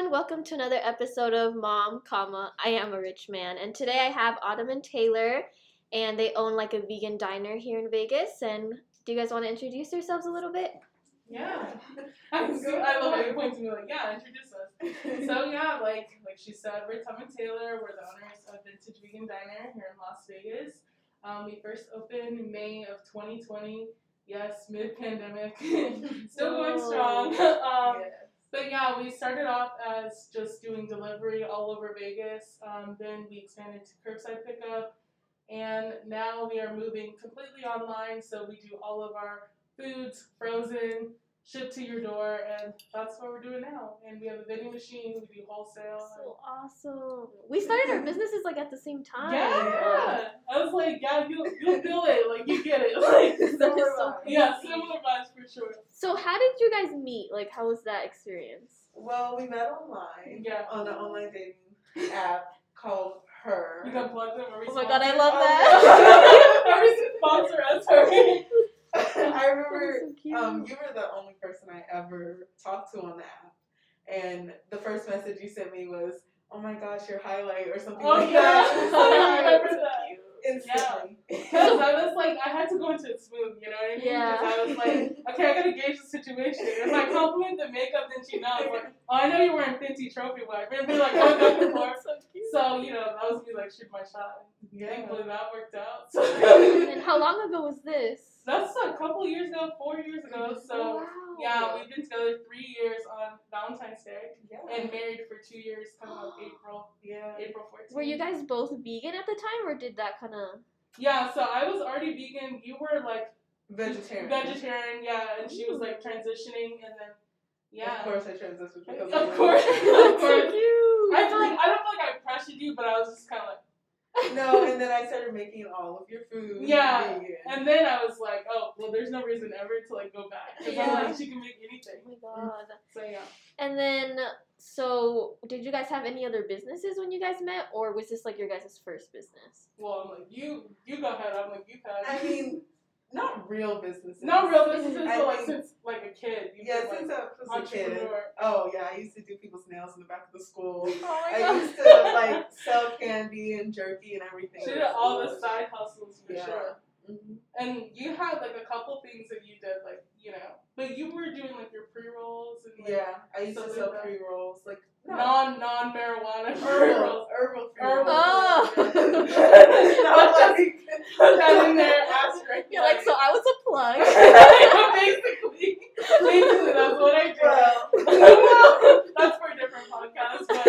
everyone, welcome to another episode of Mom, comma, I am a rich man. And today I have Autumn and Taylor, and they own like a vegan diner here in Vegas. And do you guys want to introduce yourselves a little bit? Yeah. I'm so, I love how you point to me like, yeah, introduce us. So yeah, like like she said, we're Tom and Taylor. We're the owners of Vintage Vegan Diner here in Las Vegas. Um, we first opened in May of 2020. Yes, mid pandemic. Still going strong. um, but yeah, we started off as just doing delivery all over Vegas. Um, then we expanded to curbside pickup. And now we are moving completely online. So we do all of our foods frozen, shipped to your door. And that's what we're doing now. And we have a vending machine. We do wholesale. So awesome. We started our businesses like at the same time. Yeah. I was like, yeah, you, you'll feel it. Like, you get it. Like, That is so yeah, similar vibes for sure. So how did you guys meet? Like how was that experience? Well, we met online Yeah. on an online dating app called Her. You can plug them. Are Oh my god, I love that. Are we sponsor us? Sorry. I remember so um, you were the only person I ever talked to on the app, and the first message you sent me was, "Oh my gosh, your highlight" or something Oh, like yeah. that. I remember that. Instantly. Because I was like, I had to go into it smooth, you know what I mean? Yeah. Because I was like, okay, I gotta gauge the situation. If I compliment the makeup, then she knows. Like, oh, I know you're wearing Fenty trophy wife. And be like, going back and forth. so cute. So, you know, that was me like, shoot my shot. Yeah. Thankfully, that worked out. So, And how long ago was this? that's a couple years ago, four years ago. Oh, So, wow. Yeah, we've been together three years on Valentine's Day Yeah. and married for two years coming up April, yeah. April 14th. Were you guys both vegan at the time, or did that kind of? Yeah, so I was already vegan. You were like Vegetarian. vegetarian, yeah, and she was like transitioning, and then yeah, Of course, I transitioned because Of you. course. so course. cute. I feel like I don't feel like I pressured you, but I was just kind of like, No, and then I started making all of your food. Yeah, vegan. and then I was like, oh, well, there's no reason ever to like go back because Yeah. I'm like she can make anything. Oh my god. So yeah, And then, so did you guys have any other businesses when you guys met, or was this like your guys' first business? well, I'm like you, you go ahead. I'm like you had. I mean, not real businesses. not real businesses, but like since like a kid. Yeah, since like, I was a kid. Oh yeah, I used to do people's nails in the back of the school. Oh I used to like sell candy and jerky and everything. She did all the side hustles for Yeah. sure. Mhm. And you had like a couple things that you did, like you know, but you were doing like your pre rolls and like, Yeah, I used to sell pre rolls, like non non marijuana pre herbal, herbal Herbal. Oh. Not like- Put that in there, asterisk. You're like, so I was a plug. basically, basically that's what I did. well, that's for a different podcast, but,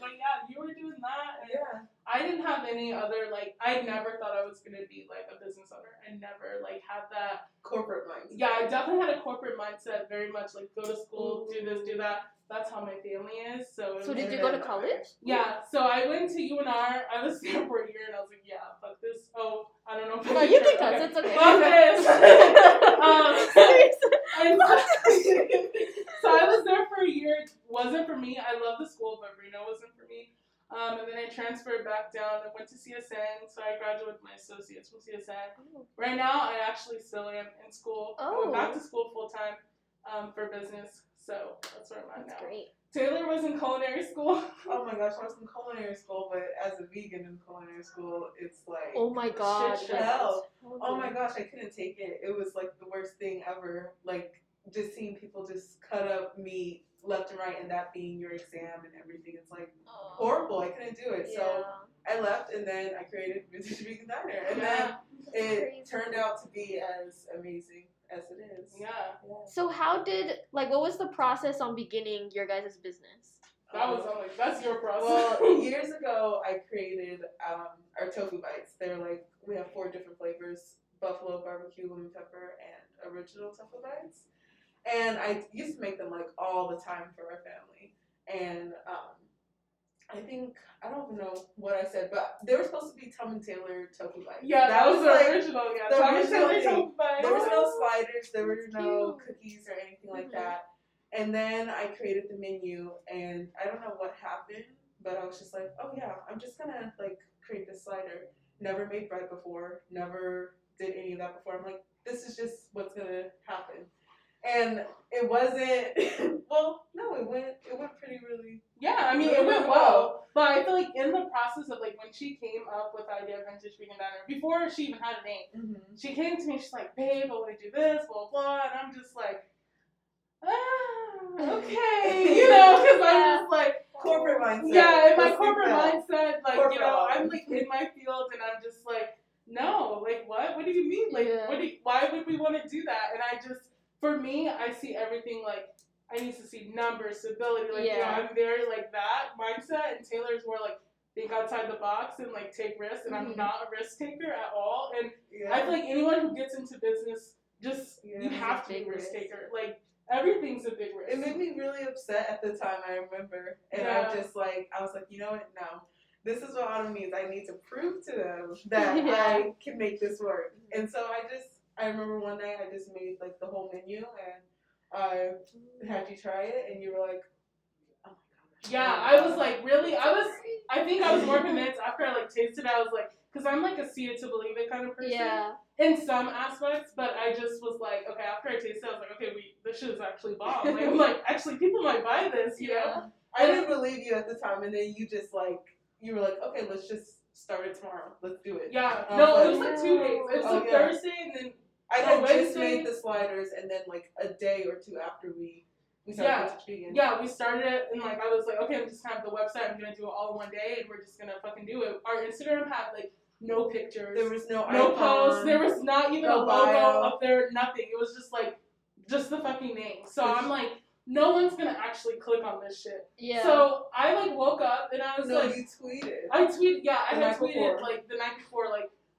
but yeah, you were doing that, and yeah, I didn't have any other like. I never thought I was gonna be like a business owner. I never like had that corporate mindset. Yeah, I definitely had a corporate mindset, very much like go to school, mm-hmm. do this, do that. That's how my family is. So, so did you go to college? yeah, so I went to UNR. I was there for a year, and I was like, yeah, fuck this. Oh, I don't know. If No, you share- can cuss. It's okay. Fuck this. um, and so I was there for a year. It wasn't for me. I love the school, but Reno wasn't for me. Um, and then I transferred back down. I went to CSN, so I graduated with my associates from CSN. Right now, I actually still am in school. I went back Oh. to school full time um, for business, so that's where I'm at That's now. great. Taylor was in culinary school. Oh my gosh, I was in culinary school, but as a vegan in culinary school, it's like Oh my god. shit yes. hell. Totally. Oh my gosh, I couldn't take it. It was like the worst thing ever. Like just seeing people just cut up meat left and right, and that being your exam and everything. It's like Oh. horrible. I couldn't do it. So I left, and then I created Vintage Vegan Diner, and yeah, then it turned out to be as amazing as it is. yeah. So how did like what was the process on beginning your guys' business? That was I'm like that's your process. Well, years ago, I created um, our tofu bites. They're like we have four different flavors: buffalo, barbecue, lemon pepper, and original tofu bites. And I used to make them like all the time for our family. And um, I think I don't even know what I said, but they were supposed to be Tom and Taylor tofu bites. yeah, that, was the like original. Yeah, the Thomas original Taylor told by- there was no sliders, there were no cookies or anything like Mhm. that. And then I created the menu, and I don't know what happened, but I was just like, oh yeah, I'm just gonna like create this slider. Never made bread before, never did any of that before. I'm like, this is just what's gonna happen. And it wasn't well, no, it went it it went pretty really. Yeah, I mean it went well, but I feel like in the process of like when she came up with the idea of vintage vegan diner before she even had a name, Mm-hmm. she came to me. She's like, "Babe, I want to do this, blah blah," and I'm just like, ah, okay, you know, because I'm just like, Corporate mindset. yeah, in my Let's corporate that. mindset, like you Corporate know, I'm like in my field, and I'm just like, no, like what? What do you mean? Like, Yeah. what? Do you, why would we want to do that? And I just, for me, I see everything like. I need to see numbers, stability, like you know, Yeah. I'm very like that mindset, and Taylor's more like think outside the box and like take risks, and I'm Mhm. not a risk taker at all. And Yeah. I feel like anyone who gets into business, just Yeah, you have to be a risk risk. taker. Like everything's a big risk. It made me really upset at the time, I remember. And Yeah. I just like, I was like, you know what? No. This is what autumn means. I need to prove to them that Yeah. I can make this work. And so I just, I remember one night I just made like the whole menu and I had you try it and you were like, oh my gosh. yeah, I was like, really? I was. I think I was more convinced after I like tasted it. I was like, because I'm like a see it to believe it kind of person. Yeah. In some aspects, but I just was like, okay. After I tasted, it, I was like, okay, we this shit is actually bomb. Like, I'm like, actually, people might buy this. You know? Yeah. I didn't believe you at the time and then you just like, you were like, okay, let's just start it tomorrow. Let's do it. Yeah. I No, was it was like- like two days. It was Oh, like yeah. Thursday and then I So had just Wednesday- made the sliders and then like a day or two after we, we started Yeah. Vintage vegan. Yeah, we started it and like I was like, okay, I'm just gonna have the website. I'm gonna do it all in one day, and we're just gonna fucking do it. Our Instagram had like no pictures, There was no no icon. posts. There was not even no a logo bio. up there. Nothing. It was just like just the fucking name. So I'm like, no one's gonna actually click on this shit. Yeah. So I like woke up and I was No, like, you tweeted. I tweeted, yeah, I The had night tweeted before. like the night before, like,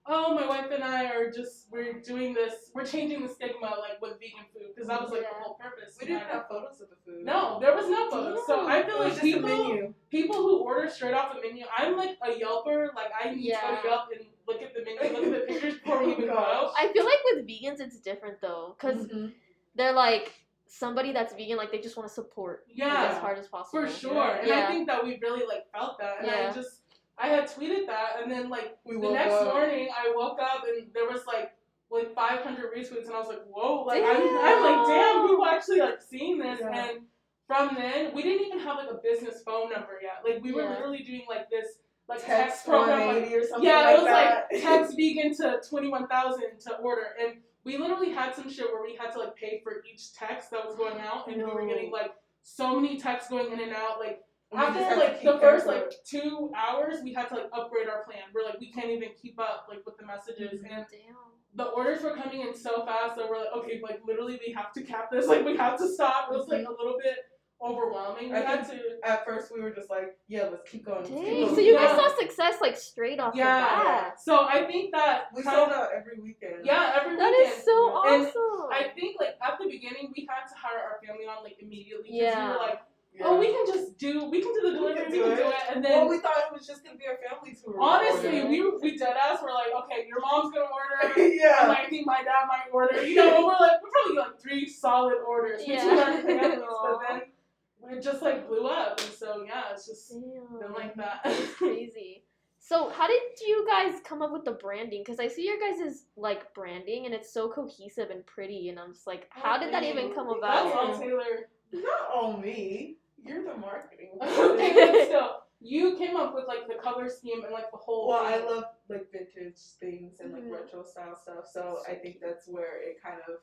oh, my wife and I are just we're doing this, we're changing the stigma like with vegan food because that was like Yeah. the whole purpose. we didn't behind it. have photos of the food. No, there was no photos. So I feel like people, menu. people who order straight off the menu, I'm like a Yelper. Like I need Yeah. to go to Yelp and look at the menu, look at the pictures before we even go. gosh. I feel like with vegans it's different though, because Mhm. they're like somebody that's vegan, like they just want to support Yeah, as hard as possible. for sure. And I think that we really like felt that. And I just I had tweeted that, and then like We the next up. morning I woke up and there was like like 500 retweets, and I was like, whoa, like I'm, I'm like, damn, people actually like seeing this. Yeah. And from then, we didn't even have like a business phone number yet. Like we were Yeah. literally doing like this like text, Text program. Like, or something yeah, like it was that. like text vegan to 21,000 to order, and we literally had some shit where we had to like pay for each text that was going out, and we were getting like so many texts going in and out, like. We After like the first input. like two hours, we had to like upgrade our plan. We're like we can't even keep up like with the messages, Mhm. and Damn. the orders were coming in so fast that we're like, okay, like literally we have to cap this, like we have to stop. It was like a little bit overwhelming. We I had to, At first, we were just like, yeah, let's keep going. Let's keep going. So you guys Yeah. saw success like straight off yeah. the bat. So I think that We kind sold out every weekend. Yeah, every That weekend. is so And awesome. I think like at the beginning we had to hire our family on like immediately. 'cause Yeah. We were like, Yeah. oh, we can just do, we can do the We delivery, can we can it. do it, and then. well, we thought it was just gonna be our family tour. Honestly, order. we we dead ass were like, okay, your mom's gonna order. yeah. I think my dad might order. You know, and we're like, we're probably like three solid orders between Yeah. our families, Aw. but then it just like blew up, and so yeah, it's just Damn. been like that. That's crazy. So how did you guys come up with the branding? Because I see your guys' like branding and it's so cohesive and pretty, and I'm just like, how did that even come That's about? all Taylor. Not all me. You're the marketing. okay, but still, you came up with like the color scheme and like the whole. Well, I love like vintage things and like Mhm. retro style stuff, so I think that's where it kind of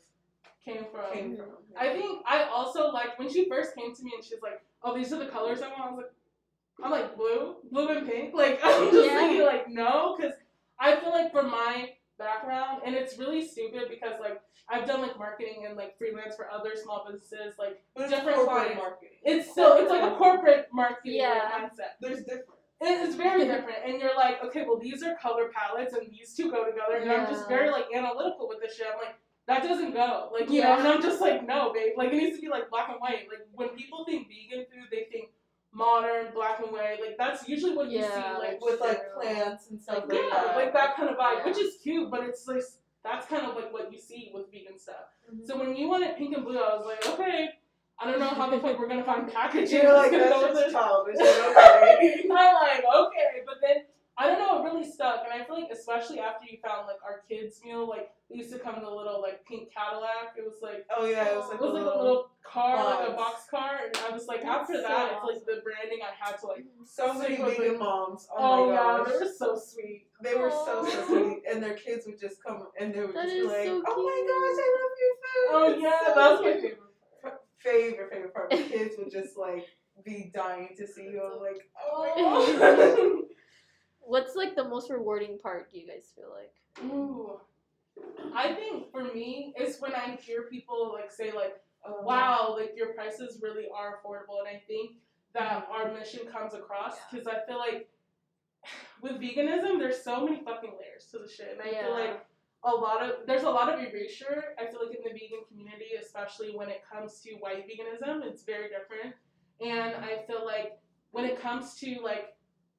came from. came from. I think I also like when she first came to me and she's like, "Oh, these are the colors I want." I was like, "I'm like blue, blue and pink." Like I'm just Yeah. thinking like no, because I feel like for my background, and it's really stupid because like I've done like marketing and like freelance for other small businesses. Like but it's different corporate clients. marketing. it's still it's like a corporate marketing like, Yeah. mindset. There's different. It's very different, and you're like, okay, well, these are color palettes, and these two go together, and I'm just very like analytical with this shit. I'm like, that doesn't go, like you Yeah. know, and I'm just like, no, babe, like it needs to be like black and white. Like when people think vegan food, they think modern, black and white. Like that's usually what you Yeah, see, like With like True. plants and stuff Like, like, yeah, that. like that kind of vibe, Yeah. which is cute, but it's like that's kind of like what you see with vegan stuff. Mhm. So when you wanted pink and blue, I was like, okay, I don't know how the fuck we're gonna find packaging. You're like, that's gonna go that's with just childish. okay. I'm like, okay, but then I don't know, it really stuck, and I feel like especially after you found like our kids meal, like it used to come in a little like pink Cadillac. It was like Oh yeah, it was like it was a like little, a little car, like a box. box car, and I was like That's after so that, it's awesome. like the branding I had to like. so many Sick with vegan it. moms. Oh, Oh, my yeah, they were so sweet. They were so so sweet, and their kids would just come and they would That just be like, so "Oh my gosh, I love your food." Oh yeah, so that was my favorite. Favorite favorite part. The kids would just like be dying to see you. I'm like, "Oh my Oh. gosh." What's like the most rewarding part? Do you guys feel like? Ooh. I think for me, it's when I hear people like say like, Um, "Wow, like your prices really are affordable," and I think that our mission comes across because I feel like with veganism, there's so many fucking layers to the shit, and I feel like a lot of there's a lot of erasure. I feel like in the vegan community, especially when it comes to white veganism, it's very different. And I feel like when it comes to like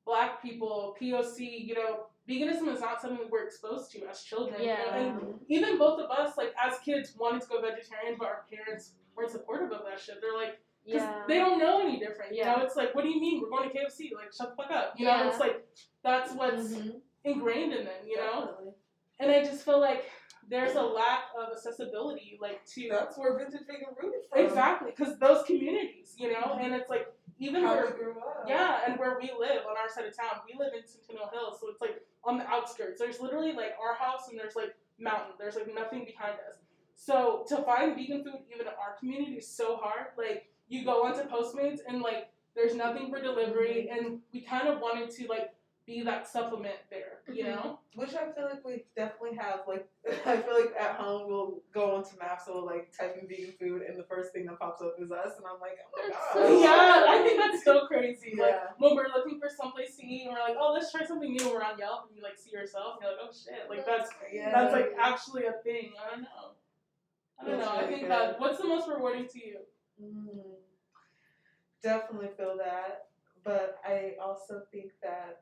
black people, POC, you know, veganism is not something we're exposed to as children. you know, Yeah. and even both of us, like as kids, wanted to go vegetarian, but our parents weren't supportive of that shit. They're like, because Yeah. they don't know any different. You Yeah. know, it's like, what do you mean? We're going to KFC. Like, shut the fuck up. You know, it's like that's what's Mhm. ingrained in them. You know, Definitely. and I just feel like there's a lack of accessibility, like to That's where vintage vegan rooted from. exactly because those communities, you know, and it's like even How where we grew up. yeah, and where we live on our side of town, we live in Centennial Hills, so it's like on the outskirts. There's literally like our house, and there's like mountain. There's like nothing behind us. So to find vegan food even in our community is so hard. Like you go onto Postmates and like there's nothing for delivery, and we kind of wanted to like be that supplement there, you Mhm. know? Which I feel like we definitely have. Like, I feel like at home we'll go onto maps and we'll like type in vegan food, and the first thing that pops up is us, and I'm like, oh my That's god. so yeah, I think that's so crazy. Yeah. Like when we're looking for someplace to eat, and we're like, oh, let's try something new. We're on Yelp, and you like see yourself, and you're like, oh shit, like that's Yeah. that's like actually a thing. I don't know. I don't That's know. I think good. that what's the most rewarding to you? Mm, definitely feel that, but I also think that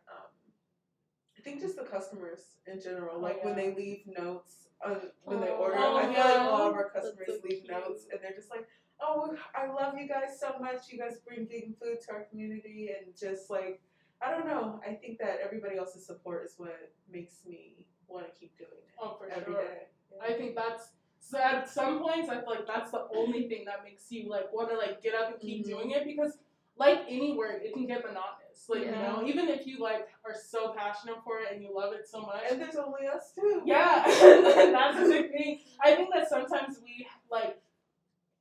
I think just the customers in general, Oh, like when they leave notes on when they Oh, order. Oh, I feel like yeah. all of our customers so leave cute. notes, and they're just like, "Oh, I love you guys so much. You guys bring vegan food to our community, and just like." I don't know. I think that everybody else's support is what makes me want to keep doing it Oh, for every sure. day. I think that's so at some points I feel like that's the only thing that makes you like want to like get up and keep Mhm. doing it because like any work it can get monotonous. Like you know, even if you like are so passionate for it and you love it so much. And there's only us too. Yeah, that's the big thing. I think that sometimes we like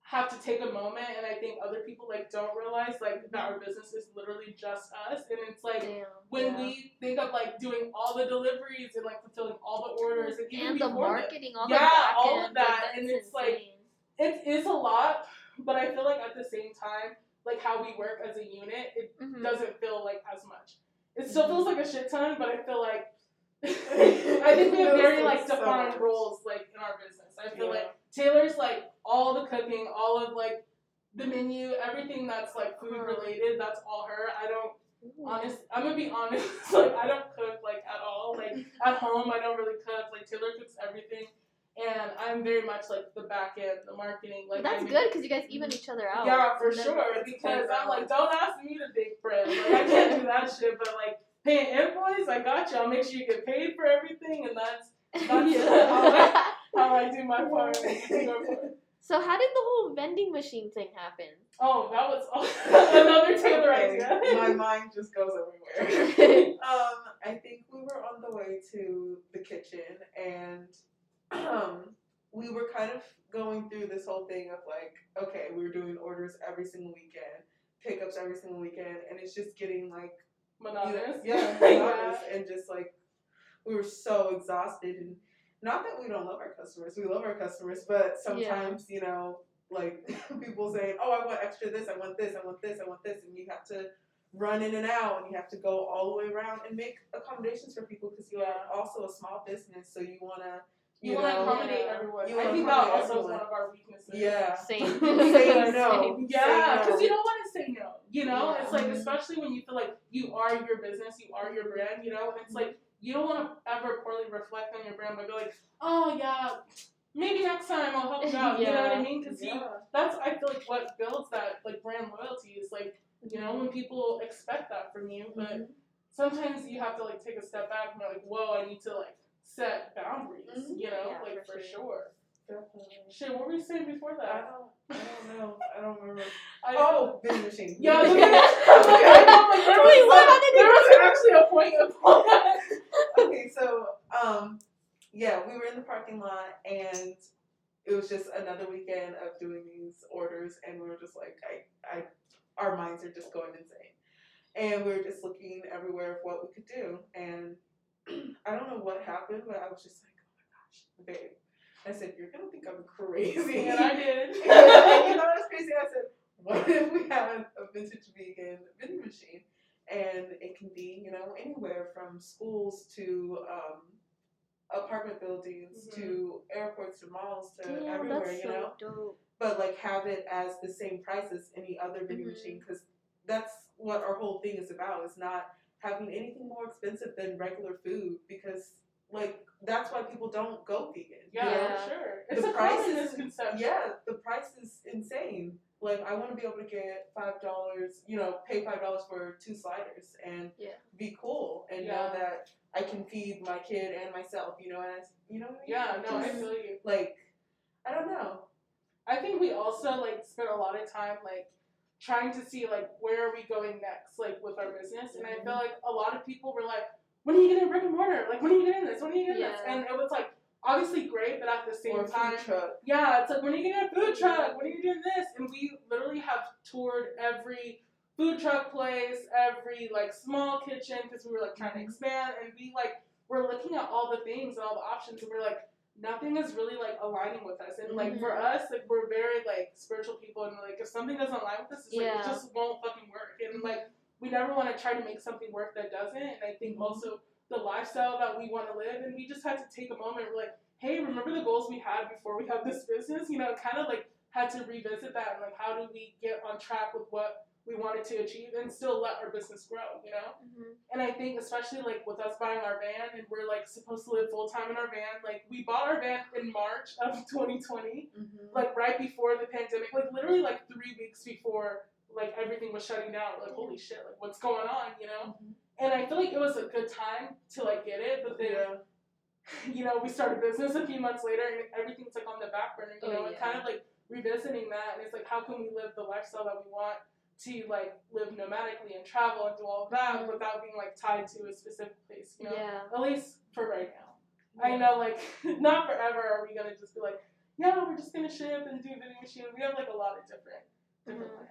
have to take a moment, and I think other people like don't realize like that our business is literally just us, and it's like Damn. when Yeah. we think of like doing all the deliveries and like fulfilling all the orders and even And the marketing, all Yeah, all of that, and it's, like, it is a lot, but I feel like at the same time, like how we work as a unit, it Mhm. doesn't feel like as much. It still feels like a shit ton, but I feel like I think we have very like like so defined roles like in our business. I feel Yeah. like Taylor's like all the cooking, all of like the menu, everything that's like food Uh-huh. related, that's all her. I don't Ooh. honest I'm gonna be honest, like I don't cook like at all. Like at home I don't really cook. Like Taylor cooks everything. And I'm very much like the back end, the marketing, like But I that's good because you guys even each other out. Yeah, for sure. Because I'm like, don't ask me to bake bread. Like I can't do that shit, but like paying invoice, I got you. I'll make sure you get paid for everything and that's that's Yeah. how I do my part. do your part. so how did the whole vending machine thing happen? Oh, that was another Taylor Okay, idea. My mind just goes everywhere. um, I think we were on the way to the kitchen and Um, we were kind of going through this whole thing of like, okay, we were doing orders every single weekend, pickups every single weekend, and it's just getting like, you know, Monotonous. yeah, monotonous, and just like we were so exhausted. And not that we don't love our customers, we love our customers, but sometimes you know, like people saying, oh, I want extra this, I want this, I want this, I want this, and you have to run in and out and you have to go all the way around and make accommodations for people because you Yeah. are also a small business so you want to You, you, want to accommodate Yeah. everyone. You I wanna think that accommodate also is everyone. one of our weaknesses. yeah Same. say no Same. Yeah, because no. you don't want to say no. You know, Yeah. it's like especially when you feel like you are your business, you are your brand. You know, and it's like you don't want to ever poorly reflect on your brand by going like, oh yeah, maybe next time I'll help you out. You know what I mean? Because you yeah. that's I feel like what builds that like brand loyalty is like you know when people expect that from you. But Mhm. sometimes you have to like take a step back and be like, whoa, I need to like set boundaries, Mhm. you know, Yeah, like for for sure. sure. Definitely. Shit, what were you saying before that? I that? don't. I don't know. I don't remember. I, Oh, vending machine. Yeah, Vending look at machine. I know, like, there Wait, was, what like, did there was actually a point of okay, so um, yeah, we were in the parking lot and it was just another weekend of doing these orders, and we were just like, I, I, our minds are just going insane, and we were just looking everywhere of what we could do, and I don't know what happened, but I was just like, oh my gosh, babe. I said, you're gonna think I'm crazy. and I did. and, and you know what's crazy? I said, what if we had a vintage vegan vending machine? And it can be, you know, anywhere from schools to um, apartment buildings to airports to malls to Damn, everywhere, you so know. dope. But like have it as the same price as any other vending Mhm. machine because that's what our whole thing is about. It's not having anything more expensive than regular food because like that's why people don't go vegan. you Yeah, know? Yeah. for sure. It's the a price common is misconception. yeah, the price is insane. Like I want to be able to get five dollars, you know, pay five dollars for two sliders and Yeah. be cool and Yeah. know that I can feed my kid and myself. You know, as you know. What I mean? Yeah, no, I feel you. like I don't know. I think we also like spent a lot of time like trying to see like where are we going next, like with our business. And I feel mm-hmm. like a lot of people were like, When are you getting brick and mortar? Like when are you getting this? When are you getting this? And it was like obviously great, but at the same or time truck. Yeah, it's like when are you getting a food mm-hmm. truck? When are you doing this? And we literally have toured every food truck place, every like small kitchen because we were like trying to mm-hmm. expand, and we like we're looking at all the things and all the options, and we're like nothing is really like aligning with us. And like for mm-hmm. us, like we're very like spiritual people, and like if something doesn't align with us, it's like it just won't fucking work. And like we never want to try to make something work that doesn't. And I think mm-hmm. also the lifestyle that we want to live, and we just had to take a moment. We're like hey, remember the goals we had before we had this business? You know, kind of like had to revisit that and like how do we get on track with what we wanted to achieve and still let our business grow, you know? Mhm. And I think especially like with us buying our van and we're like supposed to live full time in our van, like we bought our van in March of 2020, Mm-hmm. like right before the pandemic, like literally like three weeks before like everything was shutting down. Like, holy shit, like what's going on, you know? And I feel like it was a good time to like get it, but then yeah. you know, we started business a few months later and everything's like on the back burner, you Oh, know, yeah. kind of like revisiting that and it's like how can we live the lifestyle that we want to like live nomadically and travel and do all of that Mhm. without being like tied to a specific place, you know? Yeah. At least for right now. I know like not forever are we gonna just be like, yeah, we're just gonna ship and do vending machine. We have like a lot of different different Mhm. plans.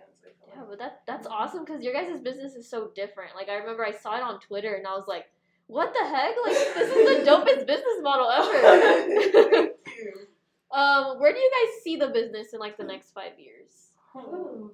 Yeah, but that that's awesome because your guys' business is so different. Like I remember I saw it on Twitter and I was like, "What the heck? Like this is the dopest business model ever." Thank you. um, where do you guys see the business in like the next five years? Ooh.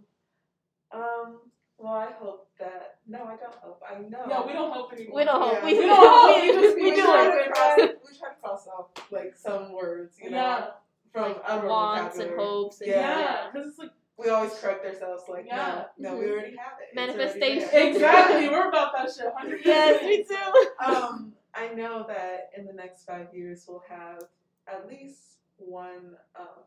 Um. Well, I hope that. No, I don't hope. I know. Yeah, we don't hope anymore. We don't hope. Yeah. We, We don't hope. we, We just- we we do try it. to cross, we try to cross off like some words, you know, Yeah. from Like our wants and hopes and Yeah. Yeah, because it's like We always correct ourselves, like, Yeah. no, no, we already have it. It's Manifestation. exactly. We're about that shit. 100%. Yes, me too. um, I know that in the next five years we'll have at least one um,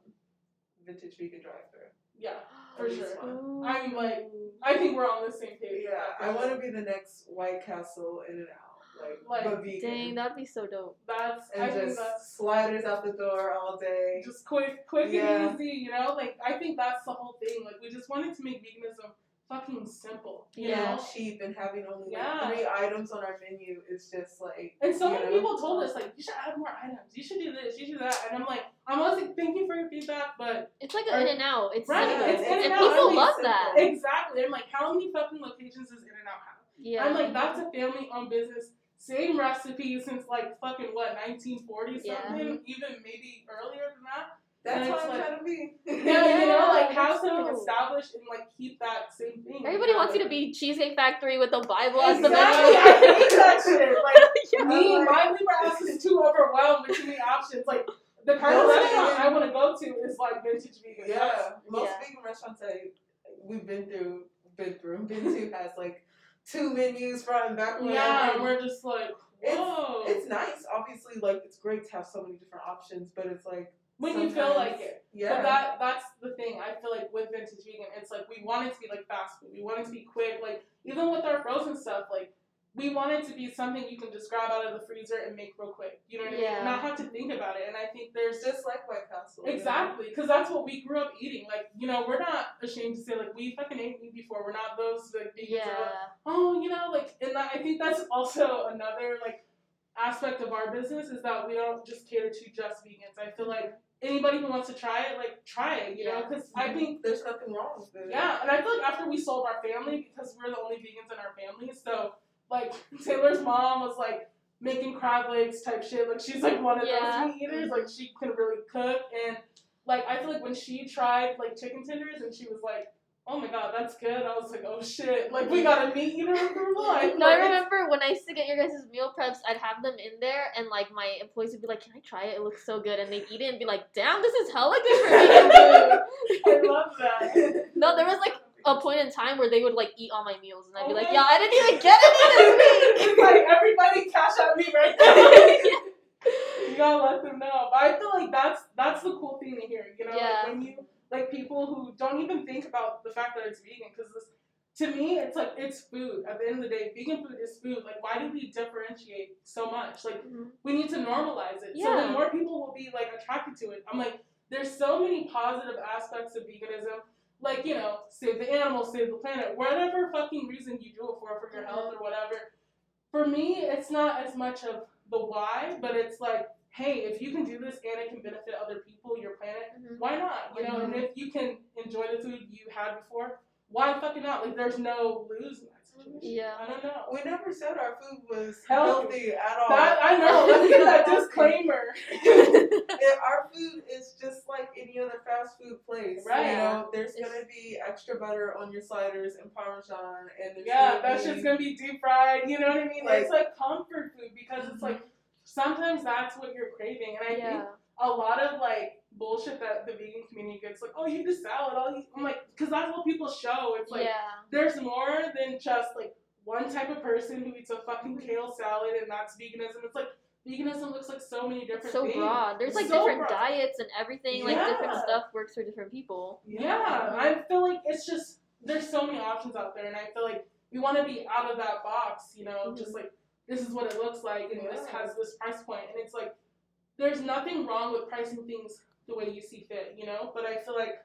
vintage vegan drive-through. Yeah, for At least sure. one. I'm, like, I think we're on the same page. Yeah, I want to be the next White Castle in and out, like, Like, but vegan. Dang, that'd be so dope. That's I and think just that's sliders out the door all day. just quick, quick Yeah. and easy. You know, like I think that's the whole thing. Like we just wanted to make veganism fucking simple. You Yeah. know. cheap and having only Yeah. like three items on our menu is just like And so many know? people told us like you should add more items. You should do this. You should do that. And I'm like, I'm always like, thank for your feedback, but It's like an in and out. It's Right, simple. it's in and and out. people love simple. that. exactly. I'm like, how many fucking locations does In and Out have? Yeah. I'm like, that's a family-owned business. Same recipe since like fucking what 1940 Yeah. something, even maybe earlier than that. that's and what it's I'm like- trying to be. Yeah, you know, like Yeah, have that's something dope. established and like keep that same thing. Everybody Yeah, wants you to be Cheesecake Factory with the Bible as the Exactly. menu. I hate that shit. Like Yeah. me, I'm my Libra ass is too overwhelmed with too many options. Like the kind of restaurant vegan- I want to go to is like vintage vegan. yeah, most Yeah. vegan restaurants I we've been through, been through, been to has like two menus front and back. That's- yeah, and and we're just like, whoa. it's nice. Obviously, like it's great to have so many different options, but it's like when you feel like it. Yeah, But that that's the thing. I feel like with vintage vegan, it's like we want it to be like fast food. We want it to be quick. Like even with our frozen stuff, like we want it to be something you can just grab out of the freezer and make real quick. You know what I mean? Yeah. Not have to think about it. And I think there's It's just like White Castle. Exactly, because that's what we grew up eating. Like, you know, we're not ashamed to say like we fucking ate meat before. We're not those like vegans Yeah. like, oh, you know, like, and I think that's also another like aspect of our business is that we don't just cater to just vegans. I feel like anybody who wants to try it, like, try it. You know, Yeah. because I think There's nothing wrong with it. yeah, and I feel like after we sold our family, because we're the only vegans in our family, so like Taylor's mom was like making crab legs type shit. Like she's like one of Yeah. those meat eaters. Like she can really cook, and like I feel like when she tried like chicken tenders, and she was like, "Oh my god, that's good." I was like, "Oh shit!" Like we got a meat eater in the line. No, I Like, it's- remember when I used to get your guys' meal preps, I'd have them in there, and like my employees would be like, "Can I try it? It looks so good," and they'd eat it and be like, "Damn, this is hella good for food." I love that. No, there was like a point in time where they would like eat all my meals, and I'd be Oh like, "Yeah, I didn't even get any this week." like everybody cash out me right now. you gotta let them know. But I feel like that's that's the cool thing to hear. You know, Yeah. like when you like people who don't even think about the fact that it's vegan because this. To me, it's like it's food. At the end of the day, vegan food is food. Like, why do we differentiate so much? Like, mm-hmm. we need to normalize it. So Yeah. then more people will be like attracted to it. I'm like, there's so many positive aspects of veganism. Like, you know, save the animals, save the planet, whatever fucking reason you do it for, for your health or whatever. For me, it's not as much of the why, but it's like, hey, if you can do this and it can benefit other people, your planet, Mhm. why not? You know, and if you can enjoy the food you had before, why fucking not? Like, there's no lose in that situation. Yeah. I don't know. We never said our food was Healthy. healthy at all. That, I know. Let's get that disclaimer. Yeah, our food is just like any other fast food place. Right. You know, there's It's- gonna be extra butter on your sliders and parmesan, and there's Yeah, gonna that be, shit's gonna be deep fried. You know what I mean? Like- it's like comfort food because it's mm-hmm. like sometimes that's what you're craving, and I think a lot of like bullshit that the vegan community gets like, oh, you eat a salad. I'll eat. I'm like, because that's what people show. It's like yeah. there's more than just like one type of person who eats a fucking kale salad and that's veganism. It's like veganism looks like so many different so things. broad. There's like So different broad. diets and everything. Like different stuff works for different people. Yeah, I feel like it's just there's so many options out there, and I feel like we want to be out of that box. You know, Mhm. just like this is what it looks like, and this has this price point, and it's like there's nothing wrong with pricing things the way you see fit. You know, but I feel like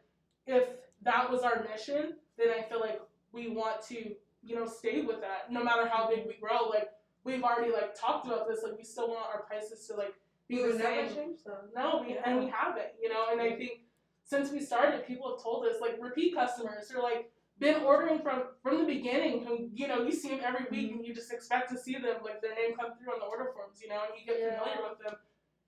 if that was our mission, then I feel like we want to you know stay with that, no matter how big we grow. Like we've already like talked about this, like we still want our prices to like be We the same. change them. No, we and we haven't, you know, and I think since we started, people have told us like repeat customers who are like been ordering from from the beginning who you know you see them every week mm-hmm. and you just expect to see them like their name come through on the order forms, you know, and you get Yeah. familiar with them.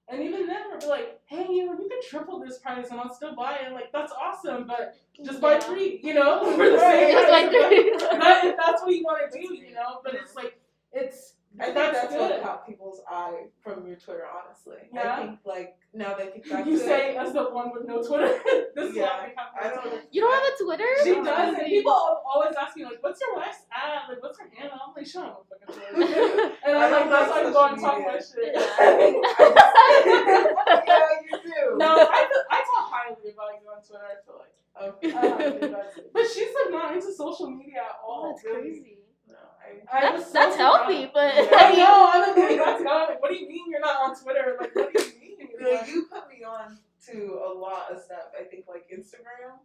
And even then, we're like, hey, you know, you could triple this price and I'll still buy it. Like that's awesome, but just buy three, you know, for the Right. same Just buy price. three. But if that's what you want to do, you know, but it's like it's I think that's, that's, good. what caught people's eye from your Twitter, honestly. Yeah. I think like now they think back You to say it. as the one with no Twitter. this is Yeah. why I have I don't Twitter. You don't have a Twitter? She Oh, does, and people always ask me like, "What's your wife's ad? Like, what's her handle?" I'm like, "Shut up, fucking Twitter." And I I'm like, "That's like why I go and social talk my media. shit." yeah, you do. no, I feel, I talk highly about you on Twitter. I feel like, Okay. I highly about you. but she's like not into social media at all. Oh, that's really. crazy. No, I, I That's was that's healthy, but Yeah. I know. I'm like, that's God. Like, what do you mean you're not on Twitter? Like, what do you mean? you, you put me on to a lot of stuff. I think like Instagram.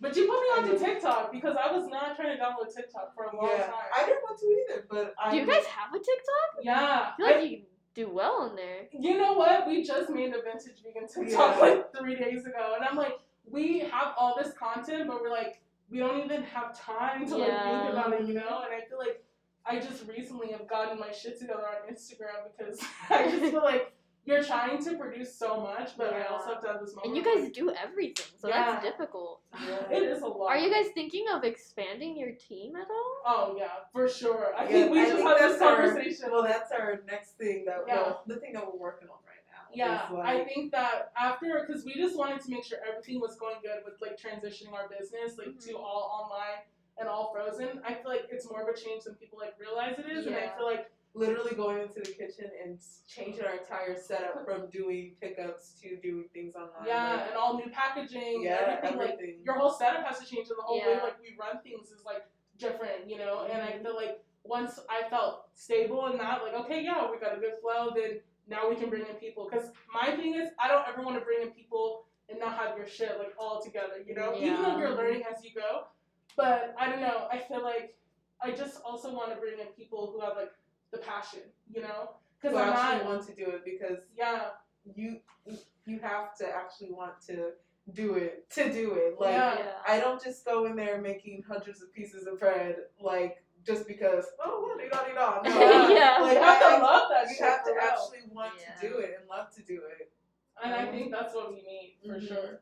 But you put me I onto know. TikTok because I was not trying to download TikTok for a long yeah, time. I didn't want to either, but I. do you guys have a TikTok? yeah. I feel like you do well on there. You know what? We just made a vintage vegan TikTok Yeah. like three days ago, and I'm like, we have all this content, but we're like, we don't even have time to like think about it, you know? And I feel like I just recently have gotten my shit together on Instagram because I just feel like you're trying to produce so much, but I also have to have this moment. And you where, guys do everything, so Yeah. that's difficult. Yeah. it is a lot. Are you guys thinking of expanding your team at all? Oh yeah, for sure. I Yeah, think we I just think had this that's our- conversation. Well, that's our next thing that Yeah. well, the thing that we're working on right now. Yeah, like, I think that after, because we just wanted to make sure everything was going good with like transitioning our business like to Mhm. all online and all frozen. I feel like it's more of a change than people like realize it is, and I feel like literally going into the kitchen and changing our entire setup from doing pickups to doing things online. yeah, like, and all new packaging, yeah, everything, like everything. your whole setup has to change, and the whole way like we run things is like different, you know. And I Mhm. feel like once I felt stable in that, like, okay, yeah, we got a good flow, then now we can bring in people. Because my thing is, I don't ever want to bring in people and not have your shit like all together, you know? Yeah. Even though Yeah. you're learning as you go. But I don't know, I feel like I just also want to bring in people who have like the passion, you know? Because I'm actually want to do it because yeah, you you have to actually want to do it to do it. Like Yeah. I don't just go in there making hundreds of pieces of bread like just because oh well they da da da. No. Yeah. Like you have I, to love that you have to real. actually want Yeah. to do it and love to do it. And I think that's what we need for Mhm. sure.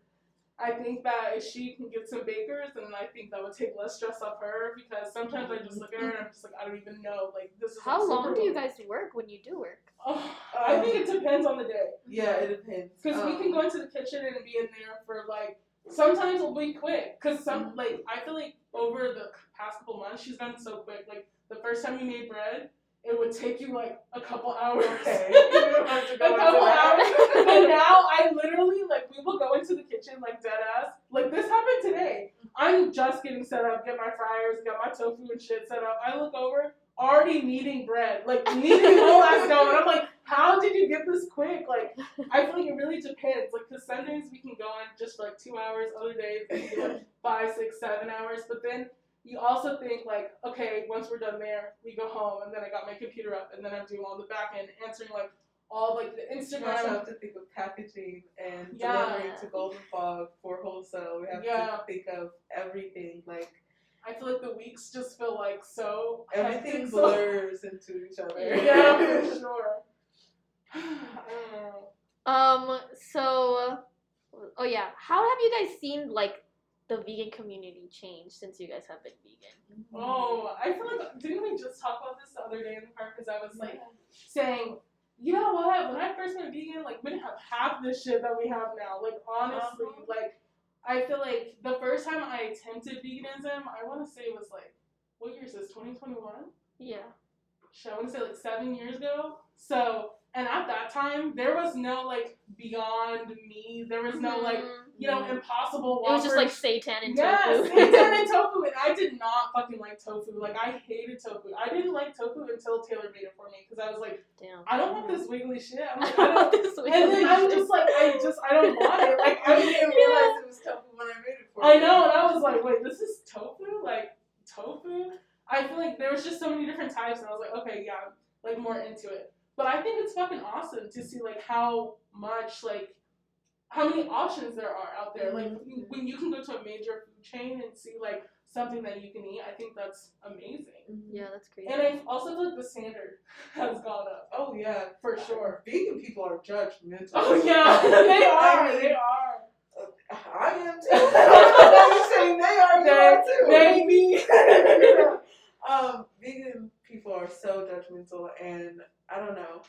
I think that if she can get some bakers, then I think that would take less stress off her because sometimes I just look at her and I'm just like, I don't even know. Like, this is How like, long do you guys work when you do work? Oh, I think it depends on the day. Yeah, it depends. Because we Um, can go into the kitchen and be in there for like, sometimes it'll be quick. Because some, Mhm. like, I feel like over the past couple months, she's done so quick. Like, the first time we made bread, it would take you like a couple hours. Okay. You don't have to a couple hours. but now I literally like we will go into the kitchen like dead ass. Like this happened today. I'm just getting set up, get my fryers, get my tofu and shit set up. I look over, already kneading bread, like kneading the whole ass dough, and I'm like, how did you get this quick? Like I feel like it really depends. Like cause Sundays we can go in just for like two hours, other days it can be like five, six, seven hours. But then you also think like, okay, once we're done there, we go home, and then I got my computer up, and then I'm doing all the back end, answering like all like the We also Instagram. have to think of packaging and Yeah. delivering to Golden Fog for wholesale. We have Yeah. to think of everything. Like I feel like the weeks just feel like so everything hectic, so- blurs into each other. Yeah, for sure. I don't know. Um. So, oh yeah. How have you guys seen like the vegan community changed since you guys have been vegan? Oh, I feel like didn't we just talk about this the other day in the park? Because I was like saying, you know what? When I first went vegan, like we didn't have half the shit that we have now. Like honestly, Uh-huh. like I feel like the first time I attempted veganism, I want to say it was like what year is this? Twenty twenty one. Yeah. Shit, I want to say like seven years ago. So, and at that time, there was no like Beyond Meat. There was no like Mhm. You know Impossible. It was just like Whoppers. seitan and Yes, tofu. seitan and tofu, and I did not fucking like tofu. Like I hated tofu. I didn't like tofu until Taylor made it for me because I was like, Damn. I don't want this wiggly shit. I'm like, I don't. Want this And then I'm just like, I just, I don't want it. Like I I didn't didn't realize it was tofu when I made it for I you. know, and I was like, wait, this is tofu? Like tofu? I feel like there was just so many different types, and I was like, okay, yeah, I'm, like more into it. But I think it's fucking awesome to see like how much like how many options there are out there. Like Mhm. when you can go to a major food chain and see like something that you can eat, I think that's amazing. Yeah, that's crazy. And I also feel like the standard has gone up Oh yeah, for sure. Vegan people are judgmental. Oh yeah, they are. I mean, They are. I am too. you saying they are, you are too. Maybe. um, vegan people are so judgmental, and I don't know.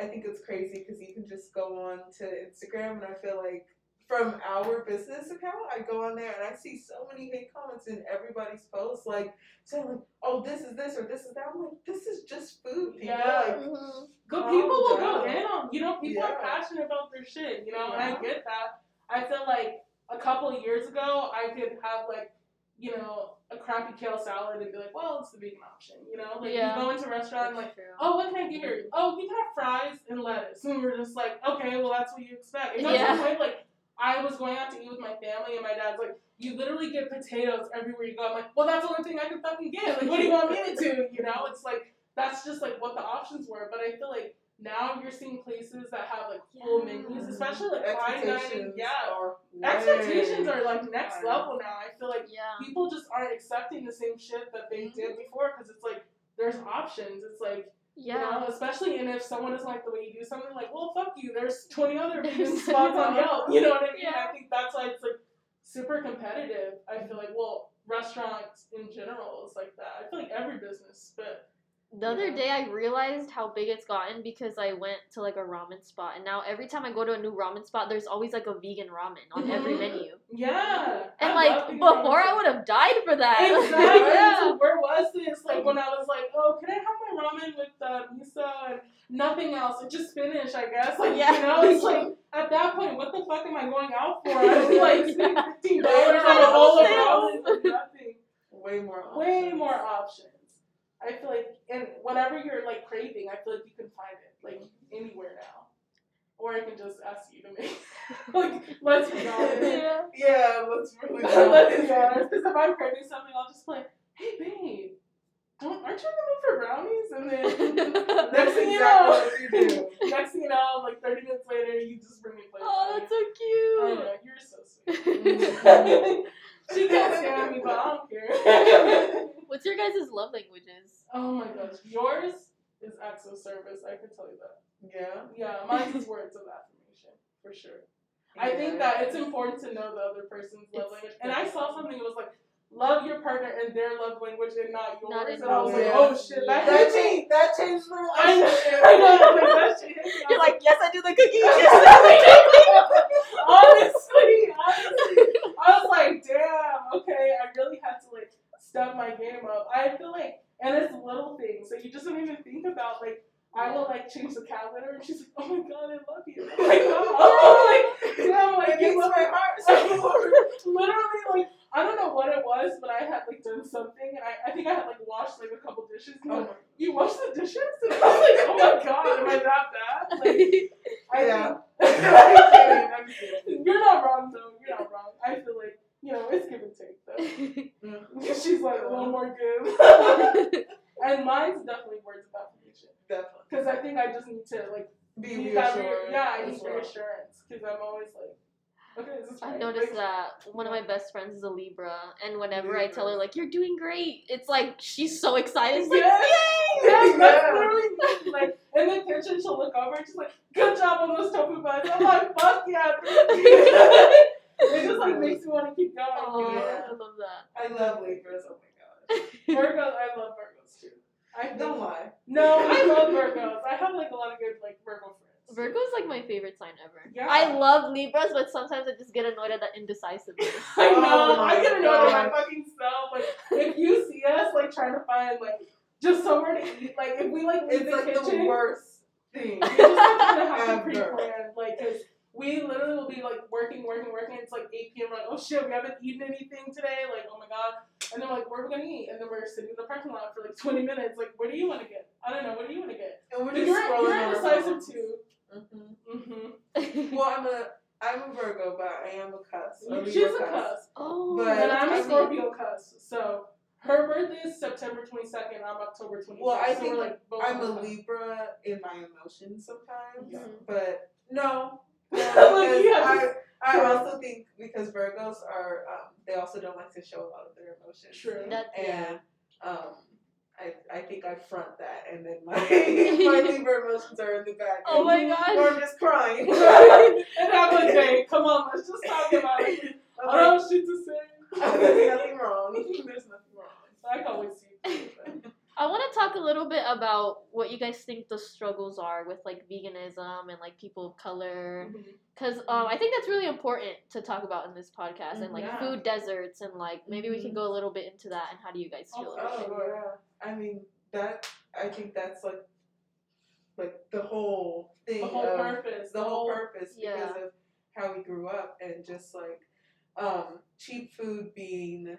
I think it's crazy because you can just go on to Instagram, and I feel like from our business account, I go on there and I see so many hate comments in everybody's posts, like saying like, "Oh, this is this or this is that." I'm like, "This is just food, people." Yeah. Like, Mhm. Good Calm people will go in on you know people are passionate about their shit you know and I get that I feel like a couple of years ago I could have like you know a crappy kale salad and be like well it's the vegan option you know? Like Yeah. you go into a restaurant and like oh what can I get here? Oh you can have fries and lettuce. And we're just like okay well that's what you expect. It Yeah. point like I was going out to eat with my family and my dad's like you literally get potatoes everywhere you go. I'm like well that's the only thing I can fucking get. Like what do you want me to do? You know it's like that's just like what the options were. But I feel like now you're seeing places that have like full Yeah. menus, especially like fine dining. Yeah, are expectations are like next higher. level now. I feel like Yeah. people just aren't accepting the same shit that they mm-hmm. did before because it's like there's options. It's like you Yeah. know, especially and if someone doesn't like the way you do something, like well fuck you. There's 20 other vegan There's spots on so Yelp. You know what I mean? Yeah. I think that's why it's like super competitive. I feel like well restaurants in general is like that. I feel like every business, but The other Yeah. day I realized how big it's gotten because I went to like a ramen spot and now every time I go to a new ramen spot there's always like a vegan ramen on every Mhm. menu. yeah. And I like before I would have died for that. Exactly. yeah. So where was this? Like when I was like, oh, can I have my ramen with uh, miso and nothing else? It just spinach, I guess. Like Yeah. you know, it's like at that point, what the fuck am I going out for? I'm like fifteen dollars on a I bowl of ramen for nothing. way more. Way more options. I feel like, and whatever you're like craving, I feel like you can find it like anywhere now. Or I can just ask you to make. like, let's be honest. yeah. Yeah, let's really let's be honest. Because if I'm craving something, I'll just like, hey, babe, don't, aren't you in the mood for brownies? And then next thing exactly you know, you do. next thing you know, like 30 minutes later, you just bring me a plate. Oh, that's so brownies. I cute. know, you're so sweet. she can't stand me, but I don't care. What's your guys' love languages? oh my gosh, yours is acts of service. I can tell you that. Yeah. Yeah, mine is words of affirmation for sure. I think that it's important to know the other person's love It's- language. And I saw something. It was like love your partner in their love language and not yours. Not and I was like, oh shit, that That hit changed. That changed the I know. relationship. I know. Like, that shit hit me. I You're was like, yes, I do the cookies. honestly, honestly, I was like, damn, okay, I really had to like step my game up. I feel like, and it's little things that you just don't even think about. Like, I will like change the cat and she's like, oh my god, I love you. I'm like, oh, like, damn, like It you love my heart so Literally, like, I don't know what it was, but I had like done something, and I, I think I had like washed like a couple dishes. And Oh like, you washed the dishes? And I was like, oh my god, am I that bad? Like, I Yeah. I'm kidding. You're not wrong though. You're not wrong. I feel like you know it's give and take though. Mm, She's like a little more give, and mine's definitely words of affirmation Definitely. because I think I just need to like Be need that reassured. yeah, I need well. reassurance because I'm always like, okay, is this I right? noticed Like, that one of my best friends is a Libra, and whenever I tell her like you're doing great, it's like she's so excited. It's like, Yes. yay! Yes, that's Yeah. literally me. Like in the kitchen, she'll look over and she's like, "Good job on those tofu buns." I'm like, "Fuck yeah!" it just like makes me want to keep going. Oh, Yeah. I love that. I love Libras. Oh my god. Virgos, I love Virgos too. I Don't lie. No, I love Virgos. I have like a lot of good like Virgo friends. Virgo is like my favorite sign ever. Yeah. I love Libras, but sometimes I just get annoyed at the indecisiveness. I know. Oh I my get annoyed with my oh fucking self. Like if you see us like trying to find like just somewhere to eat, like if we like leave It's the like kitchen, the worst thing. we just have to have to Ever. pre-plan, like, cause we literally will be like working, working, working. It's like 8 p.m. We're like, oh shit, we haven't eaten anything today. Like, oh my god. And then we're like, where are we gonna eat? And then we're sitting in the parking lot for like 20 minutes. Like, what do you want to get? I don't know. What do you want to get? And we're You're, just scrolling you're on our indecisive phones. too. Mhm. Mm-hmm. Well, I'm a I'm a Virgo, but I am a cusp. a She's a cusp, oh, But- and I'm a. Scorpio cusp. So her birthday is September 22nd. I'm October 25th. Well, I so think like both I'm a on the. Libra in my emotions sometimes, Yeah. but no. Like, because. I, I also think because Virgos are um, they also don't like to show a lot of their emotions. True. That, yeah. And um, I I think I front that, and then my my Libra emotions are in the back. Oh my and- God. Or I'm just crying. and I'm like, hey, come on, let's just talk about it. I'm I don't like, have shit to say. There's nothing wrong. There's nothing wrong. So I can always see it. I want to talk a little bit about what you guys think the struggles are with like veganism and like people of color, because um, I think that's really important to talk about in this podcast and like Yeah. food deserts and like maybe we Mhm. can go a little bit into that and how do you guys feel Oh, about it? Oh yeah. I mean that. I think that's like like the whole thing. The whole of, purpose. the whole purpose Yeah. because of how we grew up and just like um, cheap food being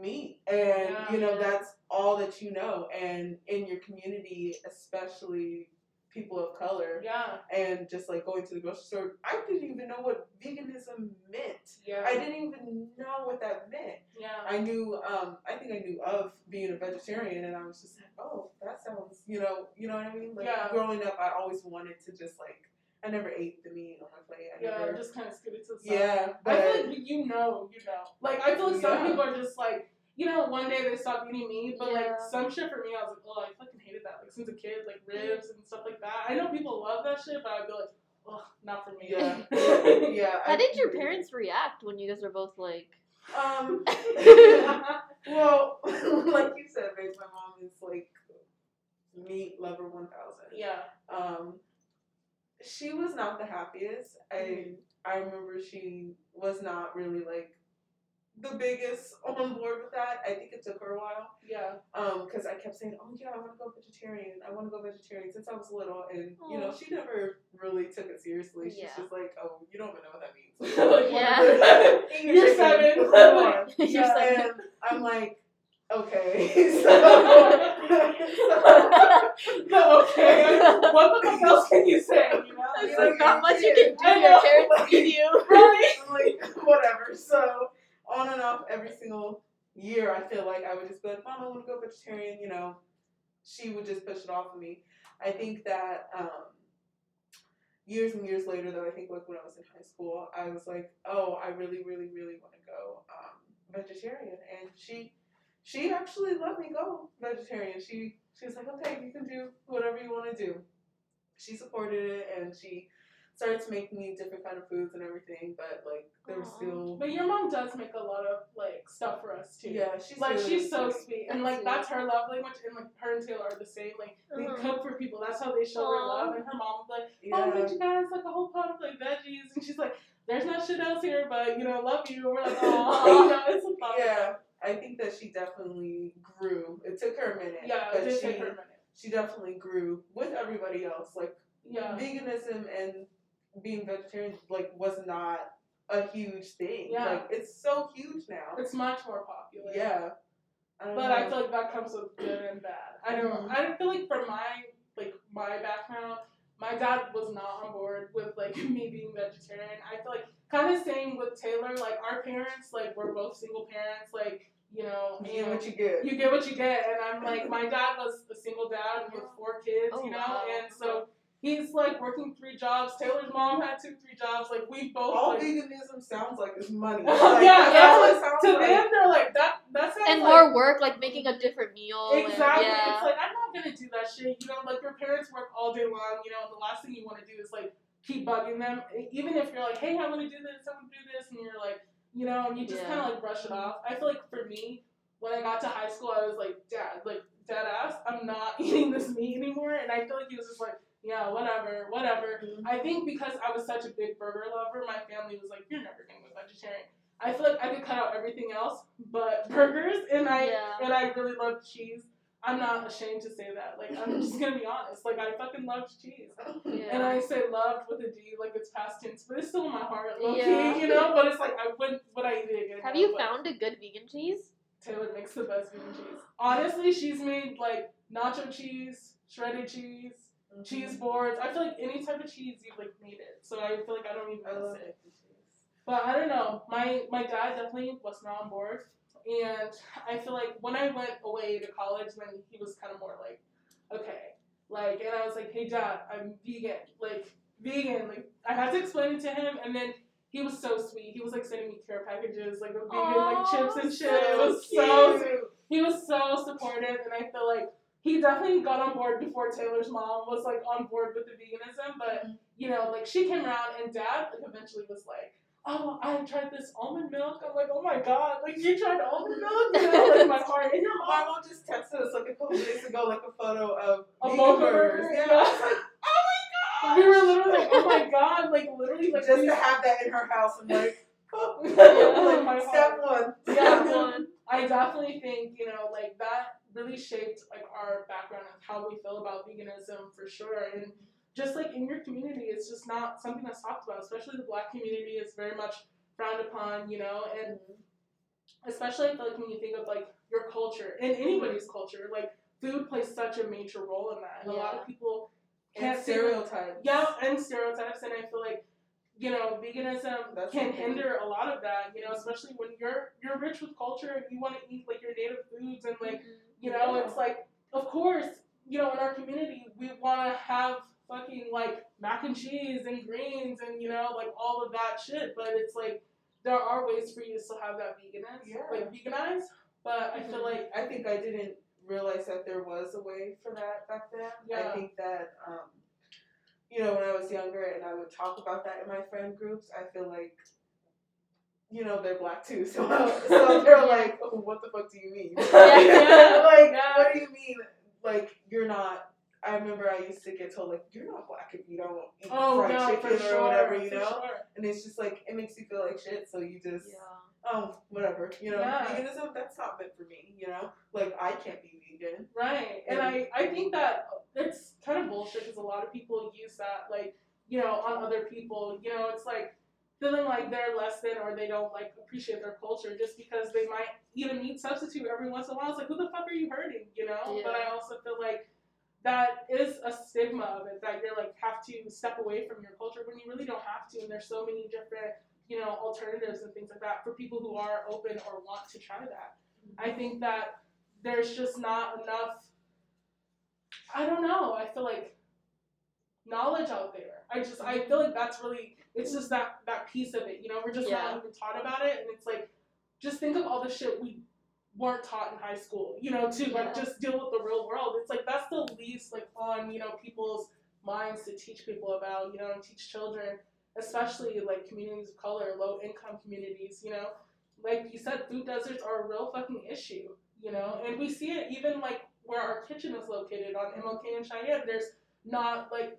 meat and you know Yeah. that's all that you know and in your community especially people of color Yeah. and just like going to the grocery store i didn't even know what veganism meant Yeah. i didn't even know what that meant yeah. i knew um i think i knew of being a vegetarian and i was just like oh that sounds you know you know what i mean like Yeah. growing up i always wanted to just like i never ate the meat on my plate i yeah, never just kind of scoot it to the side. yeah I but feel like you know, you know. Like I feel like some Yeah. people are just like, you know, one day they stop eating meat, but like some shit for me, I was like, oh, I fucking hated that. Like since a kid, like ribs and stuff like that. I know people love that shit, but I'd be like, oh, not for me. yeah yeah How I did your parents react when you guys were both like? um well like you said babe my mom is like meat lover 1000 yeah. um she was not the happiest i Mhm. i remember she was not really like the biggest on board with that i think it took her a while Yeah. um because i kept saying oh yeah i want to go vegetarian i want to go vegetarian since i was little and you know she never really took it seriously she's Yeah. just like oh you don't even know what that means Like, Yeah. whatever. Eat your You're seven. You're Yeah, seven. and I'm like, okay. So no, okay. What the fuck else can you say? You know? There's Like, like not much you can do. Your parents feed you. Right? Like, whatever. So on and off every single year, I feel like I would just be like, Mom, I want to go vegetarian. You know, she would just push it off of me. I think that um, years and years later, though, I think like when I was in high school, I was like, oh, I really, really, really want to go um, vegetarian, and she. She actually let me go vegetarian. She she was like, okay, you can do whatever you want to do. She supported it, and she started to make me different kind of foods and everything. But like, there was still But your mom does make a lot of like stuff for us too. yeah, she's Like really she's so sweet. sweet, and like that's her love language, and like her and Taylor are the same. Like they Uh-huh. cook for people. That's how they show their love. And her mom was like, Yeah. "Oh, did you guys like a whole pot of like veggies?" And she's like, "There's not shit else here, but you know, love you." And we're like, "Oh, you it's a thought." yeah, I think that she definitely grew. It took her a minute, yeah. but It did she take her a minute. She definitely grew with everybody else. Like Yeah. veganism and being vegetarian like was not a huge thing. Yeah. Like it's so huge now. It's much more popular. Yeah. I But know. I feel like that comes with good and bad. I don't. Mhm. I don't feel like from my like my background, my dad was not on board with like me being vegetarian. I feel like kind of same with Taylor. Like our parents, like we're both single parents. Like you know, you get and what you get. you get what you get. And I'm like, my dad was a single dad with four kids. Oh, you know, wow. and so. He's like working three jobs. Taylor's mom had two, three jobs. Like we both. All like, veganism sounds like is money. yeah, Like, yeah. that's what it sounds To like. them, they're like that. That sounds And like, more work, like making a different meal. and- Exactly. yeah. It's like I'm not gonna do that shit. You know, like your parents work all day long. You know, and the last thing you want to do is like keep bugging them. Even if you're like, hey, I want to do this, I want to do this, and you're like, you know, and you just Yeah. kind of like brush it off. I feel like for me, when I got to high school, I was like, Dad, like dead ass, I'm not eating this meat anymore. And I feel like he was just like, yeah, whatever, whatever. Mhm. I think because I was such a big burger lover, my family was like, "You're never gonna go vegetarian." I feel like I could cut out everything else but burgers, and I Yeah. and I really love cheese. I'm not ashamed to say that. Like I'm just gonna be honest. Like I fucking loved cheese, Yeah. and I say loved with a D, like it's past tense, but it's still in my heart, low Yeah. key, you know. But it's like I wouldn't would I eat it again? Have No, you found a good vegan cheese? Taylor makes the best vegan cheese. Honestly, she's made like nacho cheese, shredded cheese, Mhm. cheese boards. I feel like any type of cheese you've like made it. So I feel like I don't even I love miss it. making cheese. But I don't know. My my dad definitely was not on board, and I feel like when I went away to college, then he was kind of more like, okay, like, and I was like, hey dad, I'm vegan, like vegan. Like I had to explain it to him, and then he was so sweet. He was like sending me care packages, like of vegan like chips and shit. so it was so cute. he was so supportive, and I feel like he definitely got on board before Taylor's mom was like on board with the veganism. But Mhm. you know, like she came around, and Dad like eventually was like, "Oh, I tried this almond milk." I'm like, "Oh my god, like you tried almond milk?" You know, like my heart. And your mom, mom just texted us like a couple days ago, like a photo of A burgers. Yeah, Yeah. I was like, oh my god! we were literally like, "Oh my god!" Like literally, like just to have that in her house, I'm like, oh, Yeah, like step one. Yeah. One. I definitely think, you know, like that really shaped like our background and how we feel about veganism for sure. And just like in your community, it's just not something that's talked about, especially the black community. It's very much frowned upon, you know, and especially I feel like when you think of like your culture and anybody's culture, like food plays such a major role in that. And a lot of people can't see stereotypes. yeah, and stereotypes, and I feel like you know veganism That's can hinder a lot of that. You know, especially when you're you're rich with culture and you want to eat like your native foods and like mm-hmm. you know Yeah. it's like of course you know in our community we want to have fucking like mac and cheese and greens and you know like all of that shit, but it's like there are ways for you to still have that veganize, Yeah. like veganize. But I feel Mhm. like I think I didn't realize that there was a way for that back then. Yeah. I think that, um, you know, when I was younger and I would talk about that in my friend groups, I feel like, you know, they're black too. So, so they're like, oh, what the fuck do you mean? Yeah. like, Yeah. what do you mean? Like, you're not. I remember I used to get told like you're not black if you don't eat oh fried no, chicken for or sure, whatever, you for know. sure. And it's just like it makes you feel like shit, so you just Yeah. oh, whatever. You know, Yeah. veganism, that's not meant for me, you know? Like, I can't be vegan. Right, and I, I think that it's kind of bullshit because a lot of people use that like you know on other people. You know, it's like feeling like they're less than or they don't like appreciate their culture just because they might eat a meat substitute every once in a while. It's like who the fuck are you hurting? You know. But I also feel like that is a stigma of it that you're like have to step away from your culture when you really don't have to and there's so many different you know alternatives and things like that for people who are open or want to try that. I mm-hmm. think that there's just not enough i don't know i feel like knowledge out there. I just i feel like that's really it's just that that piece of it you know we're just Yeah. not even taught about it and it's like just think of all the shit we weren't taught in high school, you know, to like Yeah. just deal with the real world. It's like that's the least like on, you know, people's minds to teach people about, you know, and teach children, especially like communities of color, low income communities, you know. Like you said, food deserts are a real fucking issue, you know, and we see it even like where our kitchen is located on MLK and Cheyenne. There's not like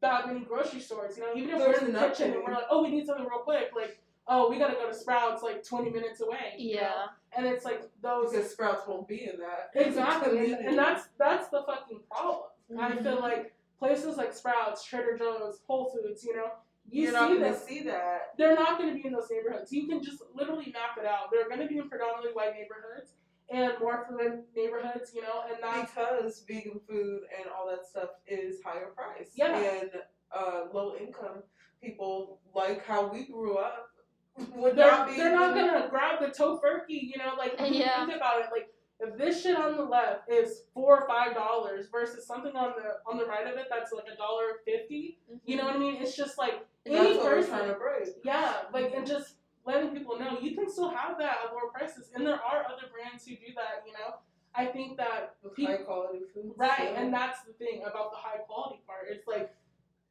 that many grocery stores, you know, even if There's we're in the kitchen and we're like, oh, we need something real quick, like, oh, we gotta go to Sprouts like 20 minutes away. you know? Yeah. And it's like those Because Sprouts won't be in that. exactly, and, that's that's the fucking problem. I Mhm. feel like places like Sprouts, Trader Joe's, Whole Foods, you know, you You're not see gonna this. see that. They're not going to be in those neighborhoods. You can just literally map it out. They're going to be in predominantly white neighborhoods and more affluent neighborhoods, you know, and that's because vegan food and all that stuff is higher priced. Yeah. And uh, low income people, like how we grew up, would they're, not be. they're not gonna grab the Tofurky, you know, like when you Yeah. think about it, like if this shit on the left is four or five dollars versus something on the on the right of it that's like a dollar fifty, you know mm-hmm. what I mean? It's just like And any that's what we're person, trying to break. yeah, like and just letting people know you can still have that at lower prices, and there are other brands who do that, you know. I think that With high quality food. Right, so- and that's the thing about the high quality part. It's like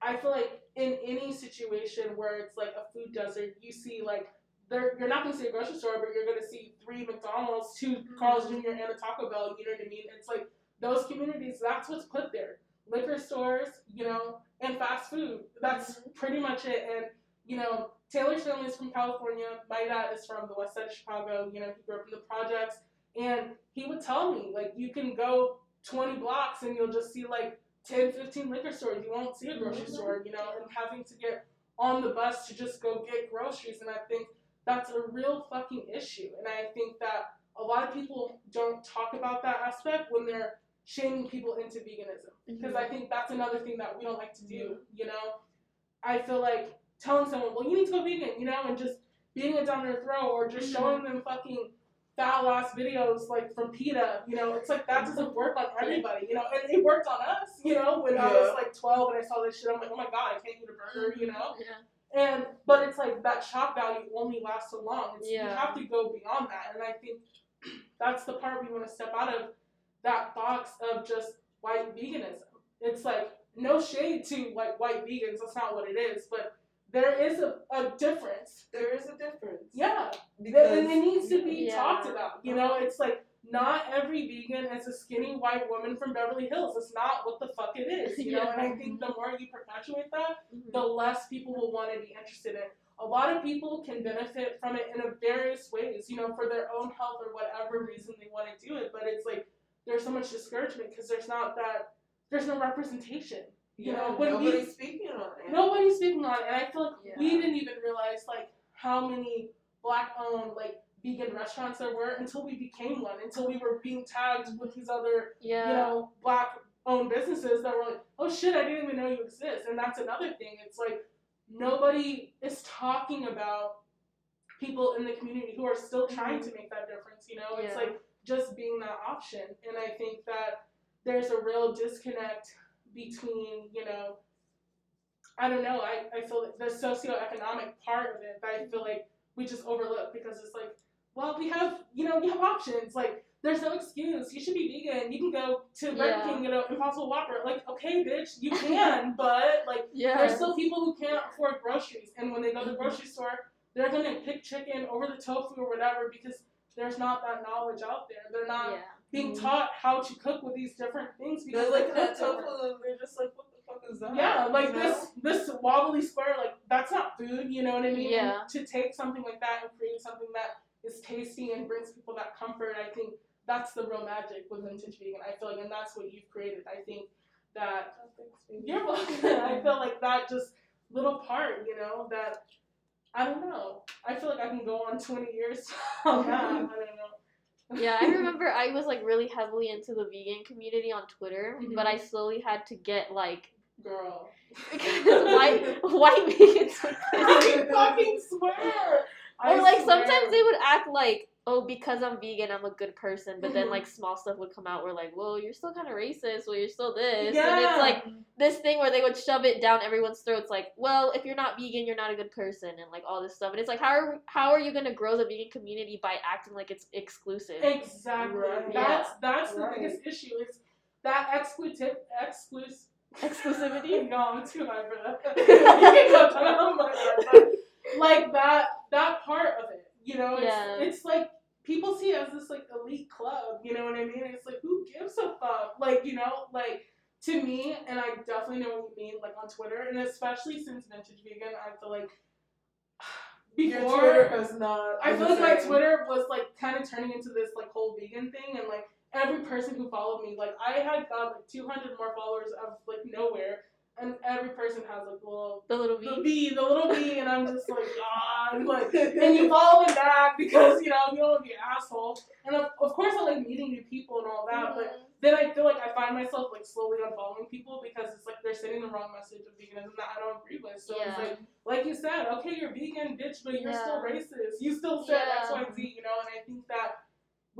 I feel like in any situation where it's like a food desert, you see like there you're not gonna see a grocery store, but you're gonna see three McDonald's, two Carl's Jr. and a Taco Bell. You know what I mean? It's like those communities. That's what's put there. Liquor stores, you know, and fast food. That's mm-hmm. pretty much it. And you know, Taylor's family is from California. My dad is from the west side of Chicago. You know, he grew up in the projects. And he would tell me, like, you can go 20 blocks and you'll just see like 10, 15 liquor stores. You won't see a grocery Mhm. store, you know, and having to get on the bus to just go get groceries. And I think that's a real fucking issue. And I think that a lot of people don't talk about that aspect when they're shaming people into veganism because I think that's another thing that we don't like to do. You know, I feel like telling someone, "Well, you need to go vegan," you know, and just being it down their throat, or just Mhm. showing them fucking foul ass videos like from PETA. You know, it's like that doesn't work on everybody. You know, and it worked on us. You know, when I was like 12 and I saw this shit, I'm like, "Oh my god, I can't eat a burger," you know. Mm-hmm. Yeah. And but it's like that shock value only lasts so long. It's, You have to go beyond that, and I think that's the part we want to step out of that box of just white veganism. It's like no shade to like white vegans. That's not what it is, but there is a, a difference. there is a difference. Yeah, Because and it needs to be Yeah. talked about. You know, it's like not every vegan is a skinny white woman from Beverly Hills. It's not what the fuck it is. You know, Yeah. and I think the more you perpetuate that, Mhm. the less people will want to be interested in. A lot of people can benefit from it in a various ways, you know, for their own health or whatever reason they want to do it. But it's like there's so much discouragement because there's not that, there's no representation. You know, Yeah, when we- speaking on it. Nobody's speaking on it, and I feel like Yeah. we didn't even realize like how many black-owned like vegan restaurants there were until we became one, until we were being tagged with these other Yeah. you know, black owned businesses that were like, oh shit, I didn't even know you exist. And that's another thing. It's like nobody is talking about people in the community who are still mm-hmm. trying to make that difference. You know, it's like just being that option. And I think that there's a real disconnect between, you know, I don't know, I, I feel like the socioeconomic part of it that I feel like we just overlook because it's like, well, we have, you know, we have options. Like, there's no excuse. You should be vegan. You can go to Burger Yeah. King get an Impossible Whopper. Like, okay, bitch, you can, but like, Yeah. there's still people who can't afford groceries, and when they go to the grocery store, they're gonna pick chicken over the tofu or whatever because there's not that knowledge out there. They're not yeah. Being Mhm. taught how to cook with these different things because They're they looking at tofu and they're just like, what the fuck is that? Yeah, like You know? this this wobbly square, like that's not food, you know what I mean? Yeah. And to take something like that and create something that is tasty and brings people that comfort, I think that's the real magic with vintage vegan. I feel like, and that's what you've created. I think that you're welcome. I feel like that just little part, you know, that I don't know. I feel like I can go on 20 years that. I don't know. Yeah, I remember I was like really heavily into the vegan community on Twitter, but I Mhm. slowly had to get like Girl. because white white vegans would I fucking swear. I or like swear. sometimes they would act like oh because i'm vegan i'm a good person but then like mm-hmm. small stuff would come out where like well you're still kind of racist well you're still this and it's like this thing where they would shove it down everyone's throats like well if you're not vegan you're not a good person and like all this stuff and it's like how are, how are you going to grow the vegan community by acting like it's exclusive Exactly. Right. That's that's the biggest issue. Is that exclusive exclusive exclusivity No, I'm too high for that. you can cut that out, my bad, but, like that that part of it. You know, it's Yeah. it's like people see it as this like elite club, you know what I mean? It's like who gives a fuck? Like, you know, like to me, and I definitely know what you mean, like on Twitter, and especially since Vintage Vegan, I feel like Your before Twitter has not. I feel like my. Twitter was like kind of turning into this like whole vegan thing, and like every person who followed me, like I had got like 200 more followers out of like nowhere, and every person has like the little the little the v V, the little V, and I'm just like ah, and, like and you follow them back because you know you don't want to be an asshole, and of, of course I like meeting new people and all that, but then I feel like I find myself like slowly unfollowing people because it's like they're sending the wrong message of veganism that I don't agree with. So it's like, like you said, okay, you're vegan, bitch, but you're still racist. You still said Yeah. X, Y, Z, you know. And I think that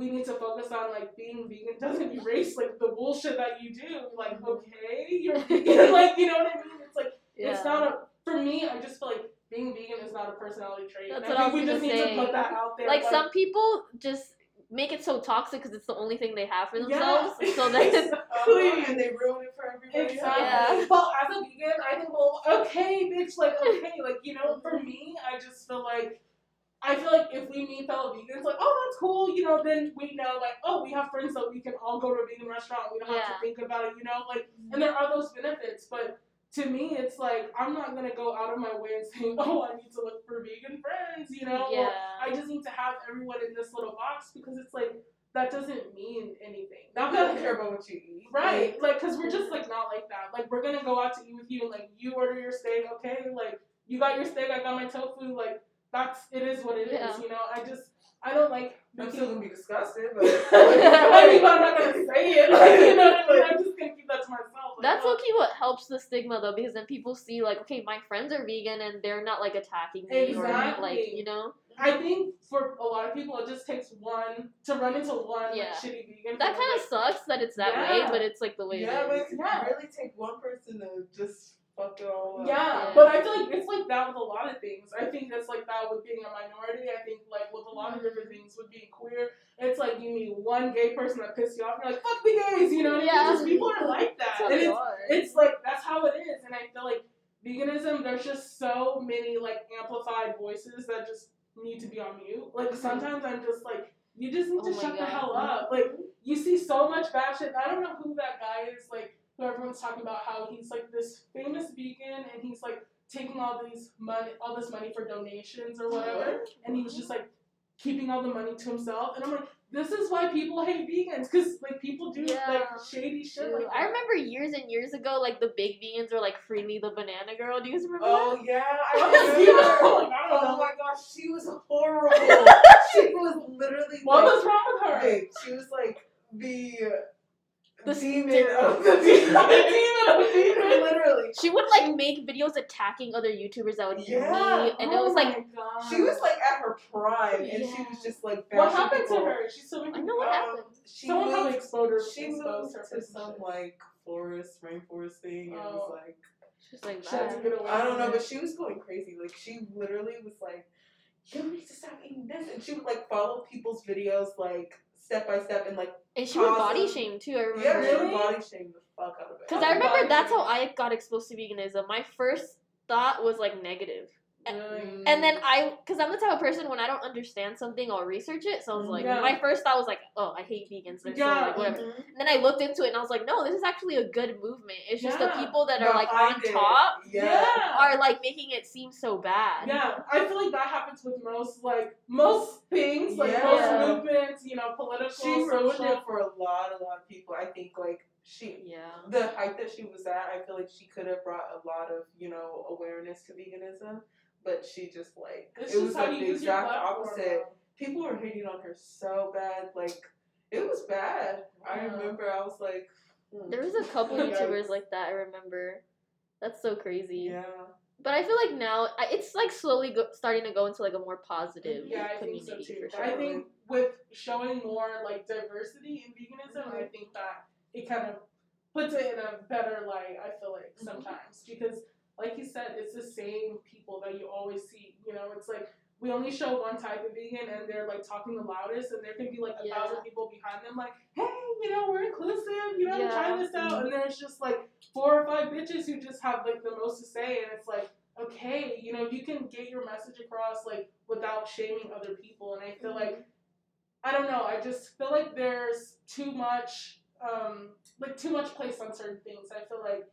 we need to focus on like being vegan doesn't erase like the bullshit that you do. Like, Mm-hmm. okay, you're vegan, like you know what I mean? It's like yeah. it's not a for me. I just feel like being vegan is not a personality trait. That's And what I think we was just gonna need say. to put that out there. like some people just make it so toxic because it's the only thing they have for Yeah. themselves so then Uh-huh, and they ruin it for everybody. Exactly. Yeah. Well, as a vegan, I think, well, okay, bitch, like, okay, like, you know, for me, I just feel like, I feel like if we meet fellow vegans, like, oh, that's cool, you know, then we know, like, oh, we have friends that we can all go to a vegan restaurant. We don't have to think about it, you know, like, and mm-hmm. there are those benefits, but to me, it's like, I'm not gonna go out of my way and say, oh, I need to look for vegan friends, you know, or yeah I just need to have everyone in this little box because it's like, that doesn't mean anything. Not that care about what you eat. Right, like, cause we're just like not like that. Like, we're gonna go out to eat with you, and like, you order your steak, okay? Like, you got your steak, I got my tofu. Like, that's it is what it is. Yeah. You know, I just I don't like. I'm making- still gonna be disgusted, but I mean, I'm not gonna say it. Like, you know what I mean? I'm just gonna keep that to myself. Like, That's okay what helps the stigma though, because then people see like, okay, my friends are vegan and they're not like attacking me or like you know. I think for a lot of people, it just takes one to run into one Yeah. like, shitty vegan. That kind them, of sucks that it's that way, but it's like the way it's yeah, but it it is. could Yeah. really take one person to just fuck it all up. Yeah, Yeah. but I feel like it's like that with a lot of things. I think it's like that with being a minority. I think like with a lot of different things with being queer, it's like you meet one gay person that pisses you off, and you're like, fuck the gays, you know what I Yeah. mean? Just people are like that. And it's, it's like that's how it is. And I feel like veganism, there's just so many like amplified voices that just need to be on mute. Like sometimes I'm just like, you just need Mm-hmm. Oh to my shut the hell up. Like you see so much bad shit. I don't know who that guy is. Like who everyone's talking about how he's like this famous vegan and he's like taking all these money, all this money for donations or whatever, and he was just like keeping all the money to himself. And I'm like, this is why people hate vegans because like people do Yeah. like shady shit. Dude, Like I remember years and years ago, like the big vegans were like Freelee the Banana Girl. Do you guys remember Oh that? yeah, Oh, I remember. know, like, I don't Oh know. Oh my gosh, she was horrible. she was literally What like, was wrong with her? Wait, she was like the The demon st- of the demon. The demon. of the vegan. literally, She would like make videos attacking other YouTubers that would eat Yeah. meat, and it Oh was like, God. she was like at her prime, and she was just like. What bashing happened to her? She's so I know what Um, happened. She Someone probably moved. exposed her. She moved her to some some shit. like forest, rainforest thing, and Oh. was like, She's like, She had to get away I don't know, but she was going crazy. Like she literally was like, "You need to stop eating this," and she would like follow people's videos like step by step and like And she would body Awesome. shame too. I remember. yeah, she Really? would body shame the fuck out of it. Because I remember body that's how. I got exposed to veganism. My first thought was like negative. Really? And then I, because I'm the type of person when I don't understand something, I'll research it. So I was like, Yeah. my first thought was like, oh, I hate vegans. They're so Yeah. like whatever. Mhm. And then I looked into it and I was like, no, this is actually a good movement. It's just the people that are like on Behind it. top Yeah. are like making it seem so bad. Yeah, I feel like that happens with most like most things, like Yeah. most movements, you know, political, She ruined social. it for a lot, a lot of people. I think like she Yeah. the height that she was at, I feel like she could have brought a lot of, you know, awareness to veganism, but she just like It's it just was how like you the use exact platform, opposite. people were hating on her so bad. Like it was bad. I remember I was like, hmm. There was a couple YouTubers like that. I remember. That's so crazy. yeah. But I feel like now it's like slowly go- starting to go into like a more positive Yeah, I think so too. for sure. I think with showing more like diversity in veganism, I think that it kind of puts it in a better light. I feel like Mhm. sometimes because, like you said, it's the same people that you always see. You know, it's like we only show one type of vegan, and they're like talking the loudest, and there can be like a Yeah. thousand people behind them, like, hey, you know, we're inclusive. You know, Yeah. try this out, and there's just like four or five bitches who just have like the most to say, and it's like. Okay, you know, you can get your message across like without shaming other people, and I feel like I don't know. I just feel like there's too much, um, like too much place on certain things. I feel like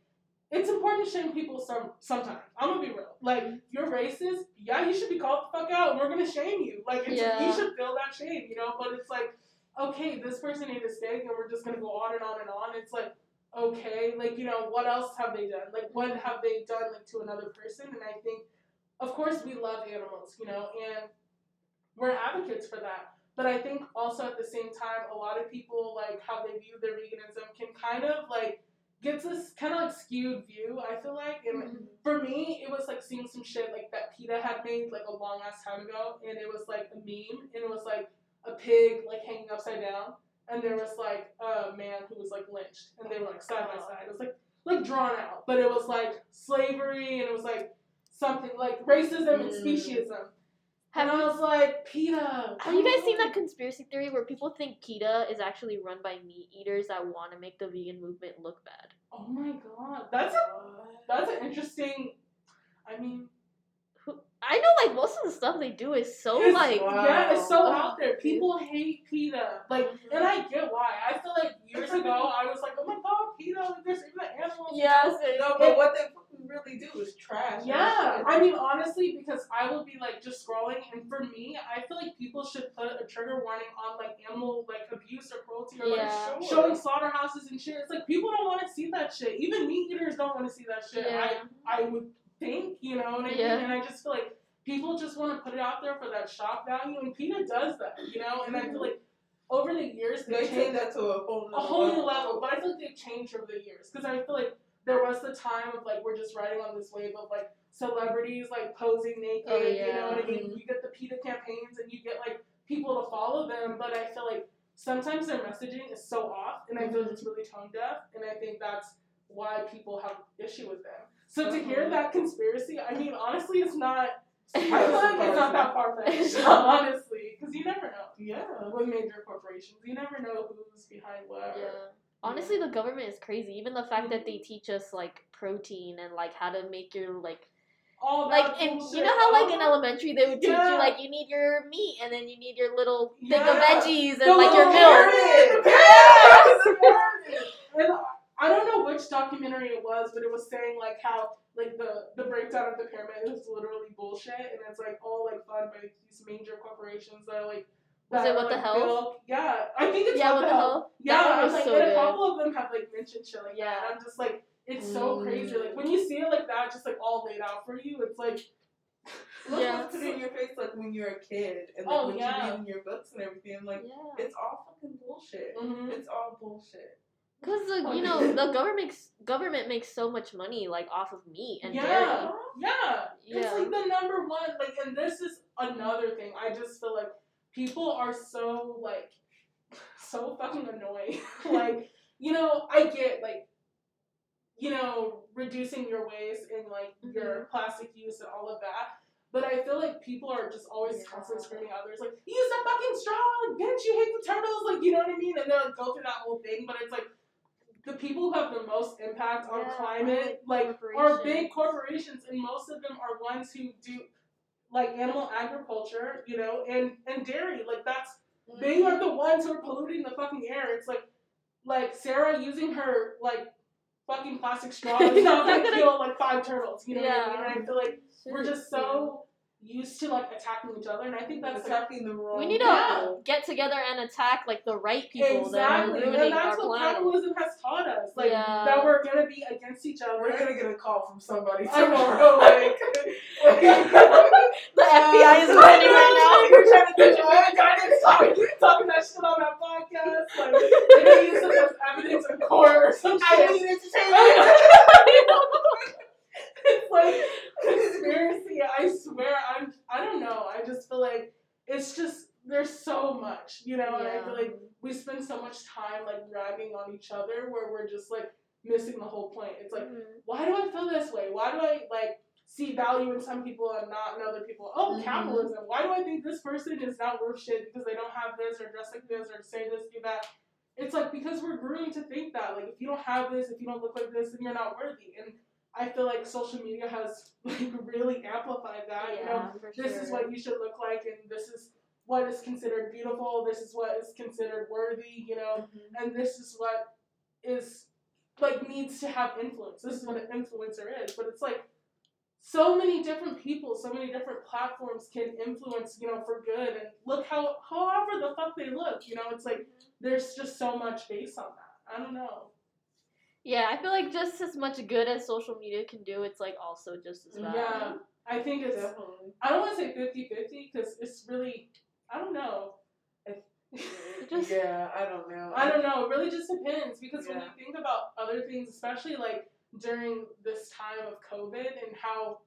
it's important to shame people some sometimes. I'm gonna be real. Like you're racist, yeah, you should be called the fuck out, and we're gonna shame you. Like it's, Yeah. you should feel that shame, you know. But it's like, okay, this person ate a steak, and we're just gonna go on and on and on. It's like, okay, like you know, what else have they done? Like what have they done like to another person? And I think, of course, we love animals, you know, and we're advocates for that. But I think also at the same time, a lot of people like how they view their veganism can kind of like gets this kind of like skewed view. I feel like, and Mhm. for me, it was like seeing some shit like that PETA had made like a long ass time ago, and it was like a meme, and it was like a pig like hanging upside down, and there was like a man who was like lynched, and they were like side by side. It was like like drawn out, but it was like slavery, and it was like something like racism and Mm. speciesism. Have and I you was like, PETA. have you guys seen that conspiracy theory where people think PETA is actually run by meat eaters that want to make the vegan movement look bad? Oh my god, that's a that's an interesting. I mean, I know like most of the stuff they do is so It's- like Wow. Yeah, it's so out there. People hate PETA. Like, mm-hmm. and I get why. I feel like years ago, I was like, oh my god, PETA, like, there's even animals. yes No, but what they really do is trash. Yeah, I mean, honestly, because I will be like just scrolling, and for me, I feel like people should put a trigger warning on like animal like abuse or cruelty or like Yeah. showing slaughterhouses and shit. It's like people don't want to see that shit. Even meat eaters don't want to see that shit. Yeah. I I would think, you know what I Yeah. mean? And I just feel like people just want to put it out there for that shock value, and PETA does that, you know. And I feel mm-hmm. like over the years They they take changed that to a whole a whole new level. But I feel like they've changed over the years because I feel like there was the time of like we're just riding on this wave of like celebrities like posing naked. Oh, You know what I yeah. mean? You get the PETA campaigns and you get like people to follow them, but I feel like sometimes their messaging is so off, and I feel like it's really tone deaf, and I think that's why people have issue with them. So to hear Mhm. that conspiracy, I mean, honestly, it's not. I feel like it's not that far fetched, honestly, because you never know Yeah. with major corporations. You never know who's behind what. or- Yeah. Honestly, the government is crazy. Even the fact that they mm-hmm. teach us like protein and like how to make your like All like and you know how like in Oh, elementary they would teach Yeah. you like you need your meat and then you need your little thing Yeah. of veggies and The like your milk. Yes! And I don't know which documentary it was, but it was saying like how like the the breakdown of the pyramid is literally bullshit, and it's like all like funded by these major corporations that are like. Was it What the hell? Built- Yeah, I think it's Yeah, what, the hell. hell? Yeah, That one I was was like, so and a couple of them have like mentioned shit like Yeah. that. I'm just like, it's so crazy. Like when you see it like that, just like all laid out for you, it's like. Look Yeah. what's put in your face like when you're a kid and like Oh, when yeah. you read in your books and everything. I'm like, Yeah. it's all fucking bullshit. Mhm. It's all bullshit. Because Oh, you know the government makes government makes so much money like off of meat and yeah, dairy. yeah. It's like the number one. Like, and this is another thing. I just feel like people are so like so fucking annoying. like, you know, I get like, you know, reducing your waste and like your plastic use and all of that. But I feel like people are just always Yeah. constantly screaming at others like, use that fucking straw, bitch, you hate the turtles, like, you know what I mean? And they'll like, go through that whole thing, but it's like the people who have the most impact on Yeah, climate, like, are big corporations, and most of them are ones who do like animal agriculture, you know, and and dairy. Like that's mm-hmm. they are the ones who are polluting the fucking air. It's like like Sarah using her like fucking plastic straw is not gonna kill like five turtles. You know what I mean? And I feel like we're just so used to like attacking each other, and I think that's like, attacking the wrong. We need to Yeah. get together and attack like the right people exactly, that and that's what planet. capitalism has taught us. Like Yeah. that we're we're gonna be against each other. We're gonna get a call from somebody tomorrow. like, The FBI is running right now. You're trying to Bitch, get we're talking, talking, talking that shit on that podcast. Like, they're gonna use this as evidence in court or some shit. I need entertainment. it's like conspiracy. I swear, I'm. I don't know. I just feel like it's just there's so much, you know, and I feel like we spend so much time like ragging on each other where we're just like missing the whole point. It's like, Mhm. why do I feel this way? Why do I like see value in some people and not in other people? Oh, Mhm. capitalism. Why do I think this person is not worth shit because they don't have this or dress like this or say this, do that? It's like because we're groomed to think that like if you don't have this, if you don't look like this, then you're not worthy. And I feel like social media has like really amplified that. You know, Yeah, this is what you should look like and this is what is considered beautiful this is what is considered worthy you know? Mm-hmm. And this is what is like needs to have influence. This is what an influencer is but it's like so many different people so many different platforms can influence you know for good and look how however the fuck they look you know? It's like mm-hmm. there's just so much based on that. I don't know Yeah, I feel like just as much good as social media can do, it's like also just as bad. yeah i think it's Definitely. i don't want to say 50-50 because it's really i don't know Just- yeah, I don't know. I don't know. It really just depends because when you think about other things, especially like during this time of COVID and how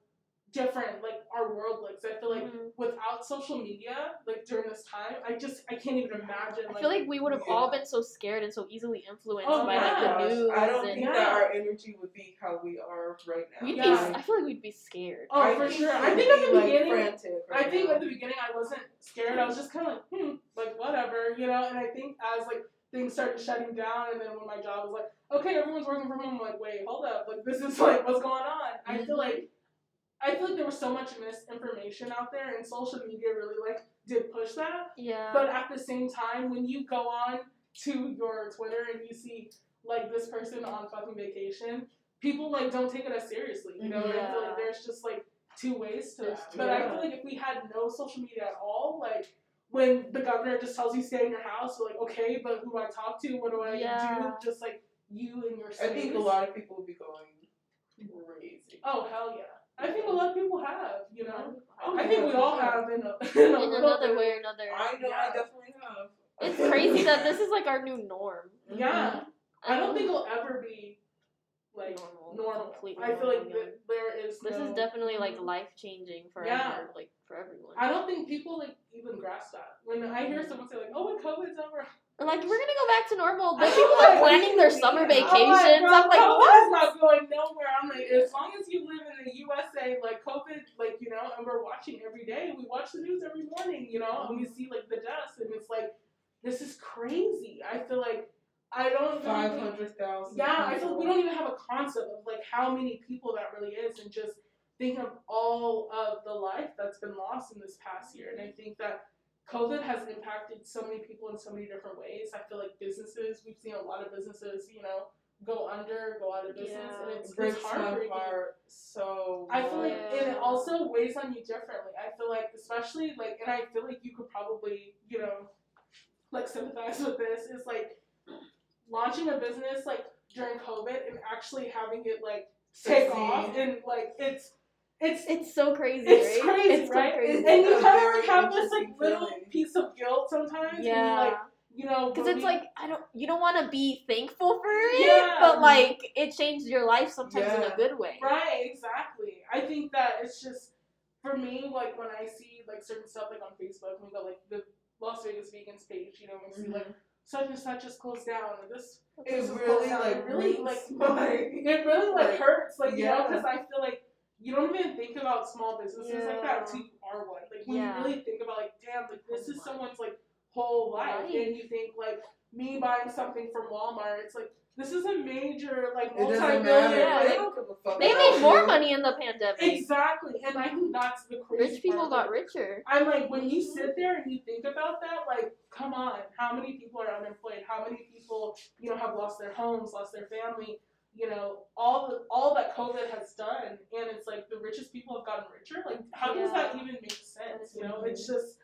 different like our world looks, I feel like Mhm. without social media, like during this time, I just I can't even imagine. I feel like we would have Yeah. all been so scared and so easily influenced Oh by my like the news I don't and think Yeah. that our energy would be how we are right now. we'd Yeah. be. I feel like we'd be scared. oh I for sure. I think at the like, beginning, frantic I think now. at the beginning I wasn't scared. I was just kind of like, hmm, like whatever, you know. And I think as like things started shutting down, and then when my job was like, okay, everyone's working from home, I'm like, wait, hold up, like this is like what's going on? I Mm-hmm. feel like I feel like there was so much misinformation out there, and social media really like did push that. Yeah. But at the same time, when you go on to your Twitter and you see like this person on fucking vacation, people like don't take it as seriously. You know, and I feel Yeah. like there's just like two ways to There's that. two- But I feel like if we had no social media at all, like when the governor just tells you stay in your house, you're like, okay, but who do I talk to? What do I Yeah. do? Just like you and your I think a lot of people would be going crazy. Oh hell yeah! I think a lot of people have. You know, Oh, I think we for all have in, a, in, a in another way or another. I know Yeah. I definitely have. It's crazy that this is like our new norm. Yeah. I don't think it'll ever be like Normal, normal. completely I feel like again. th- there is This no, is definitely like mm-hmm. life changing for Yeah. everyone, like for everyone. I don't think people like even grasp that. When I hear someone say like, "Oh, when COVID's over," Or, like we're gonna go back to normal. I The people are planning their summer I'm vacations. I'm I'm like, COVID what? is not going nowhere. I'm like, as long as you live in the USA, like COVID, like you know, and we're watching every day. We watch the news every morning, you know, and we see like the deaths, and it's like, this is crazy. I feel like I don't really Five think- hundred thousand. Yeah, I feel like we don't even have a concept of like how many people that really is, and just think of all of the life that's been lost in this past year. And I think that COVID has impacted so many people in so many different ways. I feel like businesses, we've seen a lot of businesses, you know, go under, go out of business, and it's, It breaks it's my heartbreaking. heart so. I feel like, and it also weighs on you differently. I feel like, especially like, and I feel like you could probably, you know, like sympathize with this. Is like launching a business like during COVID and actually having it like take Succeed. off and like it's it's It's so crazy. it's right? crazy, It's so right? crazy. And you a kind of like have this like interesting little piece of guilt sometimes. when you, yeah. like you know, Because it's like I don't, you don't want to be thankful for it, Yeah. but like it changed your life sometimes in a good way. Right, exactly. I think that it's just for me, like when I see like certain stuff like on Facebook, we got like the Las Vegas Vegans page, you know, we see like mm-hmm. such and such just closed down, this is really like really like my- it really like like, hurts, like you know, yeah. because I feel like you don't even think about small businesses like that Yeah. until you are one. Like when Yeah. you really think about like, damn, like this is someone's like whole life, Life. and you think like me buying something from Walmart, it's like this is a major like multi-million. Yeah, they they- don't give a fuck. They made more money in the pandemic. Exactly, and I think that's the crazy Rich people part. got richer. I'm like, when you sit there and you think about that, like, come on, how many people are unemployed? How many people, you know, have lost their homes, lost their family? You know, all the all that COVID has done, and it's like the richest people have gotten richer. Like, how does that even make sense? You know, it's just,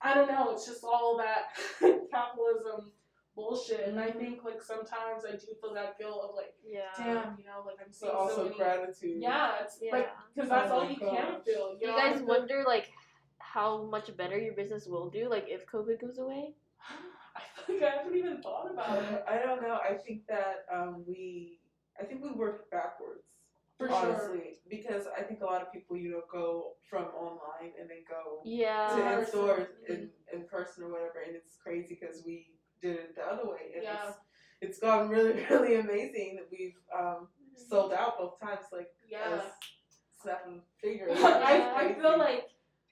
I don't know. It's just all that capitalism bullshit. And I Mhm. think like sometimes I do feel that guilt of like, Yeah. damn, you know, like I'm But seeing so also many. gratitude. Yeah, it's Yeah. like because that's Oh all my you can feel. You, Do you know, guys feel- wonder like how much better your business will do, like if COVID goes away? I like I haven't even thought about it. I don't know. I think that um, we, I think we worked backwards. For sure. because I think a lot of people, you know, go from online and then go Yeah. to in stores in, in person or whatever, and it's crazy because we did it the other way, and Yeah. it's it's gone really really amazing that we've um, sold out both times, like Yeah. snapping fingers. I, I feel like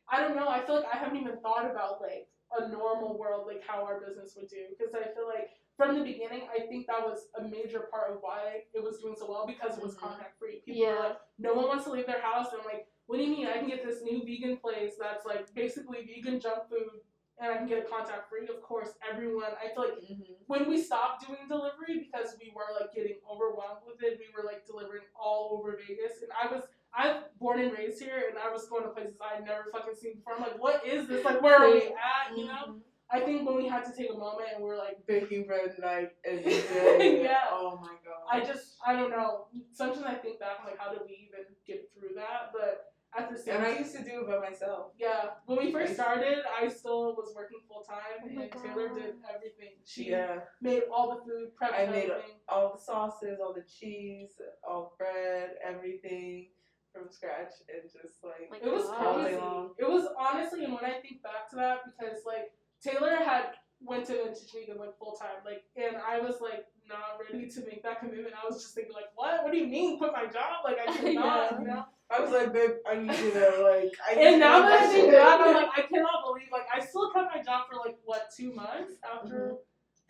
I don't know. I feel like I haven't even thought about like a normal world, like how our business would do, because I feel like from the beginning, I think that was a major part of why it was doing so well because it was Mhm. contact free. People Yeah. were like, no one wants to leave their house, and I'm like, what do you mean? I can get this new vegan place that's like basically vegan junk food, and I can get it contact free. Of course, everyone. I feel like Mhm. when we stopped doing delivery because we were like getting overwhelmed with it, we were like delivering all over Vegas, and I was I'm born and raised here, and I was going to places I would never fucking seen before. I'm like, what is this? Like, where are we at? You know? Mhm. I think when we had to take a moment and we are like, baking bread night every day. Yeah. Oh my god. I just I don't know. Sometimes I think back, I'm like, how did we even get through that? But at the same and I used to do it by myself. Yeah, when we first started, I still was working full time, Oh my and Taylor did everything. She Yeah. made all the food, prepped I made everything. all the sauces, all the cheese, all the bread, everything from scratch, and just like Like, It was Wow. crazy. long. It was honestly, and when I think back to that, because like Taylor had went to Vintage Vegan like full time, like, and I was like not ready to make that commitment. I was just thinking like, what? What do you mean quit my job? Like I cannot, Yeah. you know. I was like, babe, I need you to like. I need And now that I think shit. back, I'm like, I cannot believe like I still kept my job for like what two months after. Mm-hmm.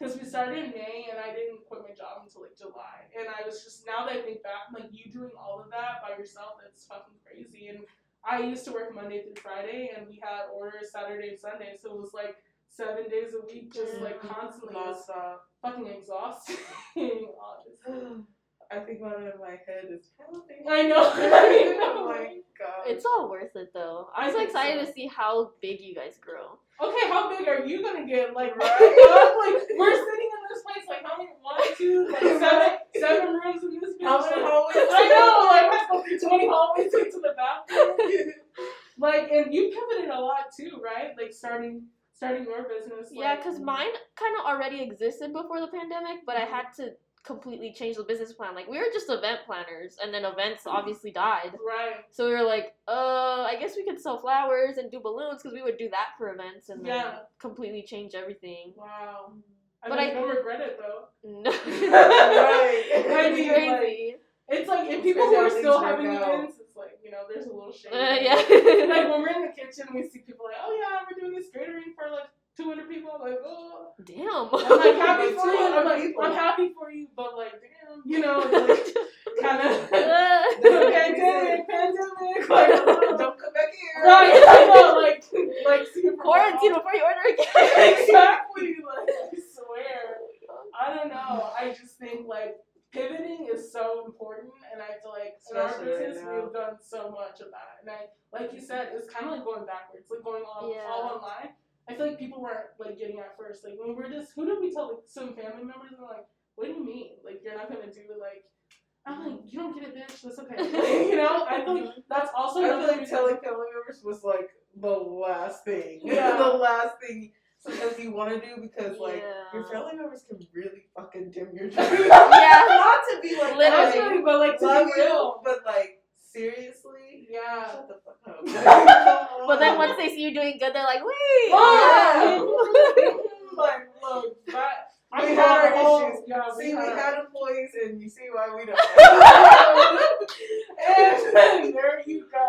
Because we started in May and I didn't quit my job until like July. And I was just, now that I think back, I'm like, you doing all of that by yourself, that's fucking crazy. And I used to work Monday through Friday and we had orders Saturday and Sunday. So it was like seven days a week, just like Mhm. constantly. It was nonstop. fucking exhausting. I think about it in my head is pounding. I know. I know. oh my god. It's all worth it though. I I'm so excited so. to see how big you guys grow. Okay, how big are you gonna get? Like, Right. like we're sitting in this place, like how many? One, two, like seven, seven rooms in this bitch. How many like- hallways? I know, like I go through twenty hallways to the bathroom. Like, and you pivoted a lot too, right? Like starting, starting your business. Yeah, because mine kind of already existed before the pandemic, but I mm-hmm. had to completely change the business plan. Like we were just event planners, and then events obviously died. Right. So we were like, uh, I guess we could sell flowers and do balloons because we would do that for events, and then completely change everything. Wow. I But mean, I- don't regret it though. No, Right. It's mean, crazy. It's like if people who are still having out. events, it's like you know, there's a little shame. Uh, yeah. like when we're in the kitchen, we see people like, oh yeah, we're doing this catering for like 200 people. I'm like, oh. Damn. I'm like happy Like for you. I'm like, people. I'm happy for you, but like, damn, you know, like, kind of pandemic, pandemic, like, oh. Don't come back here. right? I know, like, like super Quarantine before you order again. exactly. Like, I swear. I don't know. I just think like pivoting is so important, and I feel like in our Especially right business we've done so much of that. And I, like you said, it's kind of like going backwards, like going all, Yeah. all online. I feel like people weren't like getting at first. Like when we we're just, who did we tell? Like some family members, and they're like, "What do you mean? Like you're not gonna do like." I'm like, you don't get it, bitch. That's okay. you know, I feel like mhm. that's also I feel like telling family members was like the last thing. Yeah. the last thing sometimes you want to do because like your family members can really fucking dim your dreams. Yeah. Not to be like Literally. "Hey, Literally, but like to love be you, real. but like seriously, Yeah. shut the fuck up. But then once they see you doing good, they're like, wait. Oh, like, look, that. I We had had our a whole- issues. Yeah, see, we had employees, and you see why we don't. and there you go.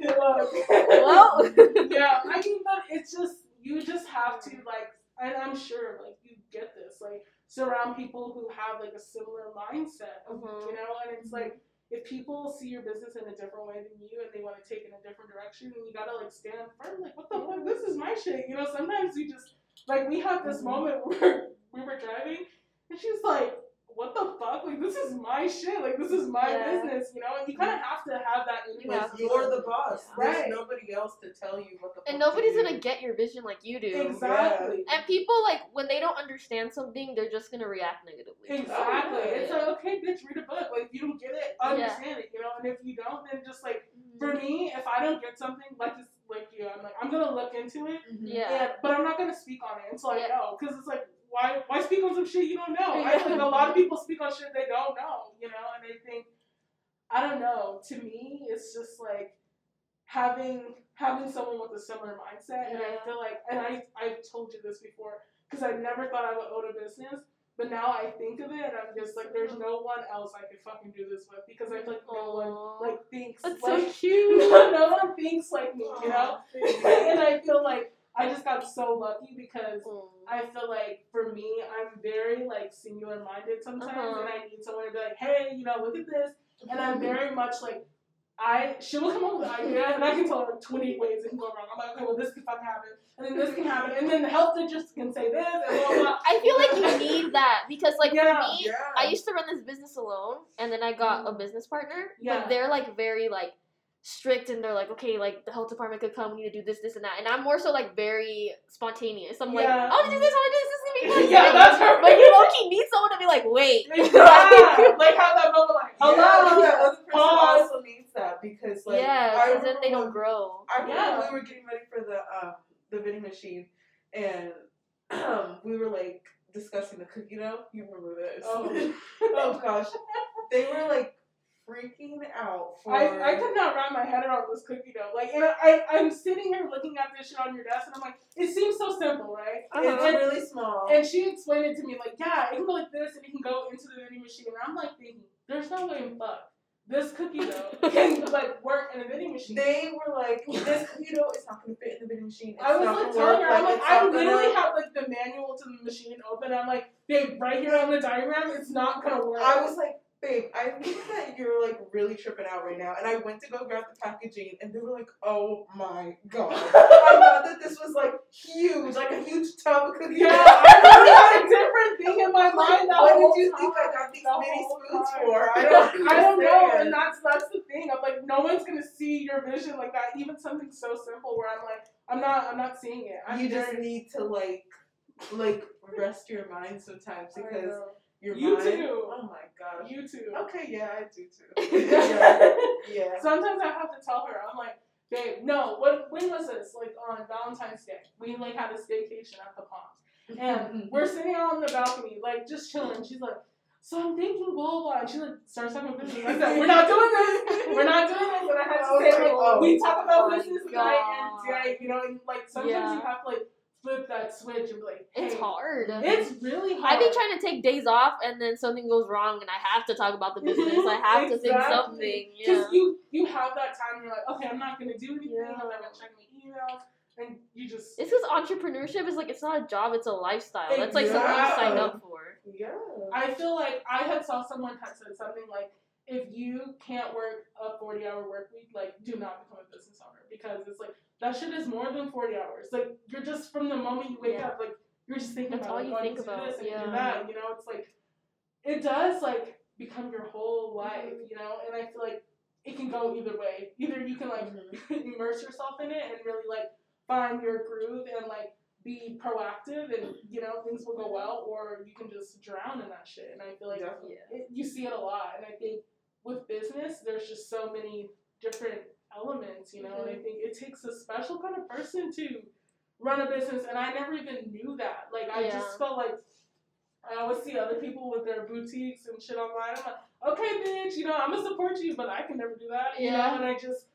Well. yeah, I mean, but it's just you just have to like, and I'm sure like you get this, like surround people who have like a similar mindset, of, Mhm. you know, and it's like. If people see your business in a different way than you and they want to take it in a different direction, then you gotta like stand firm. Like, what the fuck? This is my shit. You know, sometimes you just like we had this Mhm. moment where we were driving and she's like, what the fuck? Like, this this is my shit. Like this is my Yeah. business, you know. And you kind of have to have that. in You place have of to. You're the boss. Yeah. There's Right. nobody else to tell you what the. And fuck to nobody's do. gonna get your vision like you do. Exactly. And people like when they don't understand something, they're just gonna react negatively. Exactly. Oh, yeah. It's like, okay, bitch, read a book. Like, if you don't get it, Yeah. understand it, you know? And if you don't, then just like, for Mhm. me, if I don't get something, like just like you, I'm like, I'm gonna look into it, Mhm. Yeah. and, but I'm not gonna speak on it until I Yeah. know. Because it's like, why, why speak on some shit you don't know? I think a lot of people speak on shit they don't know, you know? And I think, I don't know, to me, it's just like, having having someone with a similar mindset and I feel like and I I've told you this before because I never thought I would own a business but now I think of it and I'm just like there's no one else I could fucking do this with because I feel like no one like thinks That's like so cute. no one thinks like me you know and I feel like I just got so lucky because Aw. I feel like for me, I'm very like singular minded sometimes, Uh-huh. and I need someone to be like, hey, you know, look at this. And I'm very much like, I she will come up with an idea, and I can tell her 20 ways it can go wrong. I'm like, okay, well, this can fucking happen, and then this can happen, and then the health just can say this, and blah, blah, blah. I feel like you need that because like Yeah. for me, Yeah. I used to run this business alone, and then I got a business partner. Yeah. But they're like very like strict, and they're like, okay, like the health department could come, we need to do this, this, and that. And I'm more so like very spontaneous. I'm like, Yeah. I want to do this, I want to do this, this is gonna be fun. Yeah, that's her. But you low-key need someone to be like, wait. yeah, like how that moment, like, Yeah, hello, that other person pause. also needs that because like yeah, I because then they don't grow. I remember Yeah. we were getting ready for the um the vending machine and um we were like discussing the cookie dough. You remember this? Oh. oh gosh. They were like freaking out for I, I could not wrap my head around this cookie dough. Like, and I, I'm sitting here looking at this shit on your desk, and I'm like, it seems so simple, right? it's Uh-huh. really small. And she explained it to me, like, yeah, it can go like this, and it can go into the vending machine. And I'm like thinking, there's no way in fuck this cookie dough can like work in a vending machine. they were like, this cookie dough is not gonna fit in the vending machine. It's I was like telling work, her, I'm like, it's I literally gonna- have like the manual to the machine open. I'm like, babe, right here on the diagram, it's not gonna work. I was like, babe, I think that you're like really tripping out right now. And I went to go grab the packaging, and they were like, oh my god. I thought that this was like huge, like a huge tub of cookies. yeah, I had a different thing in my mind. that What did you time. think I got these The mini spoons time. for? I don't. I don't know, and that's that's the thing. I'm like, no one's gonna see your vision like that. Even something so simple where I'm like, I'm not, I'm not seeing it. I'm you just need to like, like rest your mind sometimes because. Your You mind. too. Oh my gosh. you too. Okay, yeah, I do too. yeah, yeah. Sometimes I have to tell her, I'm like, babe, no. What? When was this? Like on Valentine's Day, we like had a staycation at the Palms, mm-hmm. and we're sitting out on the balcony, like just chilling. She's like. So I'm thinking blah blah, blah. and she like starts talking business. I said, "We're not doing this. We're not doing this." And I had to oh say, like, Oh we talk about oh my business tonight and God. tonight, you know, and like sometimes Yeah. you have to like flip that switch and be like, hey, It's hard. It's really hard. I've been trying to take days off, and then something goes wrong, and I have to talk about the business. I have to think Exactly. something. Yeah. Because you you have that time. You're like, okay, I'm not gonna do anything. Yeah. I'm not gonna check my emails, and you just It's because entrepreneurship is like it's not a job; it's a lifestyle. That's like something you sign up for. Yeah. I feel like I had saw someone had said something like, if you can't work a 40 hour work week, like do not become a business owner because it's like that shit is more than 40 hours. Like you're just from the moment you wake Yeah. up, like you're just thinking That's about all you think to about, do this and yeah. do that. You know, it's like it does like become your whole life. Mm-hmm. You know, and I feel like it can go either way. Either you can like Mm-hmm. immerse yourself in it and really like find your groove and like be proactive and you know things will go well or you can just drown in that shit and i feel like Definitely. it, you see it a lot and i think with business there's just so many different elements you know and i mm-hmm. think it takes a special kind of person to run a business and i never even knew that like i Yeah. just felt like I always see other people with their boutiques and shit online. I'm like, okay, bitch, you know, I'm gonna support you, but I can never do that. You Yeah. know, and I just,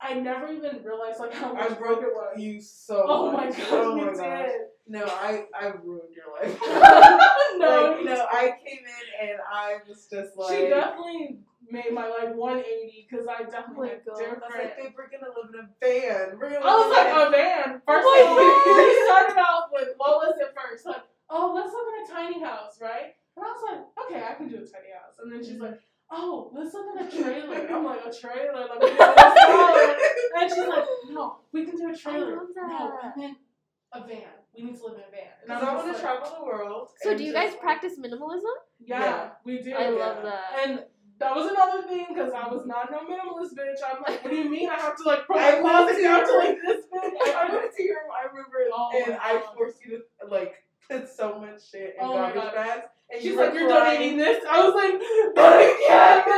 I never even realized like how I much broke work it was. you so Oh my much. god, Oh you my gosh. did. No, I I ruined your life. no, like, no, I came in and I was just like. she definitely made my life 180 because I definitely Oh my had God. I different. was like, babe, we're gonna live in a van. We're gonna I was like, a van. First Oh of all, God. we started off with what was it first? Like, oh, let's live in a tiny house, right? And I was like, okay, I can do a tiny house. And then she's like, oh, let's live in a trailer. I'm like, a trailer? Let me do this smaller. And she's like, no, we can do a trailer. love No, and then a van. We need to live in a van. And Because I'm I just want to like, travel the world. So, do you guys like- practice minimalism? Yeah, Yeah. we do. I Yeah. love that. And that was another thing because I was not no minimalist bitch. I'm like, what do you mean I have to like put I my closet down to- like this big? I went to your I remember Oh and I forced you to like put so much shit in Oh garbage bags. And She's you like, you're crying. donating this. I was like, but I can't.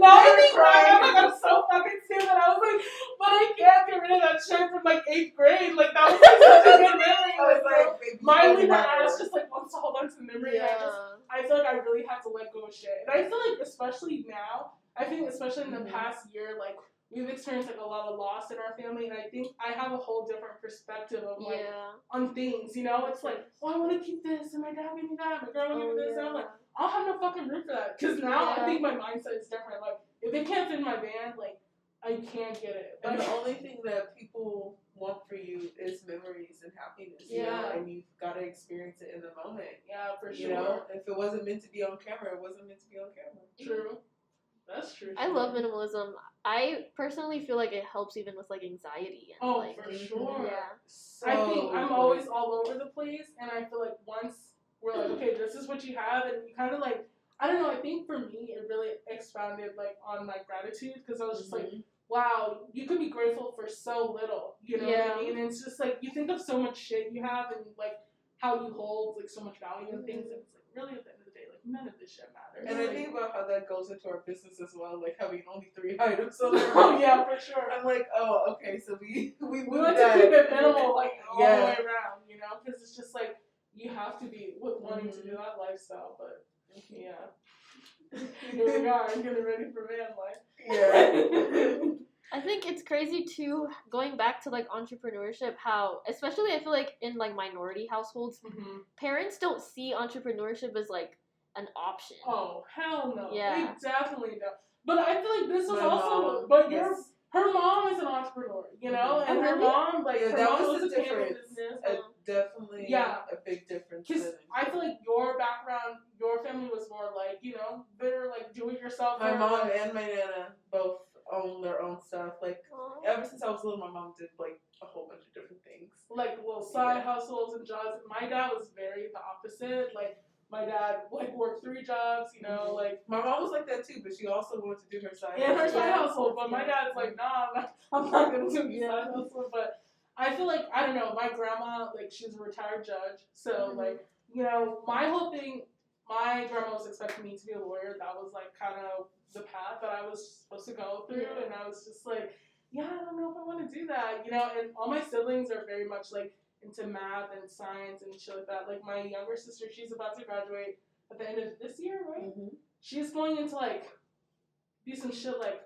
now I'm You're crying. I'm like, I'm so fucking stupid. I was like, but I can't get rid of that shirt from like eighth grade. Like that was like, such a good memory. I was Like, like, baby, you Mine know leave my never. ass just like wants to hold on to the memory. And I just Yeah. I feel like I really have to let go of shit. And I feel like especially now, I think especially in the Mhm. past year, like we've experienced like a lot of loss in our family and I think I have a whole different perspective of like Yeah. on things, you know? It's like, oh I wanna keep this and my dad gave me that, my grandma gave me Oh, this and I'm yeah. like, I'll have no fucking room for that. Cause now I think my mindset is different. Like if it can't fit in my van, like I can't get it. And the only thing that people want for you is memories and happiness. You know? Yeah. And you've got to experience it in the moment. yeah, for sure. You sure. know, if it wasn't meant to be on camera, it wasn't meant to be on camera. True. That's true. I love minimalism. I personally feel like it helps even with like anxiety and Oh, like for sure. yeah. So I think I'm always all over the place, and I feel like once we're like, okay, this is what you have, and you kind of like, I don't know. I think for me, it really expounded like on my gratitude because I was just like, Mhm. wow, you could be grateful for so little, you know Yeah. what I mean? And it's just like you think of so much shit you have, and like how you hold like so much value in things, and it's like really at the end of the day, like none of this shit matters. And I think about how that goes into our business as well, like having only three items. So oh yeah, for sure. I'm like, oh, okay, so we we We want to keep it minimal, like all Yeah. the way around, you know, because it's just like you have to be with wanting to do that lifestyle. But yeah, here we are, getting ready for van life. Yeah. I think it's crazy too going back to like entrepreneurship how especially I feel like in like minority households hmm parents don't see entrepreneurship as like an option. Oh hell no! Yeah. they definitely don't. But I feel like this was My also, mom but your was- her mom is an entrepreneur, you know, Mhm. and Oh, her really? mom like Yeah, her that mom was owns the a candle difference. business. a, definitely Yeah. a big difference. Because than- I feel like your background, your family was more like, you know, they're like do it yourself. my mom and my nana both own their own stuff. Like Aw. ever since I was little, my mom did like a whole bunch of different things. like little side Yeah. hustles and jobs. My dad was very the opposite. Like my dad like worked three jobs, you know, Mhm. like My mom was like that too, but she also wanted to do her side. Yeah, her side hustle. But my dad's like, nah, I'm not, I'm not gonna do the Yeah. side hustle. But I feel like I don't know. My grandma, like, she's a retired judge, so Mhm. like, you know, my whole thing. My grandma was expecting me to be a lawyer. That was like kind of the path that I was supposed to go through, Yeah. and I was just like, yeah, I don't know if I want to do that, you know. And all my siblings are very much like into math and science and shit like that. Like my younger sister, she's about to graduate at the end of this year, right? Mhm. She's going into like do some shit like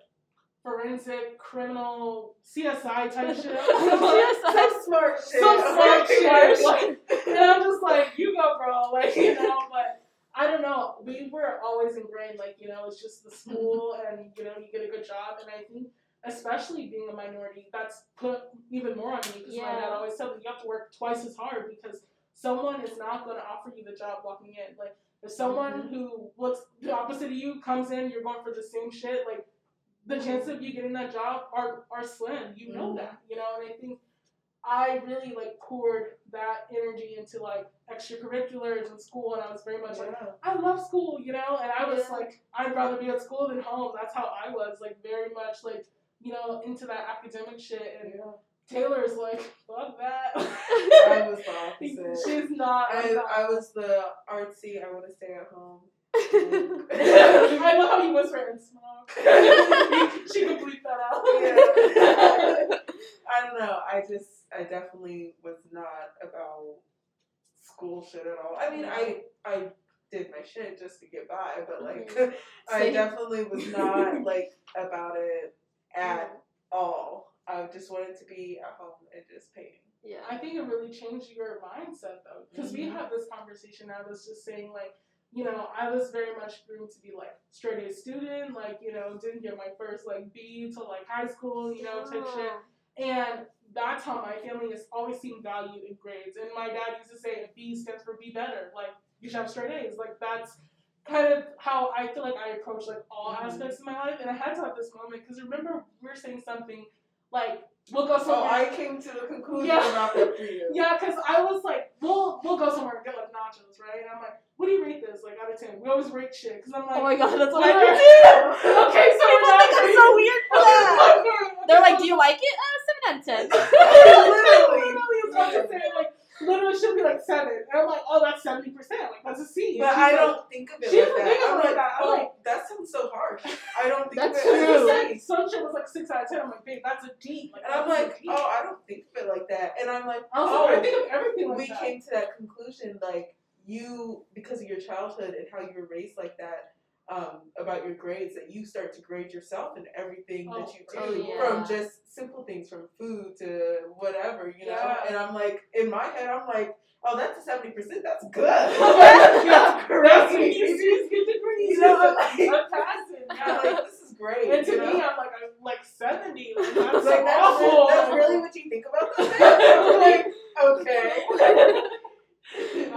forensic criminal CSI type shit. CSI. Some smart shit. Some smart shit. Like, and I'm just like, you go, bro. Like, you know, but I don't know. We were always ingrained, like, you know, it's just the school and, you know, you get a good job. And I think, especially being a minority, that's put even more on me because my dad always said that you have to work twice as hard because someone is not going to offer you the job walking in. Like, if someone who looks the opposite of you comes in, you're going for the same shit, like, the chances of you getting that job are, are slim. You know Mhm. that, you know, and I think I really like poured that energy into like extracurriculars in school, and I was very much like, I love school, you know, and I was Yeah. like, I'd rather be at school than home. That's how I was, like, very much like, you know, into that academic shit. And Yeah. Taylor's like, fuck that. I was the opposite. She's not. I, not. I was the artsy. I want to stay at home. I love how you whisper and smoke. she could bleep that out. Yeah. I don't know. I just, I definitely was not about school shit at all. I mean, I, I did my shit just to get by, but like, mm-hmm. I definitely was not like about it at all. I just wanted to be at home and just painting. yeah. I think it really changed your mindset though, because we Mhm. had this conversation. I was just saying like, you know, I was very much groomed to be like straight A student, like you know, didn't get my first like B till like high school, you know, type shit. And that's how my family has always seen value in grades. And my dad used to say, a B stands for be better. Like, you should have straight A's. Like, that's kind of how I feel like I approach, like, all Mhm. aspects of my life. And I had to have this moment, because remember, we were saying something, like, we'll go So somewhere. I came to the conclusion Yeah. about that for you. Yeah, because I was like, we'll we'll go somewhere and get like nachos, right? And I'm like, what do you rate this? Like out of ten? We always rate shit because I'm like, Oh my god, that's what I Literally. do too. okay, so we're People not think I'm so weird for that. They're like, do you like it? Uh, seven out of ten. literally, literally, it's what you're saying. Like, literally, she'll be like seven, and I'm like, oh, that's seventy percent. Like, that's a C. But I like, don't think of it She like doesn't think of it I'm like that. I'm oh, like- that sounds so harsh. I don't think That's of it true. some shit was like six out of ten. I'm like, babe, that's a D. Like, And I'm like, oh, I don't think of it like that. And I'm like, oh, like, I think of everything like we that. came to that conclusion like you because of your childhood and how you were raised like that um, about your grades that you start to grade yourself and everything Oh, that you do oh, yeah. from just simple things from food to whatever you know Yeah. and i'm like in my head i'm like oh that's a 70% that's good that's that's great easy. Get degrees. You know, I'm like- I'm passing. I'm Yeah. like this is great And to you me. I'm like, I'm like seventy. Like, that's like that's, awful. that's really what you think about those things I'm like okay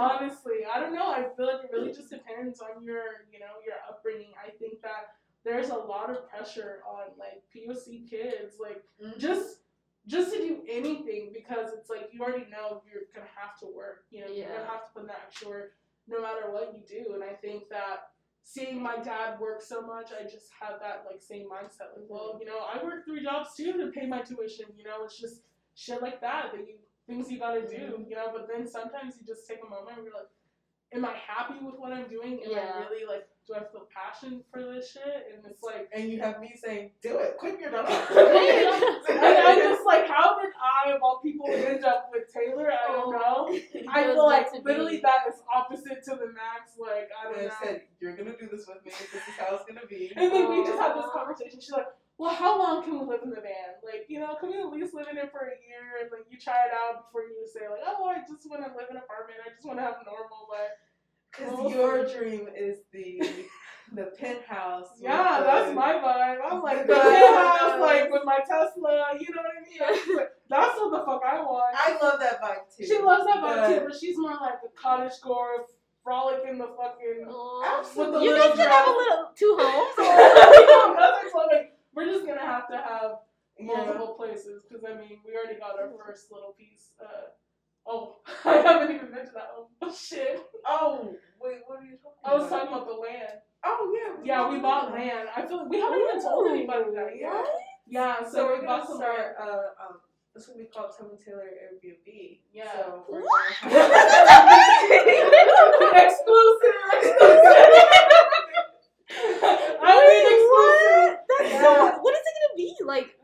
Honestly, I don't know. I feel like it really just depends on your, you know, your upbringing. I think that there's a lot of pressure on like POC kids, like Mhm. just just to do anything because it's like you already know you're gonna have to work. You know, you're gonna have to put that in the extra work no matter what you do. And I think that seeing my dad work so much, I just have that like same mindset. Like, well, you know, I work three jobs too to pay my tuition. You know, it's just shit like that that you things you gotta do. You know, but then sometimes you just take a moment and you're like, am I happy with what I'm doing? Am Yeah. I really like, do I feel passion for this shit? And it's like. and you have me saying do it quit your job And I'm just like, how did I, of all people, end up with Taylor? I don't know. I feel like literally be. that is opposite to the max. Like, I don't And know. I said, You're gonna do this with me. This is how it's gonna be. And then we just had this conversation. She's like, "Well, how long can we live in the van? Like, you know, can we at least live in it for a year and like you try it out before you say like, oh, I just want to live in an apartment. I just want to have a normal life." Because your dream is the the penthouse. Yeah, the- that's my vibe. I'm like the the- penthouse, like with my Tesla. You know what I mean? I'm like, that's what the fuck I want. I love that vibe too. She loves that vibe but- too, but she's more like the cottage core, frolic in the fucking. Aw. With You guys could have a little two homes. No, that's like, like, we're just gonna have to have Yeah. multiple places because I mean we already got our first little piece. Uh, oh, I haven't even mentioned that one. Oh, shit, Oh, wait, what are you talking I was about? talking about the land. Oh yeah. Yeah, we bought land. I feel like we haven't even told anybody that yet. What? Yeah, so, So we're we gonna bought some start. Uh, um, this will be called Tom and Taylor Airbnb. Yeah. So we're What? gonna exclusive. I mean exclusive. What? That's Yeah. so. What is it gonna be like?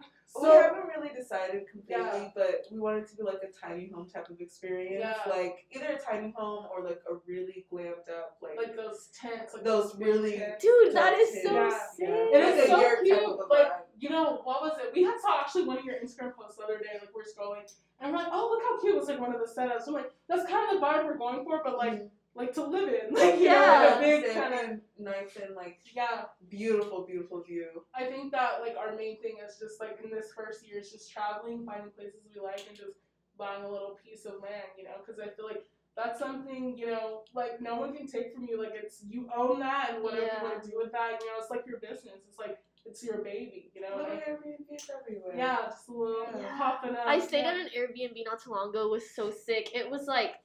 we haven't really decided completely, Yeah. but we want it to be like a tiny home type of experience. Yeah. Like either a tiny home or like a really glammed up, like, like those tents, like those big really tents. Dude, that is so Yeah. sick. It Like is a so yurt type cute. of a Like vibe. you know what was it? We had saw actually one of your Instagram posts the other day. Like we're scrolling, and we're like, oh look how cute it was like one of the setups. I'm like, that's kind of the vibe we're going for, but like mm. Like to live in, like you Yeah. know, like a big kind of nice and like yeah. beautiful, beautiful view. I think that like our main thing is just like in this first year is just traveling, finding places we like, and just buying a little piece of land, you know, because I feel like that's something you know like no one can take from you. Like it's you own that, and whatever Yeah. you want to do with that, you know, it's like your business. It's like it's your baby, you know. Little and I- Airbnbs everywhere. yeah, just a little Yeah. popping up. I stayed yeah. at an Airbnb not too long ago. It was so sick. It was like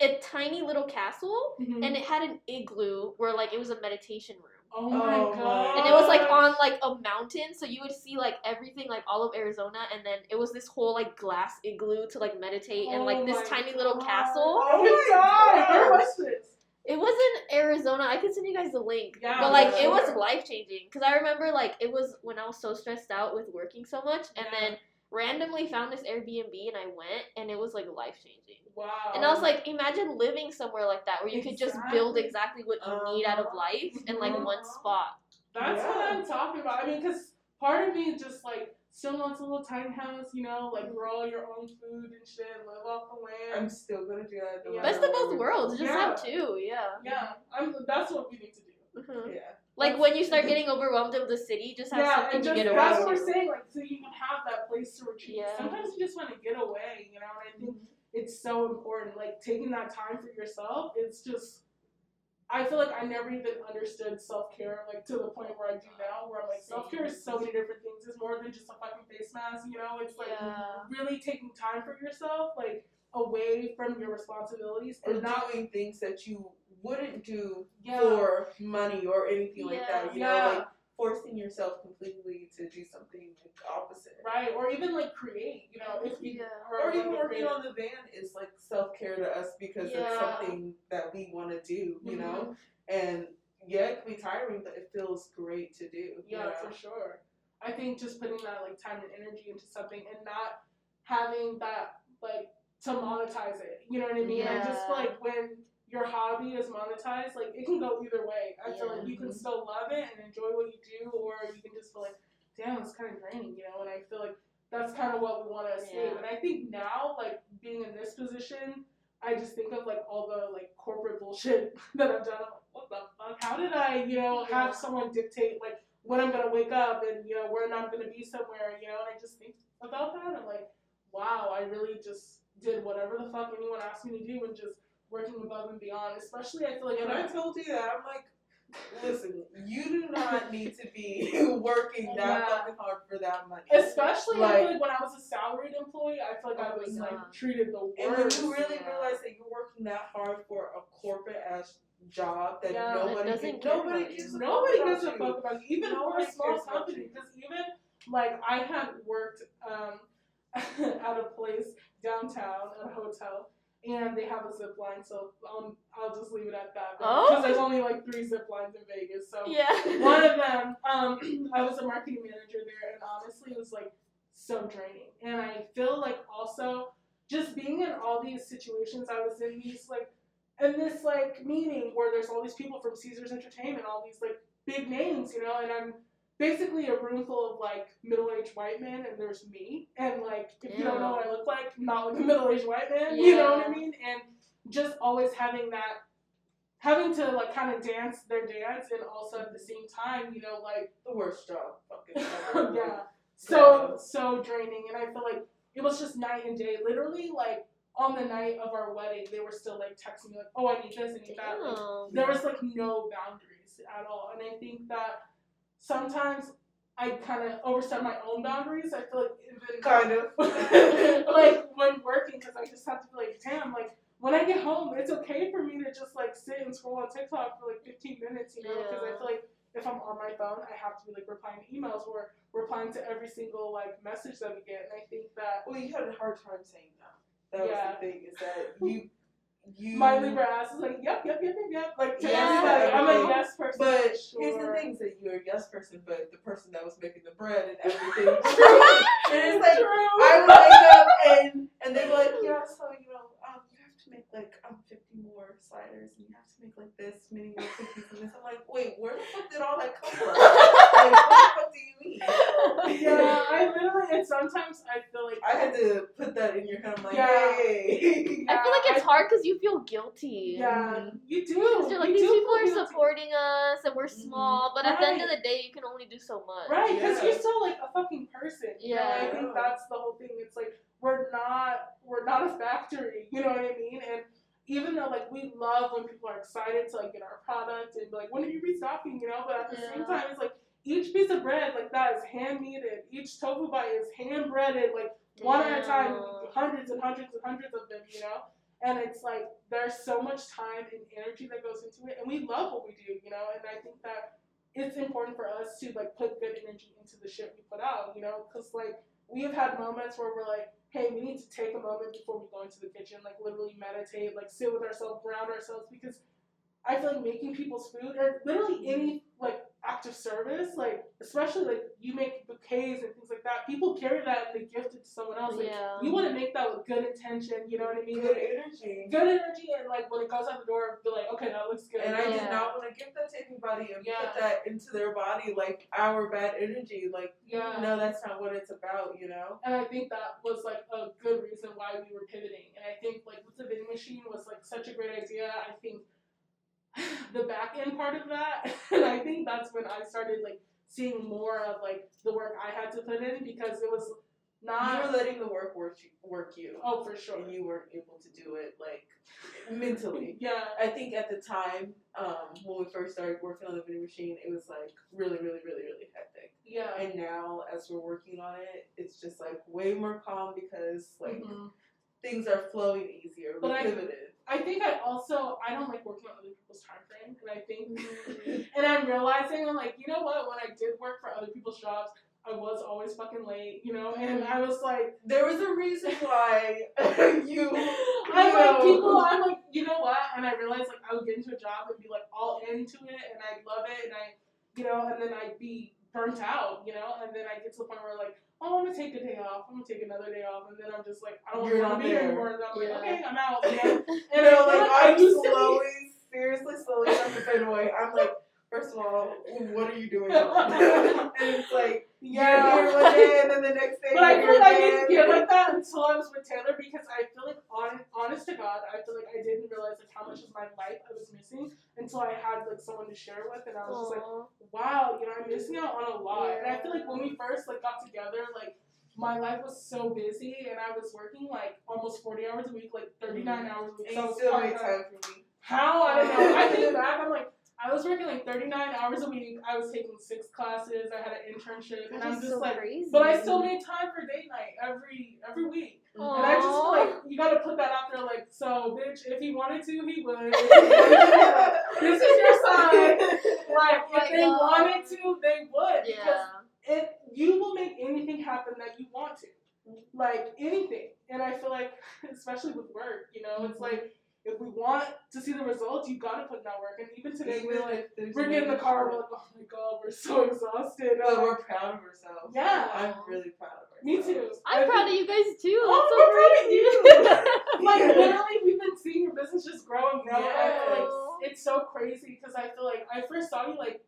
a tiny little castle, Mhm. and it had an igloo where like it was a meditation room. oh my Oh my god. and it was like on like a mountain so you would see like everything like all of arizona and then it was this whole like glass igloo to like meditate and Oh like this my tiny little castle Oh my god. Where was this? it was in arizona i could send you guys the link Yeah, but like yeah, it was life changing because i remember like it was when i was so stressed out with working so much and Yeah. then randomly found this airbnb and i went and it was like life changing Wow. and I was like, imagine living somewhere like that where you could just build Exactly. exactly what you need out of Uh-huh. life in like one Uh-huh. spot. That's what I'm talking about. I mean, because part of me is just like still wants a little tiny house, you know, like grow all your own food and shit, live off the land. I'm still gonna do that. Yeah. Best of both worlds. Just Yeah. have two. Yeah. yeah, I'm. That's what we need to do. Mhm. Yeah. Like when you start getting overwhelmed of the city, just have yeah, something and to get away. that's what we're saying. Like, so you can have that place to retreat. Yeah. Sometimes you just want to get away, you know. And I think it's so important. Like taking that time for yourself. It's just. I feel like I never even understood self care like to the point where I do now, where I'm like self care is so many different things. It's more than just a fucking face mask, you know. It's like Yeah. really taking time for yourself, like away from your responsibilities, Or and not doing things that you wouldn't do Yeah. for money or anything like that. You Yeah. know, like forcing yourself completely to do something like opposite. right? Or even like create, you know, if you Yeah. are Or even working creative- on the van is like self care to us because it's something that we want to do, you know. Mhm. And yeah, it can be tiring, but it feels great to do. you Yeah, know? for sure. I think just putting that like time and energy into something and not having that like to monetize it. You know what I mean? I just like when your hobby is monetized, like it can go either way. I feel like you can still love it and enjoy what you do, or you can just feel like, damn, it's kind of draining, you know. And I feel like that's kind of what we want to escape. Yeah. And I think now, like being in this position, I just think of like all the like corporate bullshit that I've done. I'm like, what the fuck? How did I, you know, Yeah. have someone dictate like when I'm gonna wake up and you know when I'm gonna be somewhere, you know? And I just think about that. I'm like, wow, I really just did whatever the fuck anyone asked me to do and just working above and beyond. Especially, I feel like And when I told you that I'm like, listen, you do not need to be working that Yeah. fucking hard for that money. Especially, I Like- feel like when I was a salaried employee, I feel like I Oh my was like treated the worst. And when you really Yeah. realize that you're working that hard for a corporate ass job that Yeah, that nobody doesn't gives, nobody gives Nobody gives a fuck about you, even Nobody for a small company. Because even like I had worked um, at a place downtown at a hotel, and they have a zip line. So um, I'll just leave it at that. Oh. Because there's only like three zip lines in Vegas. So Yeah. one of them, um, I was a marketing manager there, and honestly, it was like so draining. And I feel like also just being in all these situations, I was in these like in this like meeting where there's all these people from Caesars Entertainment, all these like big names, you know, and I'm basically a room full of like middle-aged white men, and there's me, and like if you don't know what I look like, not like a middle-aged white man, you know what I mean? And just always having that having to like kind of dance their dance and also at the same time, you know, like the worst job fucking ever. yeah, so so draining, and I feel like it was just night and day. Literally, like on the night of our wedding, they were still like texting me like, "Oh, I need this, I need that." Like, there was like no boundaries at all, and I think that sometimes I kind of overstep my own boundaries. I feel like even Kind of. like when working, because I just have to be like, damn, like when I get home, it's okay for me to just like sit and scroll on TikTok for like 15 minutes, you know, because I feel like if I'm on my phone, I have to be like replying to emails or replying to every single like message that we get, and I think that Well, you had a hard time saying no. That was the thing is that you, you. my Libra ass is like, yep, yep, yep, yep, yep. Like to Yes, everybody, I'm a yes person. But sure. here's the thing: that you're a yes person, but the person that was making the bread and everything. and it's like True. I would wake up and and they're like, yeah, so you know, um, you have to make like um 50 more sliders and you have to make like this many more cookies and this. I'm like, wait, where the fuck did all that come from? like, what the fuck do you mean? yeah, I literally, and sometimes I feel like I had to put that in your head. I'm like, Yeah. hey. I feel like Yeah, it's hard because you feel guilty. Yeah, you do. Because you're like, You these do people are guilty. supporting us and we're mm-hmm. small, but at the end of the day, you can only do so much. Right, because Yeah. you're still like a fucking person. You know, I think that's the whole thing. It's like we're not we're not a factory. You know what I mean? And even though like we love when people are excited to like get our product and be like, when are you restocking? You know, but at the same time, it's like each piece of bread like that is hand kneaded. Each tofu bite is hand breaded, like one at a time, hundreds and hundreds and hundreds of them. You know. And it's like there's so much time and energy that goes into it, and we love what we do, you know. And I think that it's important for us to like put good energy into the shit we put out, you know, because like we have had moments where we're like, hey, we need to take a moment before we go into the kitchen, like literally meditate, like sit with ourselves, ground ourselves, because I feel like making people's food or literally any like act of service, like especially like you make bouquets and things like that, people carry that and they gift it to someone else. Like Yeah. you want to make that with good intention, you know what I mean? Good energy. Good energy and like when it goes out the door, be like, okay, that looks good. And I did not want to give that to anybody and Yeah. put that into their body like our bad energy. Like, yeah. no, that's not what it's about, you know? And I think that was like a good reason why we were pivoting. And I think like with the vending machine was like such a great idea. I think the back end part of that, and I think that's when I started like seeing more of like the work I had to put in because it was not you were letting the work work you, work you. oh, for sure. And you weren't able to do it like mentally. Yeah. I think at the time, um, when we first started working on the vending machine, it was like really, really, really, really hectic. Yeah. And now, as we're working on it, it's just like way more calm because like Mhm. Things are flowing easier. But I- I think I also I don't like working on other people's time frame, and I think and I'm realizing I'm like, you know what? When I did work for other people's jobs, I was always fucking late, you know, and I was like, There was a reason why you. I'm like people. I'm like, you know what? And I realized like I would get into a job and be like all into it, and I love it, and I, you know, and then I'd be burnt out, you know, and then I get to the point where like, oh, I'm gonna take a day off. I'm gonna take another day off, and then I'm just like, I don't You're want to be here anymore. And I'm like, okay, I'm out. You know? You And know, I feel like I I'm used to be- slowly, seriously, slowly starting to fade away. I'm like, first of all, what are you doing? and it's like Yeah. you're here one day, and then the next day But I feel like I didn't get like that until I was with Taylor because I feel like, on, honest to God, I feel like I didn't realize like how much of my life I was missing until I had like someone to share with, and I was just like, wow, you know, I'm missing out on a lot. And I feel like when we first like got together, like my life was so busy, and I was working like almost 40 hours a week, like 39 mm-hmm. hours a week. And So I you still make part-time. time for me. How I don't know. I think back, I'm like. I was working like 39 hours a week. I was taking six classes. I had an internship, and I'm just so like, crazy. but I still made time for date night every every week. And I just feel like you gotta put that out there, like, so, bitch, if he wanted to, he would. this is your sign. Like, Oh if they God. wanted to, they would. Because Yeah. it, you will make anything happen that you want to. Like, anything. And I feel like, especially with work, you know, it's like, if we want to see the results, you gotta put in that work. And even today, we're like, we're getting in the car, we're like, oh my god, we're so exhausted. But I'm we're proud of ourselves. Yeah. I'm really proud of ourselves. me too. I'm proud of you guys too. Oh, That's we're proud of you. like literally we've been seeing your business just grow and grow. And like it's so crazy because I feel like I first saw you like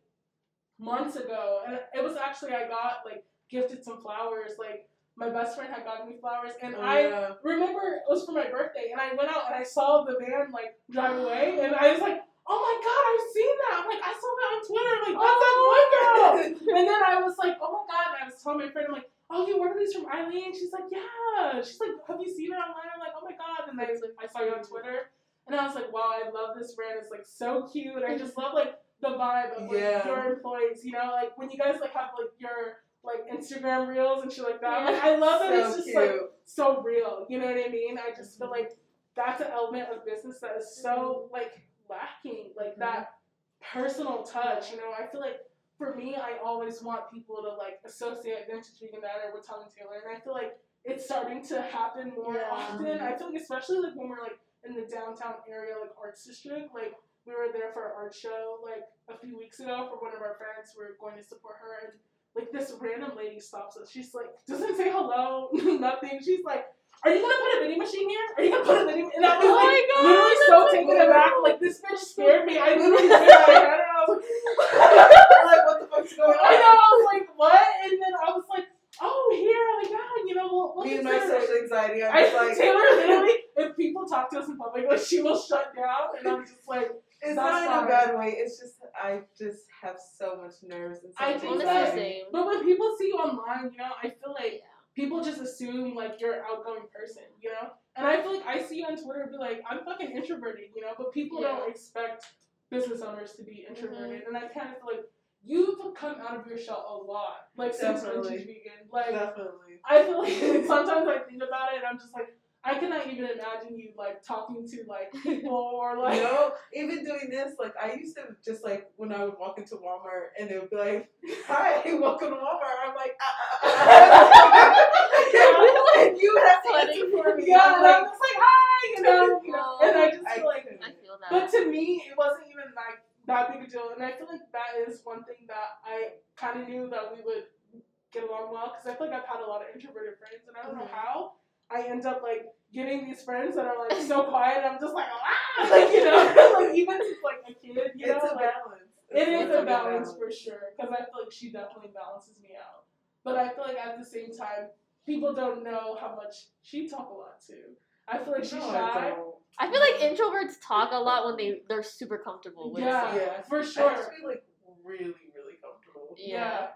months ago, and it was actually I got like gifted some flowers. Like my best friend had gotten me flowers, and Oh, I yeah. remember it was for my birthday, and I went out and I saw the van like drive away, and I was like. Oh my god, I've seen that! I'm like, I saw that on Twitter. I'm Like, that's that one oh. girl. And then I was like, oh my god, and I was telling my friend, I'm like, oh, you ordered these from Eileen? She's like, yeah. She's like, have you seen her online? I'm like, oh my god. And then I was like, I saw you on Twitter, and I was like, wow, I love this brand. It's like so cute, I just love like the vibe of like Yeah. your employees. You know, like when you guys like have like your like Instagram reels and shit like that. Yeah. Like, I love it. so It's just cute. like so real. You know what I mean? I just feel like that's an element of business that is so like lacking, like that mm-hmm. personal touch. You know, I feel like for me, I always want people to like associate vintage vegan diner with Tom and Taylor, and I feel like it's starting to happen more Yeah. often. I feel like especially like when we're like in the downtown area, like arts district, like. We were there for an art show like a few weeks ago for one of our friends. We were going to support her, and like this random lady stops us. She's like, doesn't say hello, nothing. She's like, "Are you gonna put a vending machine here? Are you gonna put a vending?" And I was Oh like, my God, literally that's so so taken aback. Like this bitch scared me. I literally did. I had her. I was like, like, what the fuck's going on? I know. I was like, what? And then I was like, oh, here. Oh like, yeah, you know, we'll, we'll Me and my it." social anxiety, I'm I just like, Taylor literally, if people talk to us in public, like she will shut down, and I'm just like, it's That's not in a bad way. It's just I just have so much nerves and so I much think Honestly, that- anxiety. same. but when people see you online, you know, I feel like Yeah. people just assume like you're an outgoing person, you know? And I feel like I see you on Twitter and be like, I'm fucking introverted, you know, but people Yeah. don't expect business owners to be introverted. Mm-hmm. And I kind of feel like you've come out of your shell a lot, like since Definitely. Vintage Vegan. Like, Definitely. I feel like sometimes I think about it and I'm just like, I cannot even imagine you like talking to like people or like. no, even doing this, like I used to just like when I would walk into Walmart and they would be like, "Hi, welcome to Walmart." I'm like, ah, ah, ah, ah. and you would have to answer for me. Yeah, and like, I'm just like, hi, you know, you know, and I just feel like. I feel that. But to me, it wasn't even like that big a deal, and I feel like that is one thing that I kind of knew that we would get along well because I feel like I've had a lot of introverted friends, and I don't know Mhm. I end up like getting these friends that are like so quiet. I'm just like ah, like you know, like even since like a kid, you it's know, a like balance. it It's a a balance for sure because I feel like she definitely balances me out, but I feel like at the same time, people don't know how much she talk a lot too. I feel like she's No, I shy. don't. I feel like introverts talk a lot when they they're super comfortable with Yeah. someone. Yeah, for sure. I sure. just feel like really, really comfortable. Yeah.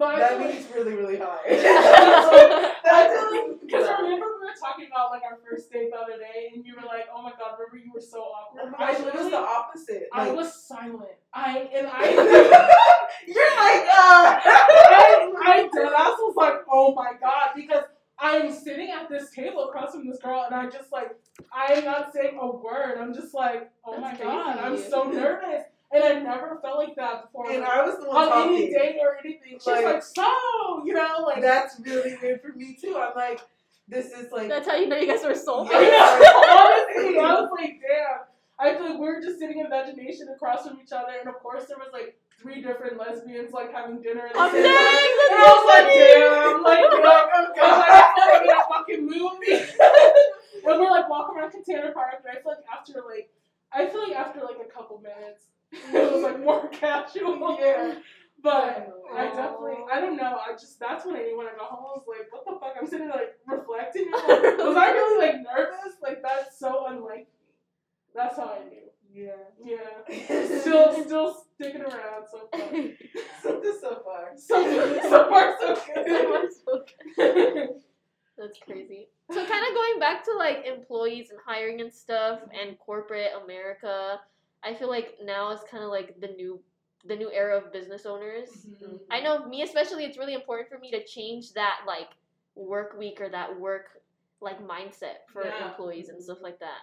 But That feel like- means really, really high. I That's like, like, because remember we were talking about like our first date the other day, and you were like, "Oh my god, remember you were so awkward." My gosh, it was the opposite. I Like, was silent. I and I, you're like, uh, I, I dead was like, "Oh my god," because I'm sitting at this table across from this girl, and I just like, I'm not saying a word. I'm just like, oh That's my crazy. god, I'm so nervous. And I never felt like that before. And like, I was the one on any date or anything. She's Like- like, so, you know, like That's really weird for me too. I'm like, this is like. That's how you know you guys were soulmates. Honestly, I was like, damn. I feel like we were just sitting in imagination across from each other, and of course there was like three different lesbians like having dinner. At the Oh, same dang, And I was so like, damn, like, you know, I'm like, I feel like in a fucking movie. and we're like walking around Container Park, and I feel like after like, I feel like after like a couple minutes, it was like more casual. Yeah. But I definitely, I don't know. I just that's when I knew when I got home. I was like, what the fuck? I'm sitting there, like reflecting. like, was I really like nervous? Like that's so unlike me. That's how I knew. Yeah. Yeah. Still, still sticking around. So far. so this so far. So, so far, so good. That's crazy. So kind of going back to like employees and hiring and stuff mm-hmm. and corporate America, I feel like now is kind of like the new the new era of business owners. Mhm. I know me especially it's really important for me to change that like work week or that work like mindset for Yeah. employees and stuff like that.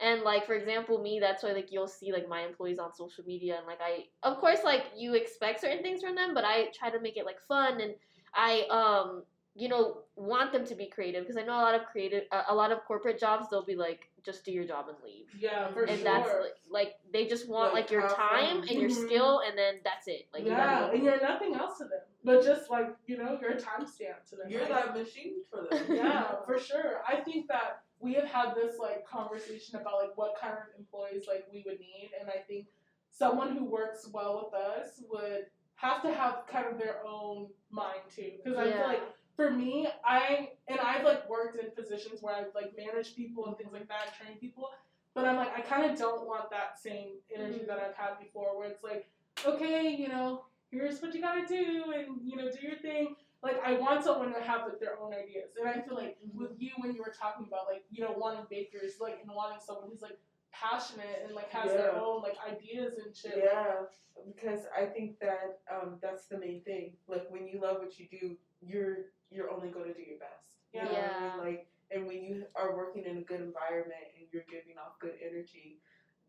And like for example, me that's why like you'll see like my employees on social media and like I of course like you expect certain things from them, but I try to make it like fun and I um you know want them to be creative because I know a lot of creative a, a lot of corporate jobs they'll be like just do your job and leave. Yeah, for and sure. that's like, like they just want Like, like, your time fun. and your Mhm. skill and then that's it. Like you yeah, gotta go. and you're nothing else to them, but just like you know, you're a timestamp to them. You're right? that machine for them. yeah, for sure. I think that we have had this like conversation about like what kind of employees like we would need, and I think someone who works well with us would have to have kind of their own mind too, because I feel like for me, I and I've like worked in positions where I've like managed people and things like that, trained people, but I'm like I kind of don't want that same energy Mhm. that I've had before, where it's like, okay, you know, here's what you gotta do, and you know, do your thing like I want someone to have like their own ideas, and I feel like Mhm. with you when you were talking about like you know wanting bakers, like and wanting someone who's like passionate and like has their own like ideas and shit. Yeah, because I think that um, that's the main thing. Like when you love what you do, you're you're only going to do your best. You know what I Yeah. mean? Like, and when you are working in a good environment and you're giving off good energy,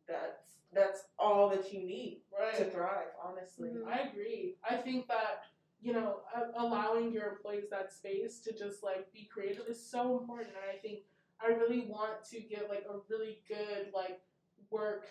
that's that's all that you need to thrive. Honestly. Mhm. I agree. I think that you know allowing your employees that space to just like be creative is so important, and I think I really want to get like a really good like work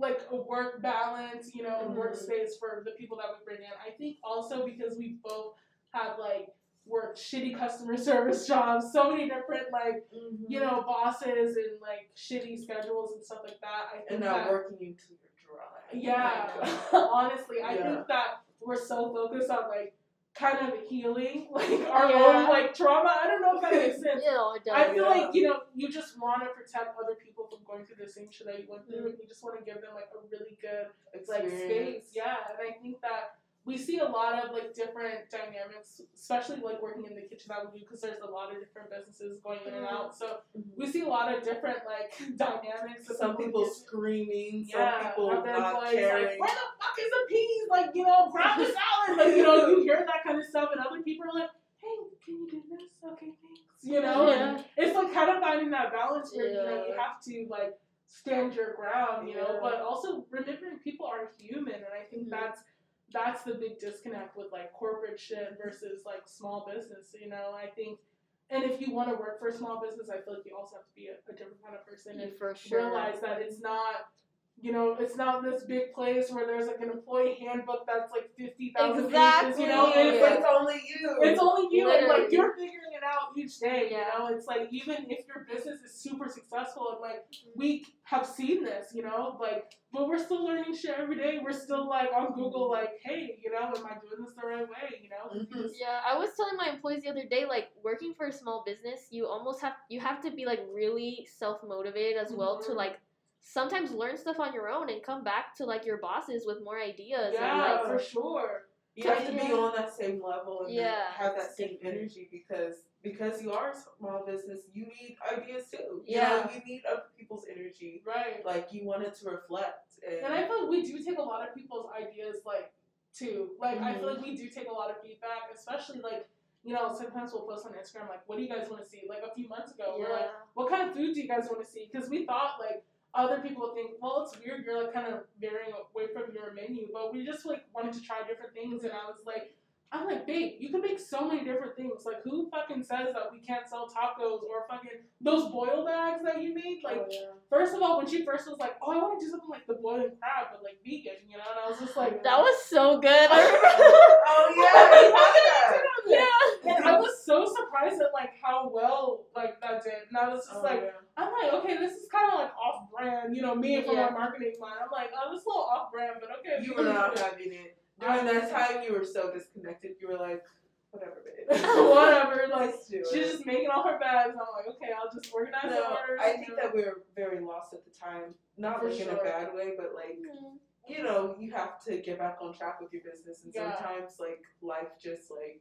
like a work balance, you know, Mhm. workspace for the people that we bring in. I think also because we both have like worked shitty customer service jobs, so many different like Mhm. you know bosses and like shitty schedules and stuff like that. I think and now that working you to your dry. yeah, My honestly, I Yeah. think that we're so focused on like kind of healing like our Yeah. own like trauma. I don't know if that makes sense. You know, it does. I feel Yeah. like you know you just want to protect other people from going through the same shit that you went through, and you just want to give them like a really good like Experience. space. Yeah, and I think that we see a lot of like different dynamics, especially like working in the kitchen that we do because there's a lot of different businesses going in and Mhm. out. So Mhm. we see a lot of different like dynamics. Some people in screaming, some people not employees caring. like, where the fuck is the peas? Like, you know, grab the salad. Like, you know, you hear that kind of stuff, and other people are like, hey, can you do this? Okay, thanks. You know, and it's like kind of finding that balance where you know you have to like stand your ground, you know, but also remembering people are human, and I think Mhm. that's that's the big disconnect with like corporate shit versus like small business. You know, I think. And if you want to work for a small business, I feel like you also have to be a, a different kind of person. And sure. realize that it's not you know it's not this big place where there's like an employee handbook that's like 50,000 pages you know Exactly. and it's like it's only you. it's only you and like you're figuring it out each day Yeah. you know it's like even if your business is super successful and like we have seen this you know like but we're still learning shit every day we're still like on google like hey you know am i doing this the right way you know Mhm. Yeah, I was telling my employees the other day, like working for a small business, you almost have you have to be like really self motivated as well to Mhm. like sometimes learn stuff on your own and come back to like your bosses with more ideas. yeah and, like, for sure You have to be on that same level and Yeah, have that same energy because because you are a small business, you need ideas too. You Yeah. know, you need other people's energy. right Like you want it to reflect. And, And I feel like we do take a lot of people's ideas, like, too. Like, I feel like we do take a lot of feedback, especially, like, you know, sometimes we'll post on Instagram like, what do you guys want to see? Like a few months ago, we're like, what kind of food do you guys want to see? Because we thought like other people would think, well, it's weird you're like kind of veering away from your menu, but we just like wanted to try different things, and I was like. I'm like, babe, you can make so many different things. Like, who fucking says that we can't sell tacos or fucking those boiled eggs that you make? Like, Oh, yeah. first of all, when she first was like, oh, I want to do something like the boiling crab, but like vegan, you know, and I was just like, That was so good. I oh yeah, you had that. remember. yeah. And I was so surprised at like how well like that did, and I was just Oh, like, yeah. I'm like, okay, this is kind of like off brand, you know, me from Yeah. my marketing mind. I'm like, oh, this is a little off brand, but okay. you were not having it. During that time, you were so disconnected. You were like, whatever, babe. Whatever, like Let's do she's just making all her bags. I'm like, okay, I'll just organize No, orders. I think know. that we were very lost at the time. Not For like in a bad way, but like you know, you have to get back on track with your business, and Yeah. sometimes like life just like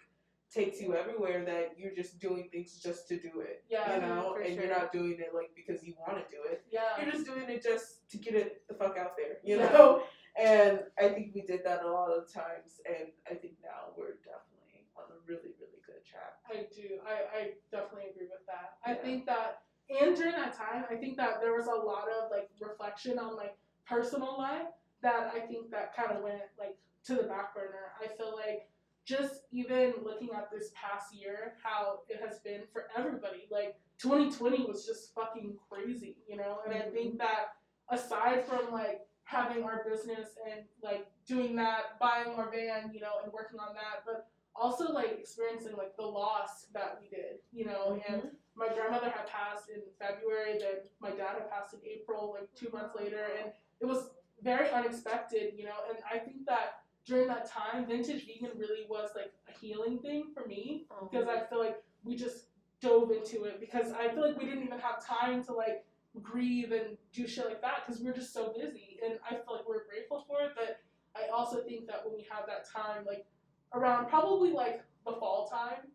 takes you everywhere that you're just doing things just to do it. Yeah, you know, and you're not doing it like because you want to do it. yeah, You're just doing it just to get it the fuck out there. You Yeah. know, and I think we did that a lot of times, and I think now we're definitely on a really really good track. I do. I, I definitely agree with that. Yeah. I think that, and during that time, I think that there was a lot of like reflection on like personal life that I think that kind of went like to the back burner. I feel like just even looking at this past year, how it has been for everybody. Like 2020 was just fucking crazy, you know. And I think mm-hmm. that aside from like having our business and like doing that, buying our van, you know, and working on that, but also like experiencing like the loss that we did, you know, and mm-hmm. my grandmother had passed in February, then my dad had passed in April, like two months later, and it was very unexpected, you know, and I think that during that time, vintage vegan really was like a healing thing for me. Uh-huh. Because I feel like we just dove into it. Because I feel like we didn't even have time to like grieve and do shit like that. Because we are just so busy, and I feel like we're grateful for it, but I also think that when we have that time, like around probably like the fall time,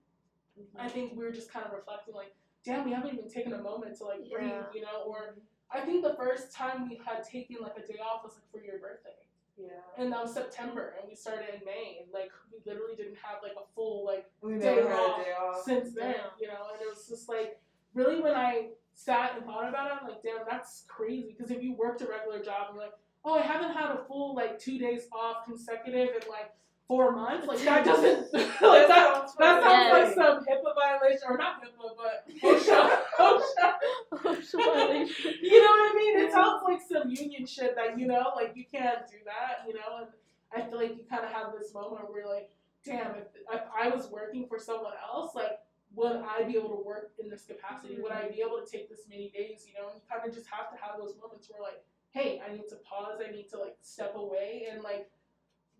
mm-hmm. I think we were just kind of reflecting like, damn, we haven't even taken a moment to like breathe, you know, or I think the first time we had taken like a day off was like for your birthday. Yeah, And that was September and we started in May and like we literally didn't have like a full like we Day off. a day off. since then, Damn. you know, and it was just like really when I sat and thought about it, I'm like, damn, that's crazy. Because if you worked a regular job and you're like, oh, I haven't had a full like two days off consecutive in like four months, like that doesn't like that. sounds That sounds like some HIPAA violation, or not HIPAA, but OSHA. You know what I mean? It sounds like some union shit that you know, like you can't do that, you know. And I feel like you kind of have this moment where you're like, damn, if, if I was working for someone else, like, would I be able to work in this capacity? Would I be able to take this many days? You know, and you kind of just have to have those moments where like, hey, I need to pause. I need to like step away and like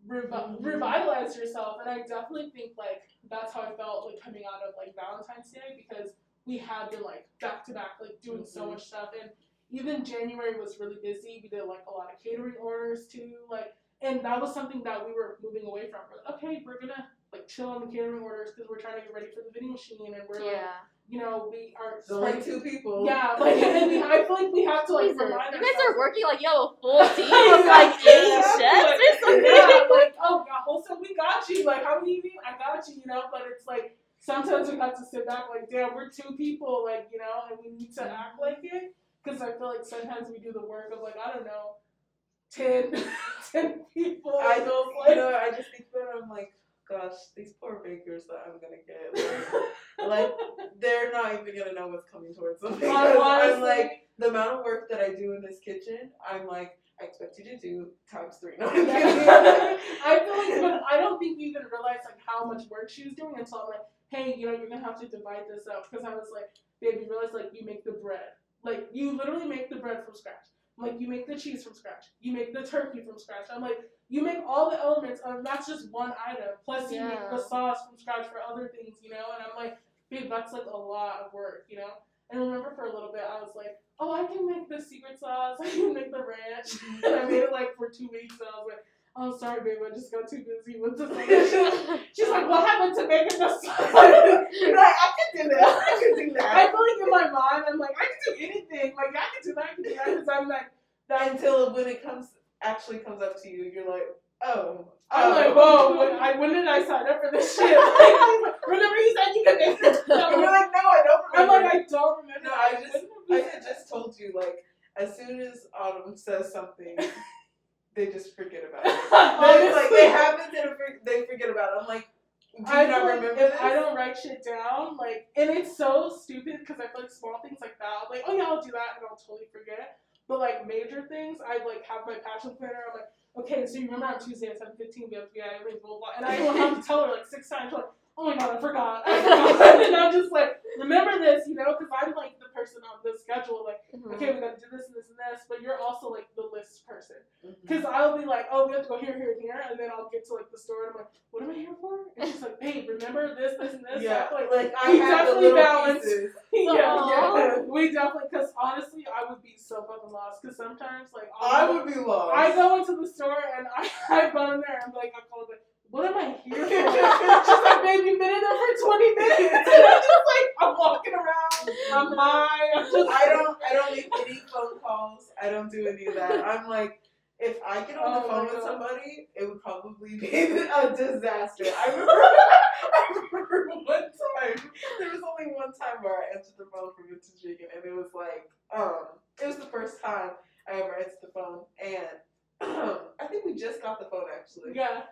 revi- Mhm. revitalize yourself. And I definitely think like that's how I felt like coming out of like Valentine's Day because we had been like back to back like doing so Mhm. much stuff and even January was really busy. We did like a lot of catering orders too, like, and that was something that we were moving away from. We're like, okay, we're gonna like chill on the catering orders because we're trying to get ready for the vending machine, and we're like, you know, we are There's only two people. Yeah, like, and we, I feel like we have to like Jesus. remind You guys ourselves- are working like you have a full team of like eight Yeah, chefs or something. Yeah, like, oh, yeah, also we got you. Like, how many of you? I got you, you know. But it's like sometimes we have to sit back, like, damn, we're two people, like, you know, and we need to mm-hmm. act like it. Because I feel like sometimes we do the work of like, I don't know, 10, 10 people. I don't, those, you know, I just think it, I'm like, gosh, these poor bakers that I'm gonna get, like, like, they're not even gonna know what's coming towards them. Because I'm like, the amount of work that I do in this kitchen, I'm like, I expect you to do times three. No. I feel like, but I don't think you even realize like how much work she was doing until I'm like, hey, you know, you're gonna have to divide this up because I was like, babe, you realize like you make the bread, like you literally make the bread from scratch. I'm like you make the cheese from scratch, you make the turkey from scratch. I'm like, you make all the elements, and that's just one item. Plus, you make the sauce from scratch for other things, you know. And I'm like, babe, that's like a lot of work, you know. And I remember for a little bit, I was like, oh, I can make the secret sauce, I can make the ranch, and I made it like for two weeks, and I was like oh, sorry, babe, I just got too busy with this. She's like, what happened to making this? like, I can do that. I can do that. I feel like in my mind, I'm like, I can do anything. Like, I can do that. I can do that. Because I'm like, that until when it comes, actually comes up to you, you're like, oh. oh. I'm like, whoa, when, I, when did I sign up for this shit? Like, remember you said you could make this stuff? And you're like, no, I don't remember. I'm like, I don't remember. No, I just, I had just told you, like, as soon as Autumn says something, they just forget about it. They, like they happen for- they forget about it. I'm like, do you I not like remember if this? I don't write shit down, like, and it's so stupid because I feel like small things like that, I'm like, oh yeah, I'll do that, and I'll totally forget. But like major things, I like have my passion planner. I'm like, okay, so you remember on Tuesday at seven fifteen we have to be at blah blah, and I will have to tell her like six times, like, oh my god, I forgot, I forgot, and I'm just like, remember this, you know, because I'm like the person on the schedule, like, Mm-hmm. okay, we gotta do this and this and this, but you're also like the list person. Because I'll be like, oh, we have to go here, here, and here, and then I'll get to like the store and I'm like, what am I here for? And she's like, babe, remember this, this, and this. yeah, feel like, I we definitely little balance. pieces. yeah, yeah, we definitely. Because honestly, I would be so fucking lost. Because sometimes, like, I would be lost. I go into the store and I I've gone in there and I'm like I call it like, what am I here for? she's like, babe, you've been in there for 20 minutes, and I'm just like, I'm walking around, I'm high, I'm just. I don't I don't make any phone calls. I don't do any of that. I'm like, if I get on the Oh phone with somebody, it would probably be a disaster. I remember I remember one time there was only one time where I answered the phone for Vintage Vegan and it was like um it was the first time I ever answered the phone and I think we just got the phone actually. Yeah.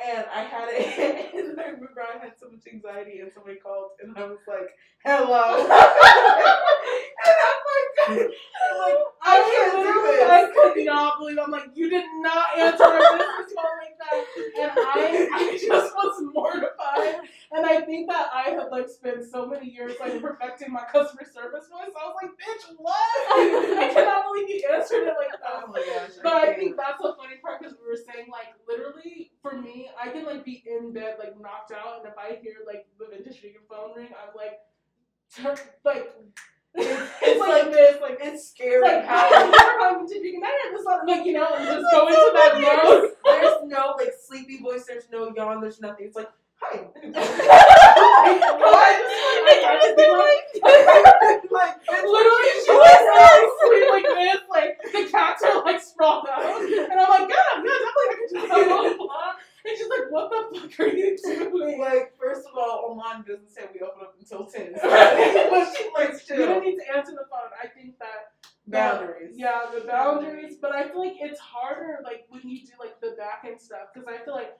And I had it, and I remember I had so much anxiety, and somebody called, and I was like, "Hello," and I'm like, I'm like, I can't do literally- I could not believe. I'm like, you did not answer a business that, and I, I just was mortified. And I think that I had like spent so many years like perfecting my customer service voice. I was like, bitch, what? I cannot believe you answered it like that. Oh my gosh! But I can't. think that's the funny part because we were saying like literally for me, I can like be in bed like knocked out, and if I hear like the vintage vegan phone ring, I'm like, like it's, it's like, this, like it's scary like how how you're calling vintage vegan. I heard like you know, and just go into that mode. There's no like sleepy voice, there's no yawn, there's nothing. It's like, hi. Be like, literally, she was like sleep like this, like the cats are like sprawled out, and I'm like, God, yeah, definitely I can just blah blah. And she's like, What the fuck are you doing? like, first of all, Oman doesn't say we open up until 10. but she likes You don't need to answer the phone. I think that Boundaries. Yeah, the boundaries. But I feel like it's harder like when you do like the back end stuff because I feel like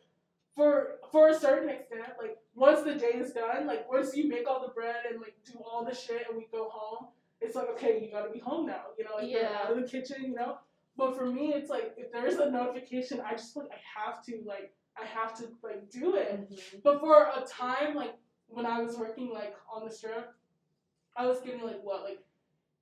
for for a certain extent, like once the day is done, like once you make all the bread and like do all the shit and we go home, it's like okay, you gotta be home now. You know, like you're Yeah. out of the kitchen. You know. But for me, it's like if there's a notification, I just like I have to like I have to like do it. Mhm. But for a time, like when I was working like on the strip, I was getting like what like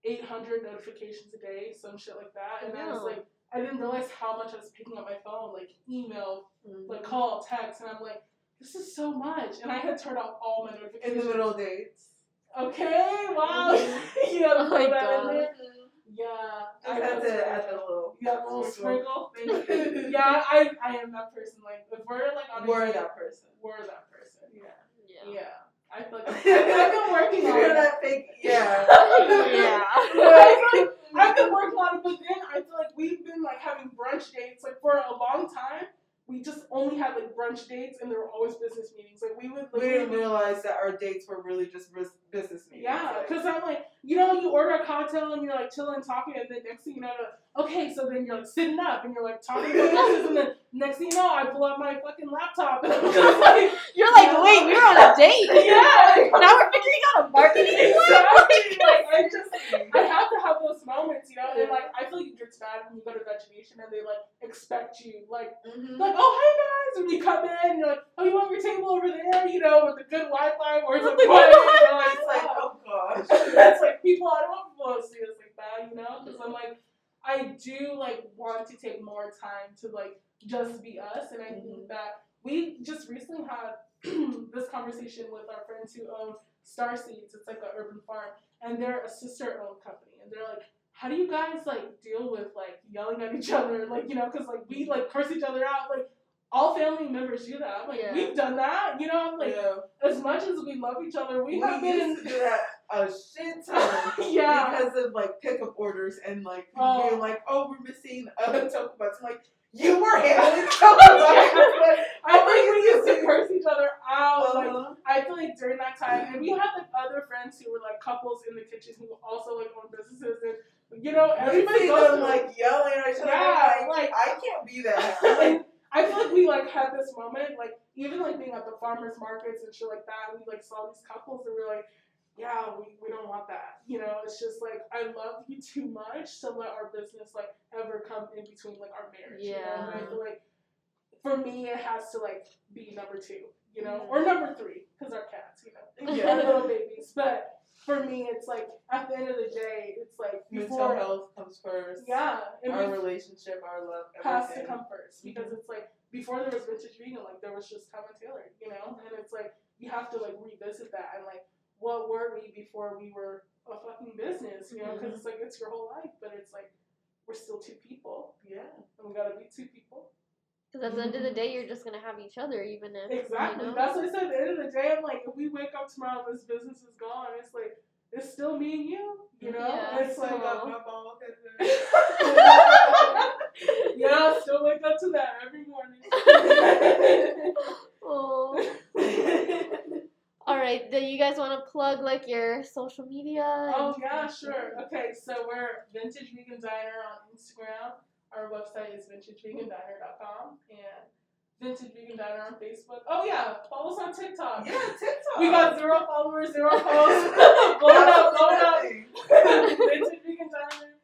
800 notifications a day, some shit like that, and I was like, I didn't realize how much I was picking up my phone, like email, Mm-hmm. like call, text, and I'm like, this is so much, and I had turned off all my notifications. In the middle dates. Okay, wow, you Oh know, my that in God. Yeah, I Just at was the, at the little. yeah, little sprinkle. sprinkle. Thank you. yeah, I, I am that person. Like, if we're like on a Were date, that person. we're that person. Yeah. Yeah. Yeah. I feel like I've been working on You're it. that fake. Yeah. yeah. I feel like I've been working on it, but then I feel like we've been like having brunch dates like for a long time. We just only had like brunch dates, and there were always business meetings. Like we would. We didn't realize that our dates were really just business meetings. Yeah, Like, because I'm like, you know, you order a cocktail and you're like chilling, talking, and then next thing you know, like, okay, so then you're like sitting up and you're like talking about this, and then next thing you know, I pull out my fucking laptop and I'm just like, You're like, wait, we were on a date. yeah, Now we're figuring out a marketing plan. exactly. Like I just, I have to have those moments, you know, and like I feel like it gets bad when you go to Dutch Nation and they like expect you, like, mhm. like, oh hey guys, when you come in, you're like, oh you want your table over there, you know, with the good Wi-Fi, or it's like, With the quiet, good you know, It's like, oh. oh gosh. That's like people. I don't want people to see us like that, you know. Because I'm like, I do like want to take more time to like just be us, and I think that we just recently had this conversation with our friends who own Star Seeds. It's like an urban farm, and they're a sister-owned company, and they're like. How do you guys like deal with like yelling at each other, like you know, because like we like curse each other out, like all family members do that. I'm like, Yeah. we've done that, you know. I'm like, yeah. as much as we love each other, we, We, have been to do that a shit ton. yeah. Because of like pickup orders and like Oh. being like, oh, we're missing a tofu box. I'm like, you were handling tofu box. I think we to curse each other out. Uh-huh. I I feel like during that time, and we had like other friends who were like couples in the kitchen who also like own businesses, and you know everybody see goes them like yelling at each other. Yeah, like, like- I can't be that. like, I feel like we like had this moment, like even like being at the farmers markets and shit like that. We like saw these couples and we are like, yeah, we, we don't want that. You know, it's just like I love you too much to let our business like ever come in between like our marriage. You know? And I Yeah. feel like for me it has to like be number two, you know, Mhm. or number three because our cats, you know, Yeah. little babies. But for me, it's like at the end of the day, it's like Mental health comes first. yeah, Our relationship, our love, has to come 1st because it's like before there was vintage vegan, like there was just Tom and Taylor, you know, and it's like you have to like revisit that and like what were we before we were a fucking business, you know, because it's like it's your whole life, but it's like we're still two people Yeah. and we gotta be two people. Because at the end of the mm-hmm. day, you're just gonna have each other, even if Exactly. You know? That's what I said. At the end of the day, I'm like, if we wake up tomorrow this business is gone, it's like it's still me and you, you know. Yeah. It's Still like. my ball yeah, still wake up to that every morning. Oh. All right. Do you guys want to plug like your social media? Oh yeah, sure. Okay, so we're Vintage Vegan Diner on Instagram. Our website is vintagevegandiner.com and Vintage Vegan Diner on Facebook. Oh yeah, follow us on TikTok. yeah, TikTok. We got zero followers, zero posts. blowing up, blowing up. Vintage Vegan Diner.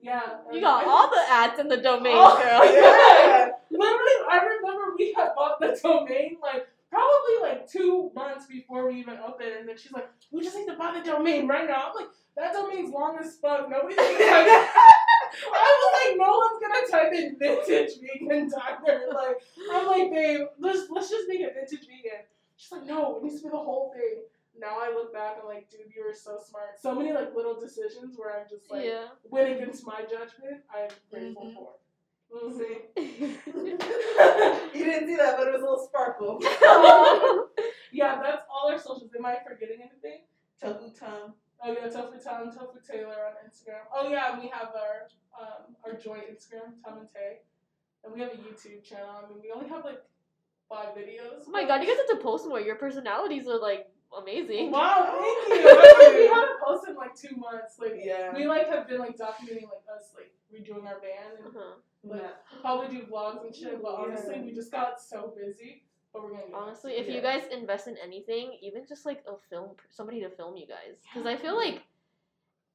Yeah. You got all the ads in the domain, Oh, girl. Yeah. Literally, I remember we had bought the domain like probably like two months before we even opened, and then she's like, "We just need to buy the domain right now." I'm like, "That domain's long as fuck. Nobody's gonna type." I was like, "No one's gonna type in vintage vegan diner." Like, I'm like, "Babe, let's let's just make it vintage vegan." She's like, "No, it needs to be the whole thing." Now I look back, I'm like, "Dude, you were so smart." So many like little decisions where I'm just like Yeah. went against my judgment. I'm grateful Mhm. for. Mhm. you didn't see that, but it was a little sparkle. Yeah, that's all our socials. Am I forgetting anything? Tofu Tom. Oh yeah, Tofu Tom, Tofu Taylor on Instagram. Oh yeah, we have our um, our joint Instagram, Tom and Tay, and we have a YouTube channel. I mean, we only have like five videos. Oh my god, you guys have to post more. Your personalities are like amazing. Wow, thank you. I mean, we haven't posted in like two months. Like Yeah. we like have been like documenting like us like redoing our band and Uh-huh. like Yeah. probably do vlogs and shit. But honestly, Yeah. we just got so busy. But we're gonna Honestly, if you guys invest in anything, even just like a film, somebody to film you guys, because I feel like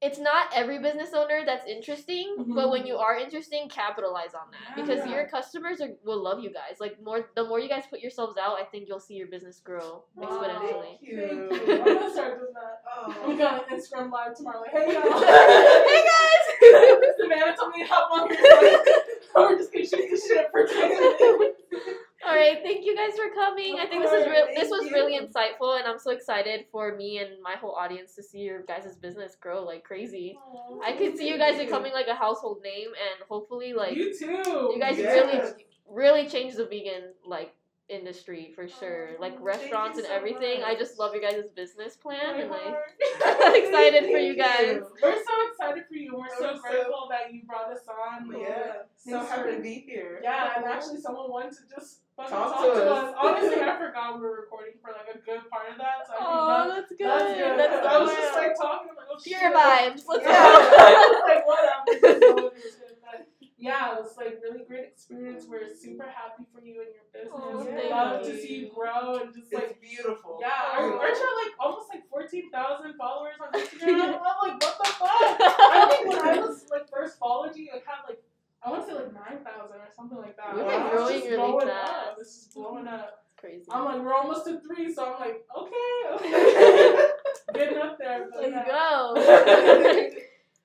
it's not every business owner that's interesting, but when mm-hmm. you are interesting, capitalize on that because Yeah. your customers are, will love you guys. Like more, the more you guys put yourselves out, I think you'll see your business grow Wow. exponentially. Thank you. Thank you. I'm gonna start doing that. I'm Oh. gonna Instagram live tomorrow. Like, hey y'all. hey guys! Savannah told me to hop on here. We're just gonna shoot this shit for 10 minutes. All right, thank you guys for coming. I Of think this is real. This was really insightful, and I'm so excited for me and my whole audience to see your guys' business grow like crazy. I could see you guys you. becoming like a household name, and hopefully, like you too. you guys really, really change the vegan like industry for oh, sure. Like Oh, restaurants thank and you so everything. I just love your guys' business plan, My and like heart. excited for you guys. We're so excited for you. We're so I'm so- grateful that you brought us on. Yeah. So Thanks happy to be here. Yeah, and actually, someone wanted to just Talk talk, to to us. us. Honestly, I forgot we were recording for like a good part of that. So I think Oh, that, that's good. that's good. That's I was just like talking, I'm like, oh pure shit. vibes. Let's Yeah. go. I was like, whatever. Yeah, it was like really great experience. We're mm. super happy for you and your business. Oh, we love to see you grow and just like It's beautiful. yeah, our, Oh. ours are like almost like fourteen thousand followers on Instagram. I'm like, what the fuck? I think when I was like first followed you, it had like I want to say like nine thousand or something like that. We've been growing just really blowing fast. Up. It's just blowing mm-hmm. up. Crazy. I'm like, we're almost to three, so I'm like, okay, okay, getting up there. Let's yeah. go.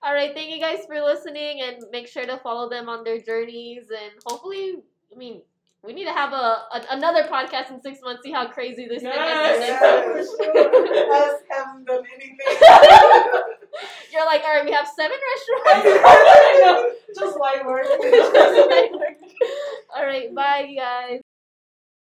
All right, thank you guys for listening, and make sure to follow them on their journeys. And hopefully, I mean, we need to have a, a another podcast in six months. See how crazy this yes, thing is. Yes, sure. Us haven't done anything. You're like, all right, we have seven restaurants. Just light. Just light work. all right, bye, guys.